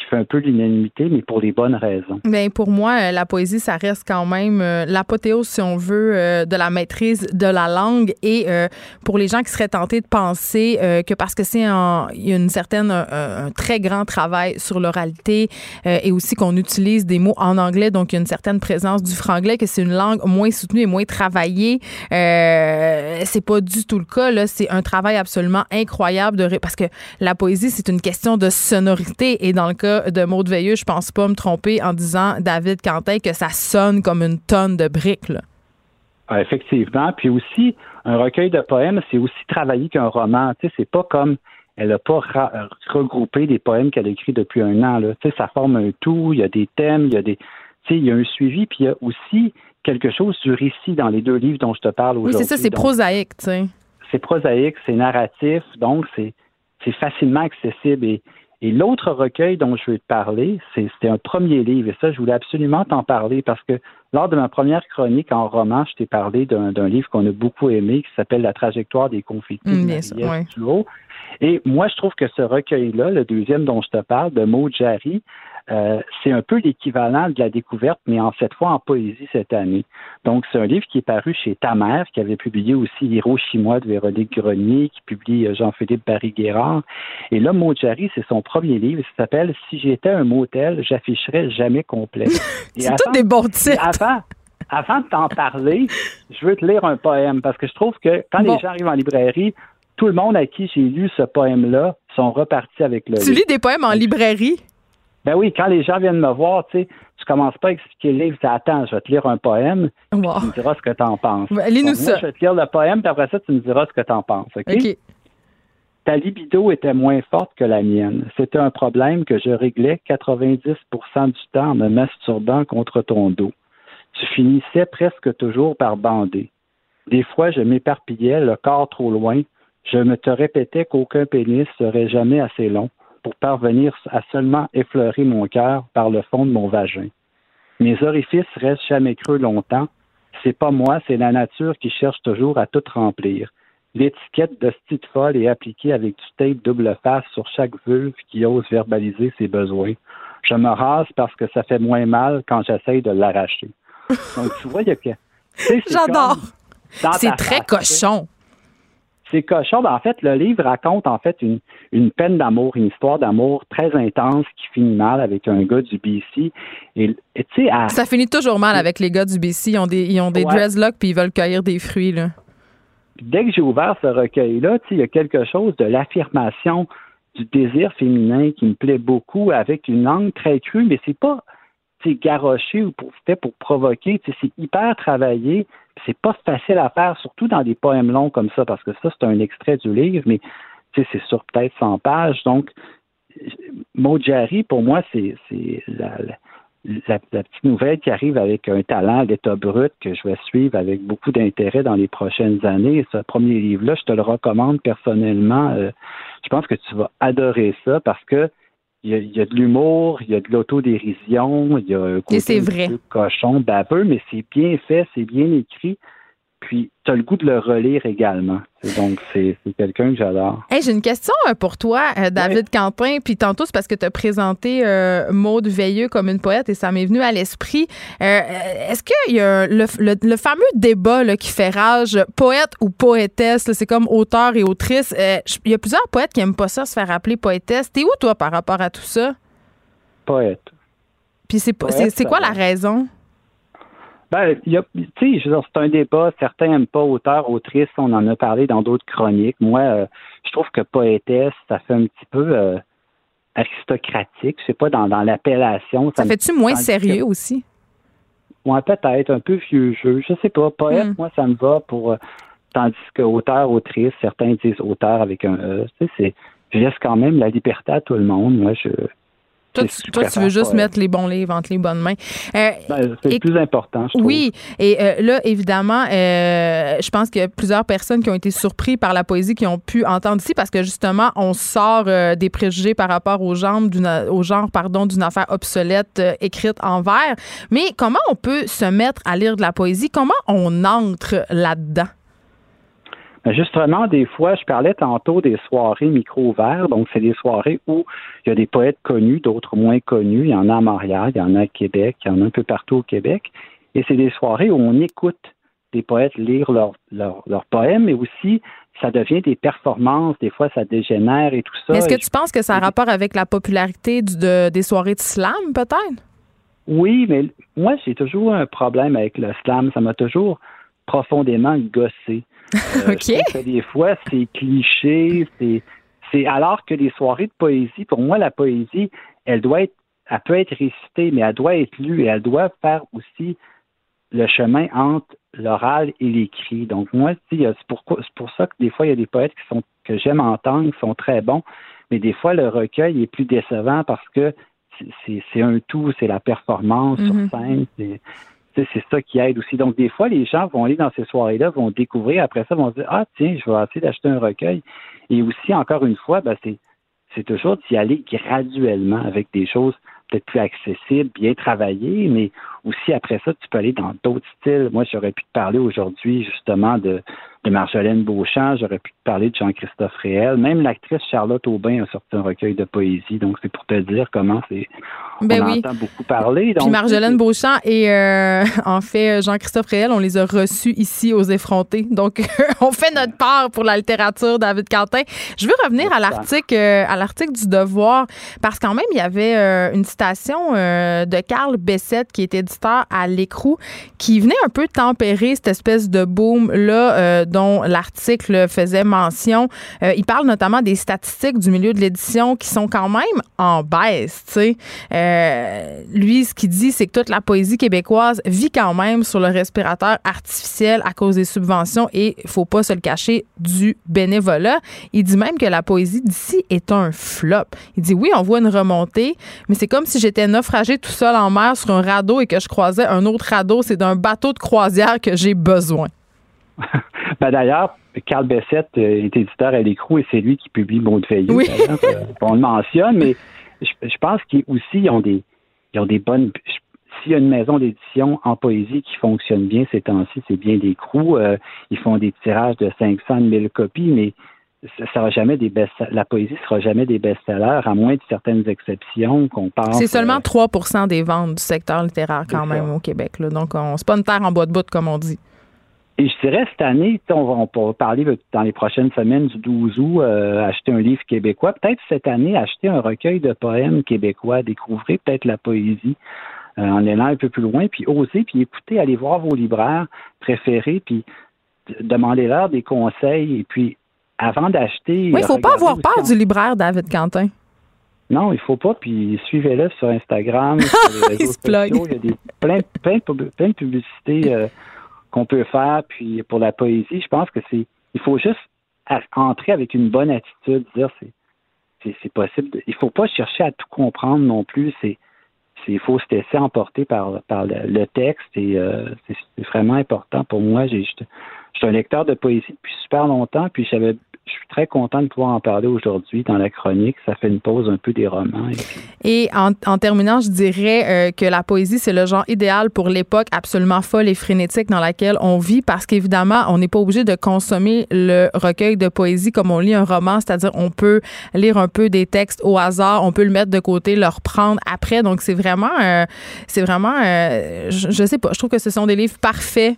qui fait un peu l'unanimité, mais pour les bonnes raisons. Mais pour moi, euh, la poésie, ça reste quand même euh, l'apothéose, si on veut, euh, de la maîtrise de la langue. Et pour les gens qui seraient tentés de penser que parce que c'est un, une certaine, un, très grand travail sur l'oralité et aussi qu'on utilise des mots en anglais, donc il y a une certaine présence du franglais, que c'est une langue moins soutenue et moins travaillée. c'est pas du tout le cas. Là, c'est un travail absolument incroyable de parce que la poésie, c'est une question de sonorité et dans le cas de Maud Veilleux, je pense pas me tromper en disant, David Quentin, que ça sonne comme une tonne de briques. Ah, effectivement. Puis aussi, un recueil de poèmes, c'est aussi travaillé qu'un roman. Tu sais, c'est pas comme elle n'a pas regroupé des poèmes qu'elle a écrits depuis un an. Là. Tu sais, ça forme un tout, il y a des thèmes, il y a des. Tu sais, il y a un suivi, puis il y a aussi quelque chose du récit dans les deux livres dont je te parle aujourd'hui. Oui, c'est ça, c'est prosaïque, tu sais. C'est prosaïque, c'est narratif, donc c'est, c'est facilement accessible. Et, et l'autre recueil dont je vais te parler, c'était un premier livre. Et ça, je voulais absolument t'en parler parce que lors de ma première chronique en roman, je t'ai parlé d'un, livre qu'on a beaucoup aimé qui s'appelle La trajectoire des confettis mmh, de Et moi, je trouve que ce recueil-là, le deuxième dont je te parle, de Maud Jarry, euh, c'est un peu l'équivalent de la découverte, mais en cette fois en poésie cette année. Donc, c'est un livre qui est paru chez Ta mère, qui avait publié aussi Hiroshima de Véronique Grenier, qui publie euh, Jean-Philippe Barry-Guérard. Et là, Jarry, c'est son premier livre. Il s'appelle Si j'étais un motel, j'afficherais jamais complet. c'est tout des bons titres. Avant, avant de t'en parler, je veux te lire un poème parce que je trouve que quand les gens arrivent en librairie, tout le monde à qui j'ai lu ce poème-là sont repartis avec le. Tu lis des poèmes en librairie? Ben oui, quand les gens viennent me voir, tu sais, tu commences pas à expliquer le livre, tu attends, je vais te lire un poème, tu me diras ce que tu en penses. Lis-nous ça. je vais te lire le poème, puis après ça, tu me diras ce que tu en penses. OK? Ta libido était moins forte que la mienne. C'était un problème que je réglais 90% du temps en me masturbant contre ton dos. Tu finissais presque toujours par bander. Des fois, je m'éparpillais, le corps trop loin. Je me te répétais qu'aucun pénis serait jamais assez long pour parvenir à seulement effleurer mon cœur par le fond de mon vagin. Mes orifices restent jamais creux longtemps. C'est pas moi, c'est la nature qui cherche toujours à tout remplir. L'étiquette de style folle est appliquée avec du tape double face sur chaque vulve qui ose verbaliser ses besoins. Je me rase parce que ça fait moins mal quand j'essaye de l'arracher. Donc, tu vois, il y a que. J'adore. C'est très cochon c'est cochon. Ben, en fait, le livre raconte en fait une, une peine d'amour, une histoire d'amour très intense qui finit mal avec un gars du BC. Et, Ça finit toujours mal avec les gars du BC. Ils ont des, ils ont des dreadlocks puis ils veulent cueillir des fruits. Là. Dès que j'ai ouvert ce recueil-là, il y a quelque chose de l'affirmation du désir féminin qui me plaît beaucoup avec une langue très crue, mais c'est pas garoché ou pour, fait pour provoquer. C'est hyper travaillé. C'est pas facile à faire, surtout dans des poèmes longs comme ça, parce que ça, c'est un extrait du livre, mais c'est sur peut-être 100 pages. Donc, Mojari, pour moi, c'est la, la, petite nouvelle qui arrive avec un talent l'état brut que je vais suivre avec beaucoup d'intérêt dans les prochaines années. Ce premier livre-là, je te le recommande personnellement. Euh, je pense que tu vas adorer ça parce que il y, a, de l'humour, il y a de l'autodérision, il y a un côté vrai. cochon, baveux, mais c'est bien fait, c'est bien écrit. Puis, tu as le goût de le relire également. Donc, c'est quelqu'un que j'adore. J'ai une question euh, pour toi, euh, David Quentin. Puis, tantôt, c'est parce que tu as présenté euh, Maude Veilleux comme une poète et ça m'est venu à l'esprit. Est-ce qu'il y a le, fameux débat qui fait rage, poète ou poétesse? C'est comme auteur et autrice. Il y a plusieurs poètes qui n'aiment pas ça, se faire appeler poétesse. T'es où, toi, par rapport à tout ça? Poète. Puis, c'est quoi la raison? Ben, tu sais, c'est un débat. Certains n'aiment pas auteur, autrice. On en a parlé dans d'autres chroniques. Moi, euh, je trouve que poétesse, ça fait un petit peu euh, aristocratique. Je sais pas, dans, dans l'appellation. Ça, fait-tu moins sérieux aussi? Ouais, peut-être un peu vieux jeu. Je sais pas. Poète, hmm. moi, ça me va pour. Euh, tandis que auteur, autrice, certains disent auteur avec un E. Tu sais, je laisse quand même la liberté à tout le monde. Moi, je toi, tu, veux juste mettre les bons livres entre les bonnes mains. Euh, ben, c'est plus important, je trouve. Oui, et euh, là, évidemment, euh, je pense qu'il y a plusieurs personnes qui ont été surpris par la poésie qui ont pu entendre ici parce que justement, on sort des préjugés par rapport au genre d'une, au genre, pardon, d'une affaire obsolète écrite en vers. Mais comment on peut se mettre à lire de la poésie? Comment on entre là-dedans? Justement, des fois, je parlais tantôt des soirées micro-ouverts. Donc, c'est des soirées où il y a des poètes connus, d'autres moins connus. Il y en a à Montréal, il y en a à Québec, il y en a un peu partout au Québec. Et c'est des soirées où on écoute des poètes lire leurs leur, poèmes, mais aussi ça devient des performances. Des fois, ça dégénère et tout ça. Est-ce que tu penses que ça a rapport avec la popularité des soirées de slam, peut-être? Oui, mais moi, j'ai toujours un problème avec le slam. Ça m'a toujours profondément gossé. Euh, OK. des fois, c'est cliché, c'est, c'est alors que les soirées de poésie, pour moi, la poésie, elle doit être, elle peut être récitée, mais elle doit être lue et elle doit faire aussi le chemin entre l'oral et l'écrit. Donc moi, c'est pour, pour ça que des fois, il y a des poètes qui sont que j'aime entendre, qui sont très bons, mais des fois, le recueil est plus décevant parce que c'est un tout, c'est la performance sur mm-hmm. scène, c'est ça qui aide aussi. Donc, des fois, les gens vont aller dans ces soirées-là, vont découvrir, après ça, vont dire Ah, tiens, je vais essayer d'acheter un recueil. Et aussi, encore une fois, ben, c'est toujours d'y aller graduellement avec des choses peut-être plus accessibles, bien travaillées, mais aussi après ça, tu peux aller dans d'autres styles. Moi, j'aurais pu te parler aujourd'hui justement de, de Marjolaine Beauchamp, j'aurais pu te parler de Jean-Christophe Réel. Même l'actrice Charlotte Aubin a sorti un recueil de poésie, donc c'est pour te dire comment c'est. Ben on entend beaucoup parler. Puis Marjolaine Beauchamp et euh, en fait Jean-Christophe Réel, on les a reçus ici aux effrontés. Donc on fait notre part pour la littérature, David Quentin. Je veux revenir à l'article euh, à l'article du Devoir parce qu'en même il y avait euh, une citation de Carl Bessette qui était à l'écrou qui venait un peu tempérer cette espèce de boom là euh, dont l'article faisait mention. Euh, il parle notamment des statistiques du milieu de l'édition qui sont quand même en baisse. Euh, lui, ce qu'il dit, c'est que toute la poésie québécoise vit quand même sur le respirateur artificiel à cause des subventions et faut pas se le cacher du bénévolat. Il dit même que la poésie d'ici est un flop. Il dit oui, on voit une remontée, mais c'est comme si j'étais naufragé tout seul en mer sur un radeau et que je croisais un autre radeau. C'est d'un bateau de croisière que j'ai besoin. Ben D'ailleurs, Carl Bessette euh, est éditeur à l'écrou et c'est lui qui publie Maud Veilleux. Oui. Euh, on le mentionne, mais je, pense qu'ils aussi ont des, ils ont des bonnes. S'il y a une maison d'édition en poésie qui fonctionne bien ces temps-ci, c'est bien l'écrou. Euh, ils font des tirages de 500 000 copies, mais ça sera jamais des best la poésie sera jamais des best-sellers à moins de certaines exceptions qu'on pense C'est seulement 3% euh, des ventes du secteur littéraire quand même au Québec là. donc on c'est pas une terre en bois de bout comme on dit. Et je dirais cette année, on va, on parler dans les prochaines semaines du 12 août, euh, acheter un livre québécois. Peut-être cette année, acheter un recueil de poèmes québécois, découvrir peut-être la poésie euh, en allant un peu plus loin, puis oser, puis écouter, aller voir vos libraires préférés, puis demander-leur des conseils, et puis avant d'acheter. Oui, il ne faut pas avoir peur du libraire, David Quentin. Non, il faut pas. Puis suivez-le sur Instagram, sur les réseaux sociaux. Il y a des, plein, plein, plein de publicités euh, qu'on peut faire. Puis pour la poésie, je pense que c'est. Il faut juste entrer avec une bonne attitude, dire c'est c'est possible. Il faut pas chercher à tout comprendre non plus. C'est il faut se laisser emporter par, par le, texte et euh, c'est vraiment important pour moi. J'ai, je suis un lecteur de poésie depuis super longtemps, puis j'avais je suis très content de pouvoir en parler aujourd'hui dans la chronique. Ça fait une pause un peu des romans. Et, en, terminant, je dirais euh, que la poésie, c'est le genre idéal pour l'époque absolument folle et frénétique dans laquelle on vit parce qu'évidemment, on n'est pas obligé de consommer le recueil de poésie comme on lit un roman, c'est-à-dire on peut lire un peu des textes au hasard, on peut le mettre de côté, le reprendre après. Donc, c'est vraiment, euh, vraiment, euh, je, je, sais pas, je trouve que ce sont des livres parfaits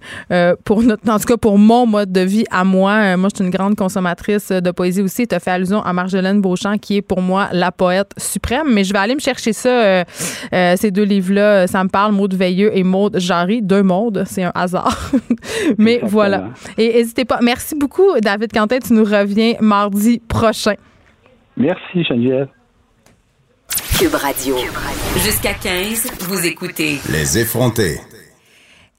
pour notre, en tout cas pour mon mode de vie à moi. moi, je suis une grande consommatrice de poésie aussi. Tu as fait allusion à Marjolaine Beauchamp, qui est pour moi la poète suprême. Mais je vais aller me chercher ça, euh, euh, ces deux livres-là. Ça me parle, Maud Veilleux et Maud Jarry. Deux Maudes, c'est un hasard. mais voilà. Et n'hésitez pas. Merci beaucoup, David Quentin. Tu nous reviens mardi prochain. Merci, Geneviève. Cube Radio. Jusqu'à 15, vous écoutez. Les effrontés.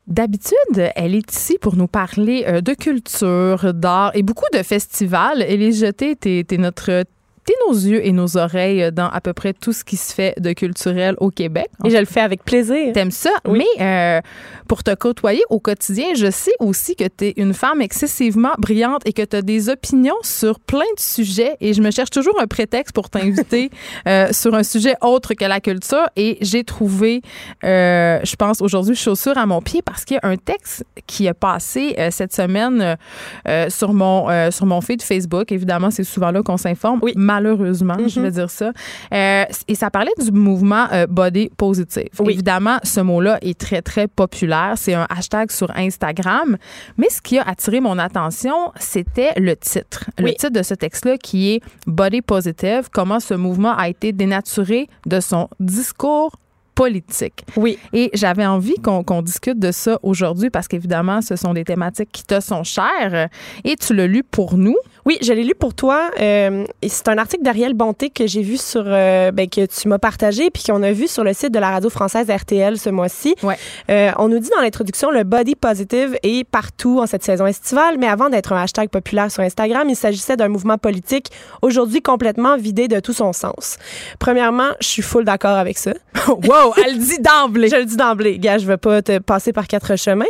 D'habitude, elle est ici pour nous parler euh, de culture, d'art et beaucoup de festivals. Élise Jeté, t'es notre T'es nos yeux et nos oreilles dans à peu près tout ce qui se fait de culturel au Québec. Et je le fais avec plaisir. T'aimes ça? Mais euh, pour te côtoyer au quotidien, je sais aussi que tu es une femme excessivement brillante et que tu as des opinions sur plein de sujets. Et je me cherche toujours un prétexte pour t'inviter euh, sur un sujet autre que la culture. Et j'ai trouvé, euh, je pense aujourd'hui, chaussure à mon pied parce qu'il y a un texte qui a passé cette semaine sur, mon, sur mon feed Facebook. Évidemment, c'est souvent là qu'on s'informe. Oui malheureusement, je vais mhm. dire ça. Euh, et ça parlait du mouvement euh, body positive. Évidemment, ce mot-là est très, très populaire. C'est un hashtag sur Instagram. Mais ce qui a attiré mon attention, c'était le titre. Le titre de ce texte-là qui est Body Positive, comment ce mouvement a été dénaturé de son discours politique. Oui. Et j'avais envie qu'on discute de ça aujourd'hui parce qu'évidemment, ce sont des thématiques qui te sont chères et tu l'as lu pour nous. Oui, je l'ai lu pour toi. Euh, c'est un article d'Ariel Bonté que j'ai vu sur, euh, ben, que tu m'as partagé, puis qu'on a vu sur le site de la radio française RTL ce mois-ci. Ouais. Euh, on nous dit dans l'introduction, le body positive est partout en cette saison estivale, mais avant d'être un hashtag populaire sur Instagram, il s'agissait d'un mouvement politique aujourd'hui complètement vidé de tout son sens. Premièrement, je suis full d'accord avec ça. wow, elle le dit d'emblée. Je le dis d'emblée. Gars, je veux pas te passer par quatre chemins.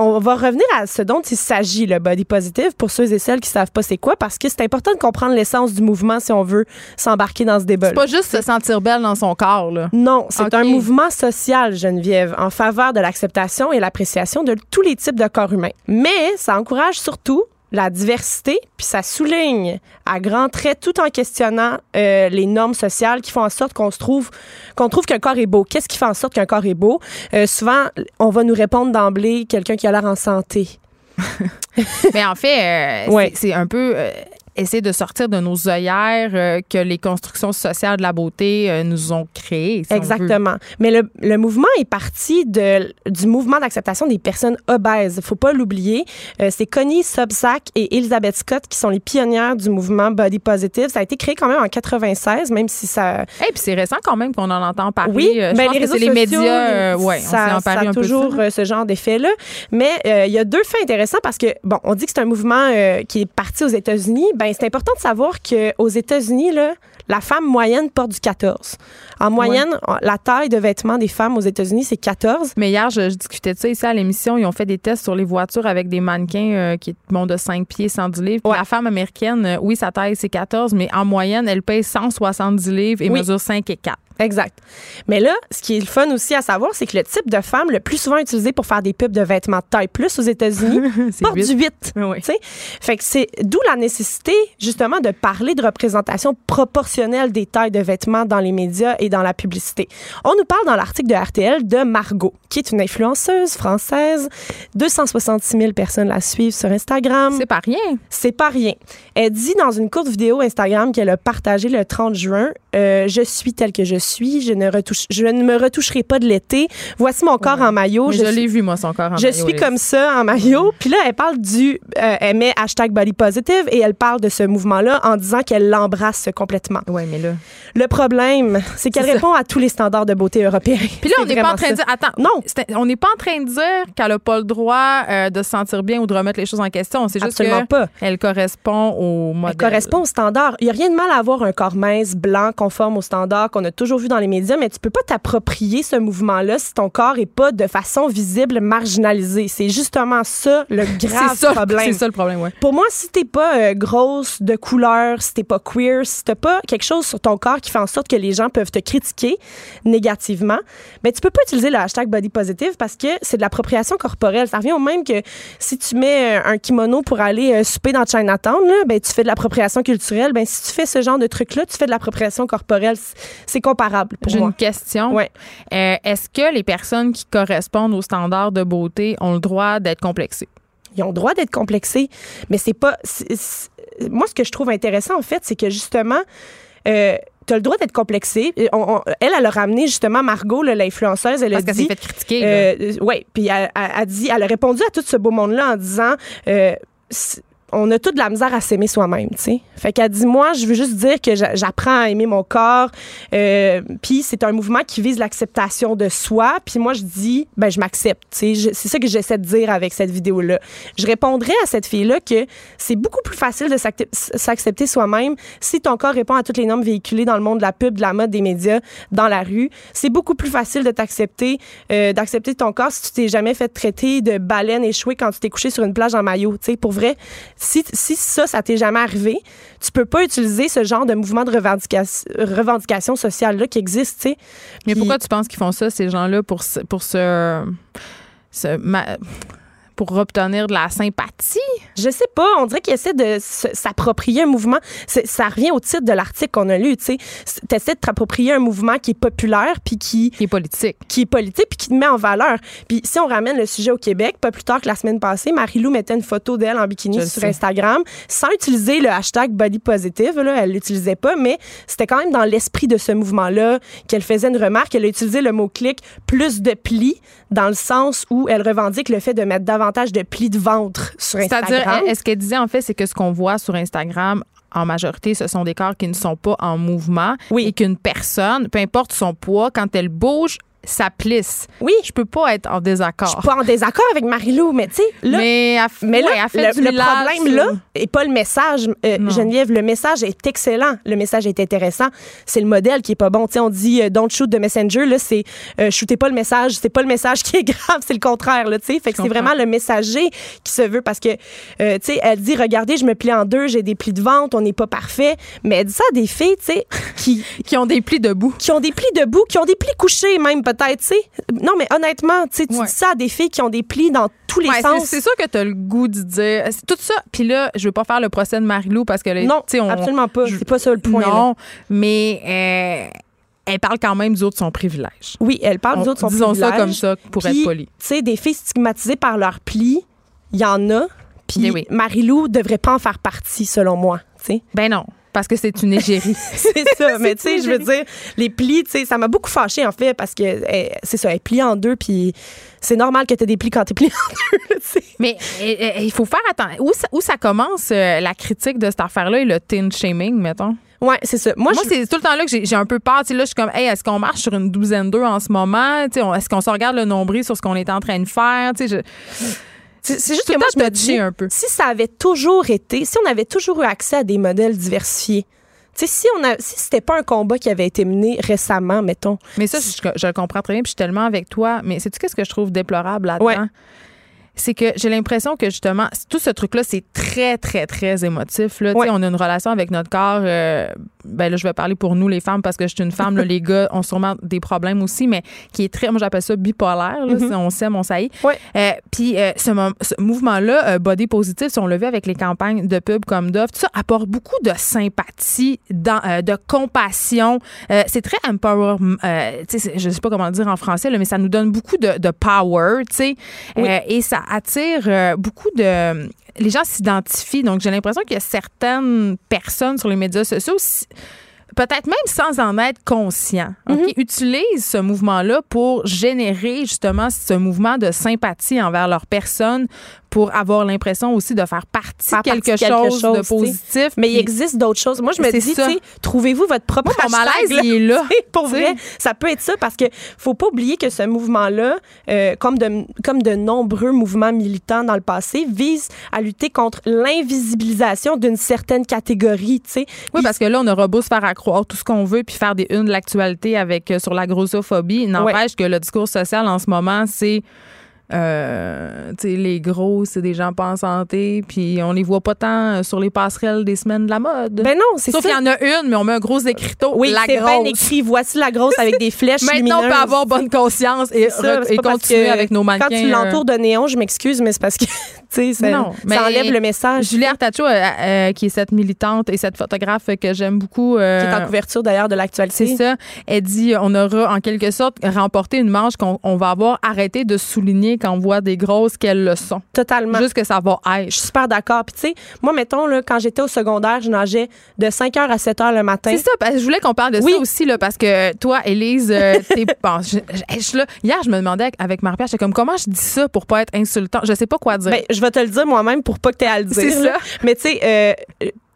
On va revenir à ce dont il s'agit, le body positive, pour ceux et celles qui savent pas c'est quoi, parce que c'est important de comprendre l'essence du mouvement si on veut s'embarquer dans ce débat. C'est pas juste se sentir belle dans son corps, là. Non, c'est un mouvement social, Geneviève, en faveur de l'acceptation et l'appréciation de tous les types de corps humains. Mais ça encourage surtout la diversité, puis ça souligne à grands traits, tout en questionnant euh, les normes sociales qui font en sorte qu'on se trouve, qu'on trouve qu'un corps est beau. Qu'est-ce qui fait en sorte qu'un corps est beau? Euh, Souvent, on va nous répondre d'emblée quelqu'un qui a l'air en santé. Mais en fait, euh, Ouais. c'est un peu euh, essayer de sortir de nos œillères euh, que les constructions sociales de la beauté euh, nous ont créées. si on. Exactement. Mais le, le mouvement est parti de, du mouvement d'acceptation des personnes obèses. Faut pas l'oublier. Euh, c'est Connie Subsack et Elizabeth Scott qui sont les pionnières du mouvement Body Positive. Ça a été créé quand même en 96, même si ça. Hey, puis c'est récent quand même qu'on en entend parler. Oui, je ben, pense les que médias. ouais, on s'est ça, ça a un peu de toujours ça. euh, ce genre d'effet-là. Mais il y a deux faits intéressants parce que, bon, on dit que c'est un mouvement qui est parti aux États-Unis. Ben, c'est important de savoir qu'aux États-Unis, là, la femme moyenne porte du 14. En moyenne, la taille de vêtements des femmes aux États-Unis, c'est 14. Mais hier, je, je discutais de ça ici à l'émission. Ils ont fait des tests sur les voitures avec des mannequins euh, qui sont de 5 pieds, 110 livres. Ouais. La femme américaine, euh, oui, sa taille, c'est 14, mais en moyenne, elle pèse 170 livres et Oui. mesure 5 et 4. Exact. Mais là, ce qui est le fun aussi à savoir, c'est que le type de femme le plus souvent utilisé pour faire des pubs de vêtements de taille plus aux États-Unis C'est porte huit. du 8. Oui. Tu sais? Fait que c'est d'où la nécessité, justement, de parler de représentation proportionnelle des tailles de vêtements dans les médias et dans la publicité. On nous parle dans l'article de RTL de Margot, qui est une influenceuse française. 266 000 personnes la suivent sur Instagram. C'est pas rien. C'est pas rien. Elle dit dans une courte vidéo Instagram qu'elle a partagée le 30 juin euh, Je suis telle que je suis, je ne, retouche, je ne me retoucherai pas de l'été. Voici mon corps en maillot. Mais Je je, suis- l'ai vu, moi, son corps en je maillot, suis Liz. comme ça en maillot. Puis là, elle parle du. euh, elle met hashtag body positive et elle parle de ce mouvement-là en disant qu'elle l'embrasse complètement. Oui, mais là. Le problème, c'est qu'elle répond à tous les standards de beauté européens. Puis là, on n'est pas en train de dire. Attends, Non. on n'est pas en train de dire qu'elle n'a pas le droit euh, de se sentir bien ou de remettre les choses en question. C'est juste Absolument que pas. elle correspond au modèle. Elle correspond aux standards. Il n'y a rien de mal à avoir un corps mince, blanc, conforme aux standards qu'on a toujours vu dans les médias, mais tu peux pas t'approprier ce mouvement-là si ton corps est pas de façon visible marginalisé. C'est justement ça le grave ça, problème. c'est ça le problème, ouais. Pour moi, si t'es pas euh, grosse, de couleur, si t'es pas queer, si t'as pas quelque chose sur ton corps qui fait en sorte que les gens peuvent te critiquer négativement, ben tu peux pas utiliser le hashtag body positive parce que c'est de l'appropriation corporelle. Ça revient au même que si tu mets euh, un kimono pour aller euh, souper dans Chinatown, là, ben tu fais de l'appropriation culturelle. Ben si tu fais ce genre de truc-là, tu fais de l'appropriation corporelle. C'est pour J'ai une question. Ouais. Euh, Est-ce que les personnes qui correspondent aux standards de beauté ont le droit d'être complexées? Ils ont le droit d'être complexés, mais c'est pas. moi, ce que je trouve intéressant, en fait, c'est que justement, euh, tu as le droit d'être complexé. Et on- on- elle, elle a ramené justement Margot, l'influenceuse, elle Parce a qu'elle dit. s'est fait critiquer. Euh, oui, puis elle, elle- elle dit, elle a répondu à tout ce beau monde-là en disant. euh, on a toute de la misère à s'aimer soi-même, tu sais. Fait qu'elle dit, moi, je veux juste dire que j'a- j'apprends à aimer mon corps. euh, puis c'est un mouvement qui vise l'acceptation de soi. Puis moi, je dis, ben, je m'accepte, tu sais. C'est ça que j'essaie de dire avec cette vidéo-là. Je répondrais à cette fille-là que c'est beaucoup plus facile de s'accepter soi-même si ton corps répond à toutes les normes véhiculées dans le monde de la pub, de la mode, des médias, dans la rue. C'est beaucoup plus facile de t'accepter, euh, d'accepter ton corps si tu t'es jamais fait traiter de baleine échouée quand tu t'es couché sur une plage en maillot. Tu sais, pour vrai, si, si ça, ça t'est jamais arrivé, tu peux pas utiliser ce genre de mouvement de revendication, revendication sociale-là qui existe, tu sais. Mais Puis- pourquoi tu penses qu'ils font ça, ces gens-là, pour se, pour se, se ma- pour obtenir de la sympathie? Je sais pas, on dirait qu'ils essaient de s'approprier un mouvement. Ça revient au titre de l'article qu'on a lu, tu essaies de t'approprier un mouvement qui est populaire puis qui Qui est politique. qui est politique puis qui te met en valeur. Puis si on ramène le sujet au Québec, pas plus tard que la semaine passée, Marie-Lou mettait une photo d'elle en bikini Je sur sais. Instagram sans utiliser le hashtag body positive. Là, elle l'utilisait pas, mais c'était quand même dans l'esprit de ce mouvement-là qu'elle faisait une remarque. Elle a utilisé le mot-clic plus de plis dans le sens où elle revendique le fait de mettre davantage davantage de plis de ventre sur Instagram. C'est-à-dire, est-ce qu'elle disait en fait, c'est que ce qu'on voit sur Instagram, en majorité, ce sont des corps qui ne sont pas en mouvement Oui. et qu'une personne, peu importe son poids, quand elle bouge, ça plisse. Oui. Je peux pas être en Je désaccord. suis pas en désaccord avec Marie-Lou, mais tu sais, là, mais Mais là, ouais, fait le, problème là est pas le message, euh. Geneviève. Le message est excellent. Le message est intéressant. C'est le modèle qui est pas bon. Tu sais, on dit euh, don't shoot the messenger. Là, c'est euh, shootez pas le message. C'est pas le message qui est grave, c'est le contraire. Là, tu sais, fait que Je c'est vraiment le messager qui se veut parce que euh, tu sais, elle dit regardez, je me plie en deux, j'ai des plis de ventre, on n'est pas parfait. Mais elle dit ça à des filles, tu sais, qui Qui ont des plis debout. qui ont des plis debout, qui ont des plis couchés même peut-être, tu sais. Non, mais honnêtement, tu sais, tu Ouais. dis ça à des filles qui ont des plis dans tous les Ouais, sens. c'est sûr que tu as le goût de dire. Tout ça. Puis là, je veux pas faire le procès de Marie-Lou parce que là, Non, on- absolument pas. C'est pas ça le point. là. Non, mais euh, elle parle quand même du haut de son privilège. Oui, elle parle On- des autres son disons ça privilège. comme ça pour Puis, être poli. Tu sais, des filles stigmatisées par leurs plis, il y en a. Puis Eh oui. Marie-Lou devrait pas en faire partie, selon moi. Ben non, parce que c'est une égérie. c'est ça. Mais tu sais, je veux dire, les plis, tu sais, ça m'a beaucoup fâchée, en fait, parce que eh, c'est ça, elle est pliée en deux, puis c'est normal que tu aies des plis quand tu es pliée en deux. Mais euh, euh, il faut faire attention. Où ça, où ça commence euh, la critique de cette affaire-là et le teen shaming, mettons? Ouais, c'est ça. Moi, Moi, je- c'est tout le temps là que j'ai un peu peur. Tu sais, là, je suis comme, hey, est-ce qu'on marche sur une douzaine d'eux en ce moment? Tu sais, on- Est-ce qu'on se regarde le nombril sur ce qu'on est en train de faire? Tu sais, je- c'est juste que moi, je me dis, un peu. si ça avait toujours été, si on avait toujours eu accès à des modèles diversifiés, tu sais, si on a, si c'était pas un combat qui avait été mené récemment, mettons, Mais ça, je, je le comprends très bien, puis je suis tellement avec toi. Mais sais-tu qu'est-ce que je trouve déplorable là-dedans? Ouais. C'est que j'ai l'impression que justement, tout ce truc-là, c'est très, très, très émotif. Là. Ouais. On a une relation avec notre corps. euh, ben là, je vais parler pour nous, les femmes, parce que je suis une femme. là, les gars ont sûrement des problèmes aussi, mais qui est très, moi, j'appelle ça bipolaire. là. Mhm. Si On s'aime, on saillit. Ouais. Euh, Puis euh, ce, mo- ce mouvement-là, euh, body positive, si on le vu avec les campagnes de pub comme Dove, tout ça apporte beaucoup de sympathie, dans- de compassion. C'est très empower. euh, tu sais, je pas comment dire en français, là, mais ça nous donne beaucoup de, de power, tu sais. Oui. Et ça attire beaucoup de. Les gens s'identifient. Donc, j'ai l'impression qu'il y a certaines personnes sur les médias sociaux. Peut-être même sans en être conscient, OK, Mm-hmm. utilisent ce mouvement-là pour générer justement ce mouvement de sympathie envers leur personne pour avoir l'impression aussi de faire partie de quelque, chose, de positif. Mais il existe d'autres choses. Moi, je me dis, trouvez-vous votre propre Moi, mon hashtag, malaise, il est là. Pour vrai, ça peut être ça parce que faut pas oublier que ce mouvement-là, euh, comme de comme de nombreux mouvements militants dans le passé, vise à lutter contre l'invisibilisation d'une certaine catégorie. Oui, parce que là, on aura beau se faire accroire tout ce qu'on veut puis faire des unes de l'actualité avec euh, sur la grossophobie. N'empêche que le discours social en ce moment, c'est euh, les gros, c'est des gens pas en santé, puis on les voit pas tant euh, sur les passerelles des semaines de la mode. ben non, c'est Sauf ça. qu'il y en a une, mais on met un gros écriteau. oui, la c'est bien grosse. écrit. Voici la grosse avec des flèches Maintenant, on peut avoir bonne conscience et, ça, et continuer avec nos mannequins. Quand tu euh, l'entoures de néon, je m'excuse, mais c'est parce que ça, Non, mais- ça enlève le message. Julie Artacho, euh, euh, qui est cette militante et cette photographe que j'aime beaucoup. qui est en couverture d'ailleurs de l'actualité. C'est ça. Elle dit on aura en quelque sorte remporté une manche qu'on on va avoir arrêté de souligner quand on voit des grosses qu'elles le sont. Totalement. Juste que ça va Je être. suis super d'accord. Puis, tu sais, moi, mettons, là, quand j'étais au secondaire, je nageais de 5 h à 7 h le matin. C'est ça, parce que je voulais qu'on parle de Oui. ça aussi, là, parce que toi, Élise, euh, t'es. bon, je- je- je là. hier, je me demandais avec Marie-Pierre, j'étais comme, comment je dis ça pour pas être insultant? Je sais pas quoi dire. Ben, je vais te le dire moi-même pour pas que tu aies à le dire. C'est ça. Mais, tu sais, euh,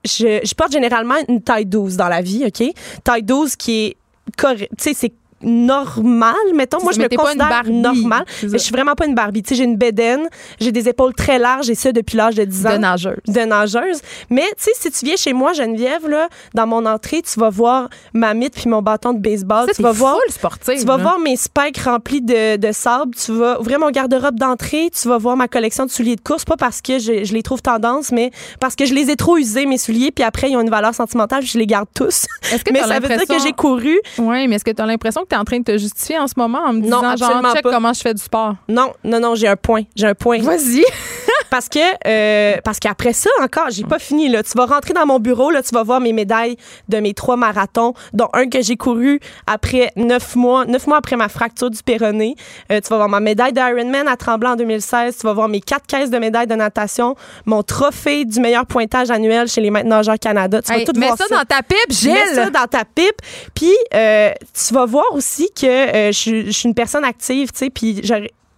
je, je porte généralement une taille 12 dans la vie, OK? Taille 12 qui est correct. Tu sais, c'est normal, mettons. Moi, je me considère Barbie, normal. c'est ça. Mais je suis vraiment pas une Barbie. Tu sais, j'ai une bédaine, j'ai des épaules très larges et ça depuis l'âge de 10 ans. de nageuse. de nageuse. Mais, tu sais, si tu viens chez moi, Geneviève, là, dans mon entrée, tu vas voir ma mythe puis mon bâton de baseball. Ça, tu vas voir. sportive, Tu vas voir mes spikes remplis de, de sable. Tu vas ouvrir mon garde-robe d'entrée. Tu vas voir ma collection de souliers de course. Pas parce que je, je les trouve tendance, mais parce que je les ai trop usés, mes souliers. Puis après, ils ont une valeur sentimentale. puis je les garde tous. Est-ce que mais ça veut dire l'impression- que j'ai couru. Oui, mais est-ce que tu as l'impression que tu es en train de te justifier en ce moment en me Non, disant, genre, check pas. comment je fais du sport? Non, non, non, j'ai un point. J'ai un point. Vas-y. Parce que euh, parce qu'après ça encore, j'ai pas fini là. Tu vas rentrer dans mon bureau là, tu vas voir mes médailles de mes trois marathons, dont un que j'ai couru après neuf mois, neuf mois après ma fracture du péroné. Euh, tu vas voir ma médaille d'Ironman à Tremblant en 2016. Tu vas voir mes quatre caisses de médailles de natation, mon trophée du meilleur pointage annuel chez les maîtres nageurs Canada. Tu Hey, vas tout mets voir ça, dans ta pipe, Gilles! Mets ça dans ta pipe. Puis, euh, tu vas voir aussi que euh, je suis- je suis une personne active, tu sais, puis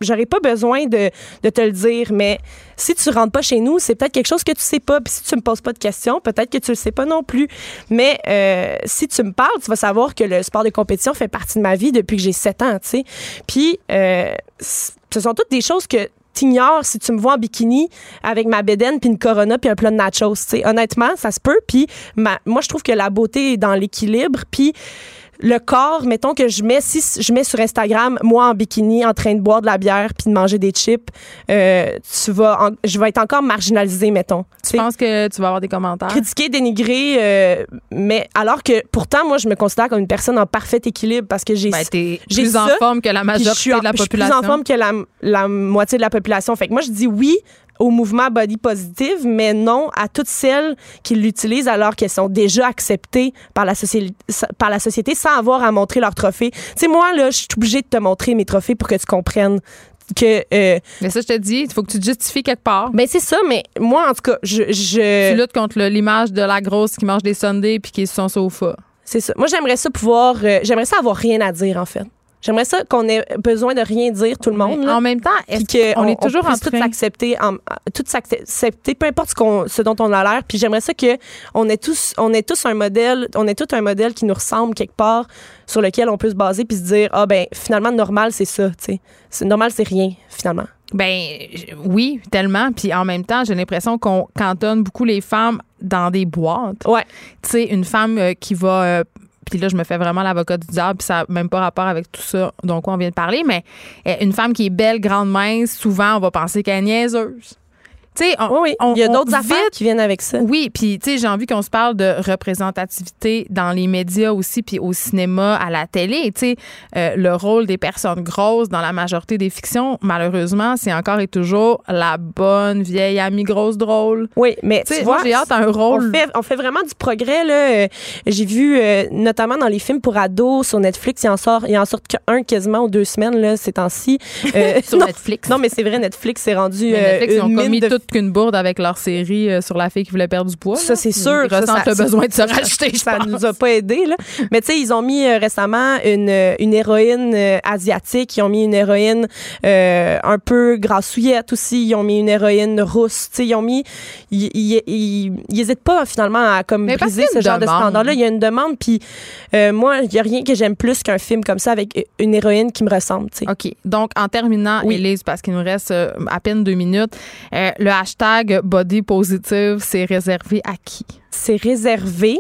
j'aurais- pas besoin de, te le dire, mais si tu rentres pas chez nous, c'est peut-être quelque chose que tu sais pas. Puis si tu me poses pas de questions, peut-être que tu le sais pas non plus. Mais euh, si tu me parles, tu vas savoir que le sport de compétition fait partie de ma vie depuis que j'ai 7 ans, tu sais. Puis euh, ce sont toutes des choses que t'ignores si tu me vois en bikini avec ma bédaine puis une corona puis un plat de nachos, tu sais. Honnêtement, ça se peut. Puis moi, je trouve que la beauté est dans l'équilibre. Puis le corps, mettons que je mets, si je mets sur Instagram, moi en bikini, en train de boire de la bière puis de manger des chips, euh, tu vas, je vais être encore marginalisée, mettons. Tu penses que tu vas avoir des commentaires? Critiquer, dénigrer, euh, mais alors que pourtant, moi, je me considère comme une personne en parfait équilibre parce que j'ai. Ben, j'ai plus en forme que la majorité de la population. Je suis plus en forme que la, la moitié de la population. Fait que moi, je dis oui au mouvement body positive, mais non à toutes celles qui l'utilisent alors qu'elles sont déjà acceptées par la, société, par la société sans avoir à montrer leur trophée. Tu sais, moi, là, je suis obligée de te montrer mes trophées pour que tu comprennes que euh, mais ça je te dis il faut que tu te justifies quelque part. Ben c'est ça mais moi en tout cas je, je... tu luttes contre l'image de la grosse qui mange des sundaes puis qui est sur son sofa. C'est ça. Moi j'aimerais ça pouvoir euh, j'aimerais ça avoir rien à dire en fait J'aimerais ça qu'on ait besoin de rien dire tout le monde. en même temps, est-ce qu'on est toujours en train tout s'accepter, tout s'accepter, peu importe ce, qu'on, ce dont on a l'air. Puis j'aimerais ça que on est tous, on est tous un modèle, on est tout un modèle qui nous ressemble quelque part, sur lequel on peut se baser puis se dire ah ben finalement normal c'est ça, tu sais, c'est normal c'est rien finalement. Ben oui, tellement. Puis en même temps, j'ai l'impression qu'on cantonne beaucoup les femmes dans des boîtes. Ouais. Tu sais, une femme euh, qui va euh, puis là, je me fais vraiment l'avocat du diable, puis ça n'a même pas rapport avec tout ça dont on vient de parler, mais euh, une femme qui est belle, grande, mince, souvent, on va penser qu'elle est niaiseuse oui, il y a d'autres affaires qui viennent avec ça. Oui, puis tu sais, j'ai envie qu'on se parle de représentativité dans les médias aussi, puis au cinéma, à la télé. Tu sais, euh, le rôle des personnes grosses dans la majorité des fictions, malheureusement, c'est encore et toujours la bonne vieille amie grosse drôle. Oui, mais tu vois, j'ai hâte un rôle. On fait, on fait vraiment du progrès là. Euh, j'ai vu euh, notamment dans les films pour ados sur Netflix, il en sort, il en sort qu'un quasiment ou deux semaines là ces temps-ci. sur Netflix. Non, mais c'est vrai, Netflix s'est rendu Netflix, une mine qu'une bourde avec leur série euh, sur la fille qui voulait perdre du poids. Ça, c'est sûr. Ils ressentent le besoin de se racheter. Ça, ça nous a pas aidé. Là. Mais tu sais, ils ont mis euh, récemment une, une héroïne euh, asiatique. Ils ont mis une héroïne un peu grassouillette aussi. Ils ont mis une héroïne rousse. Tu sais, ils ont mis. Ils n'hésitent pas finalement à comme briser ce genre de standard-là. Il y a une demande. Puis moi, il n'y a rien que j'aime plus qu'un film comme ça avec une héroïne qui me ressemble. sais. OK. Donc, en terminant, oui. Élise, parce qu'il nous reste à peine deux minutes, le hashtag body positive, c'est réservé à qui? C'est réservé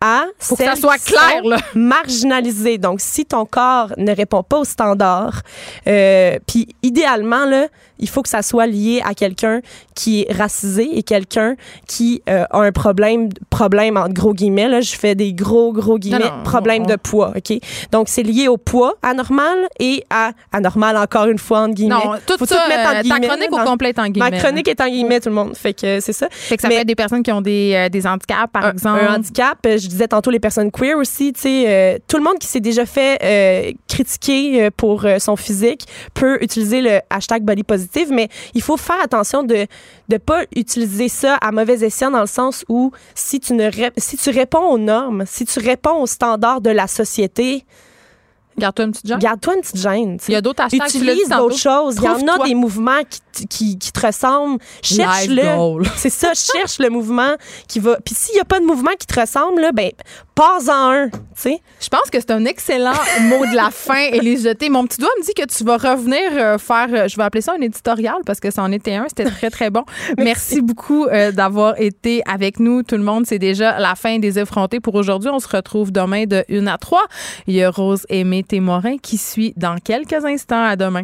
à Faut que ça soit clair, là. marginalisé. Donc, si ton corps ne répond pas aux standards, euh, puis idéalement, là, il faut que ça soit lié à quelqu'un qui est racisé et quelqu'un qui euh, a un problème, problème entre gros guillemets, là, je fais des gros, gros guillemets, problème de poids, OK? Donc, c'est lié au poids anormal et à anormal, encore une fois, entre guillemets. Non, tout ça, mettre en guillemets, ta chronique au complet en guillemets. Ma chronique est en guillemets, tout le monde. Fait que c'est ça. Fait que ça Mais, peut être des personnes qui ont des, euh, des handicaps, par exemple. Un handicap, je disais tantôt les personnes queer aussi, tu sais, euh, tout le monde qui s'est déjà fait euh, critiquer pour son physique peut utiliser le hashtag body positive, mais il faut faire attention de ne pas utiliser ça à mauvais escient dans le sens où si tu, ne si tu réponds aux normes, si tu réponds aux standards de la société, Garde-toi une petite gêne. Garde-toi une petite gêne. Il y a d'autres hashtags. Utilise d'autres choses. Il y en a des mouvements qui, qui, qui te ressemblent. Cherche-le. C'est ça, cherche le mouvement qui va. Puis s'il n'y a pas de mouvement qui te ressemble, là, ben, pas-en un. sais. Je pense que c'est un excellent mot de la fin, Élise Jeté. Mon petit doigt me dit que tu vas revenir euh, faire, euh, je vais appeler ça un éditorial parce que ça en était un. C'était très, très bon. Merci, beaucoup euh, d'avoir été avec nous, tout le monde. C'est déjà la fin des effrontés pour aujourd'hui. On se retrouve demain de 1 à 3. Il y a Rose Aimée Témorin qui suit dans quelques instants. À demain.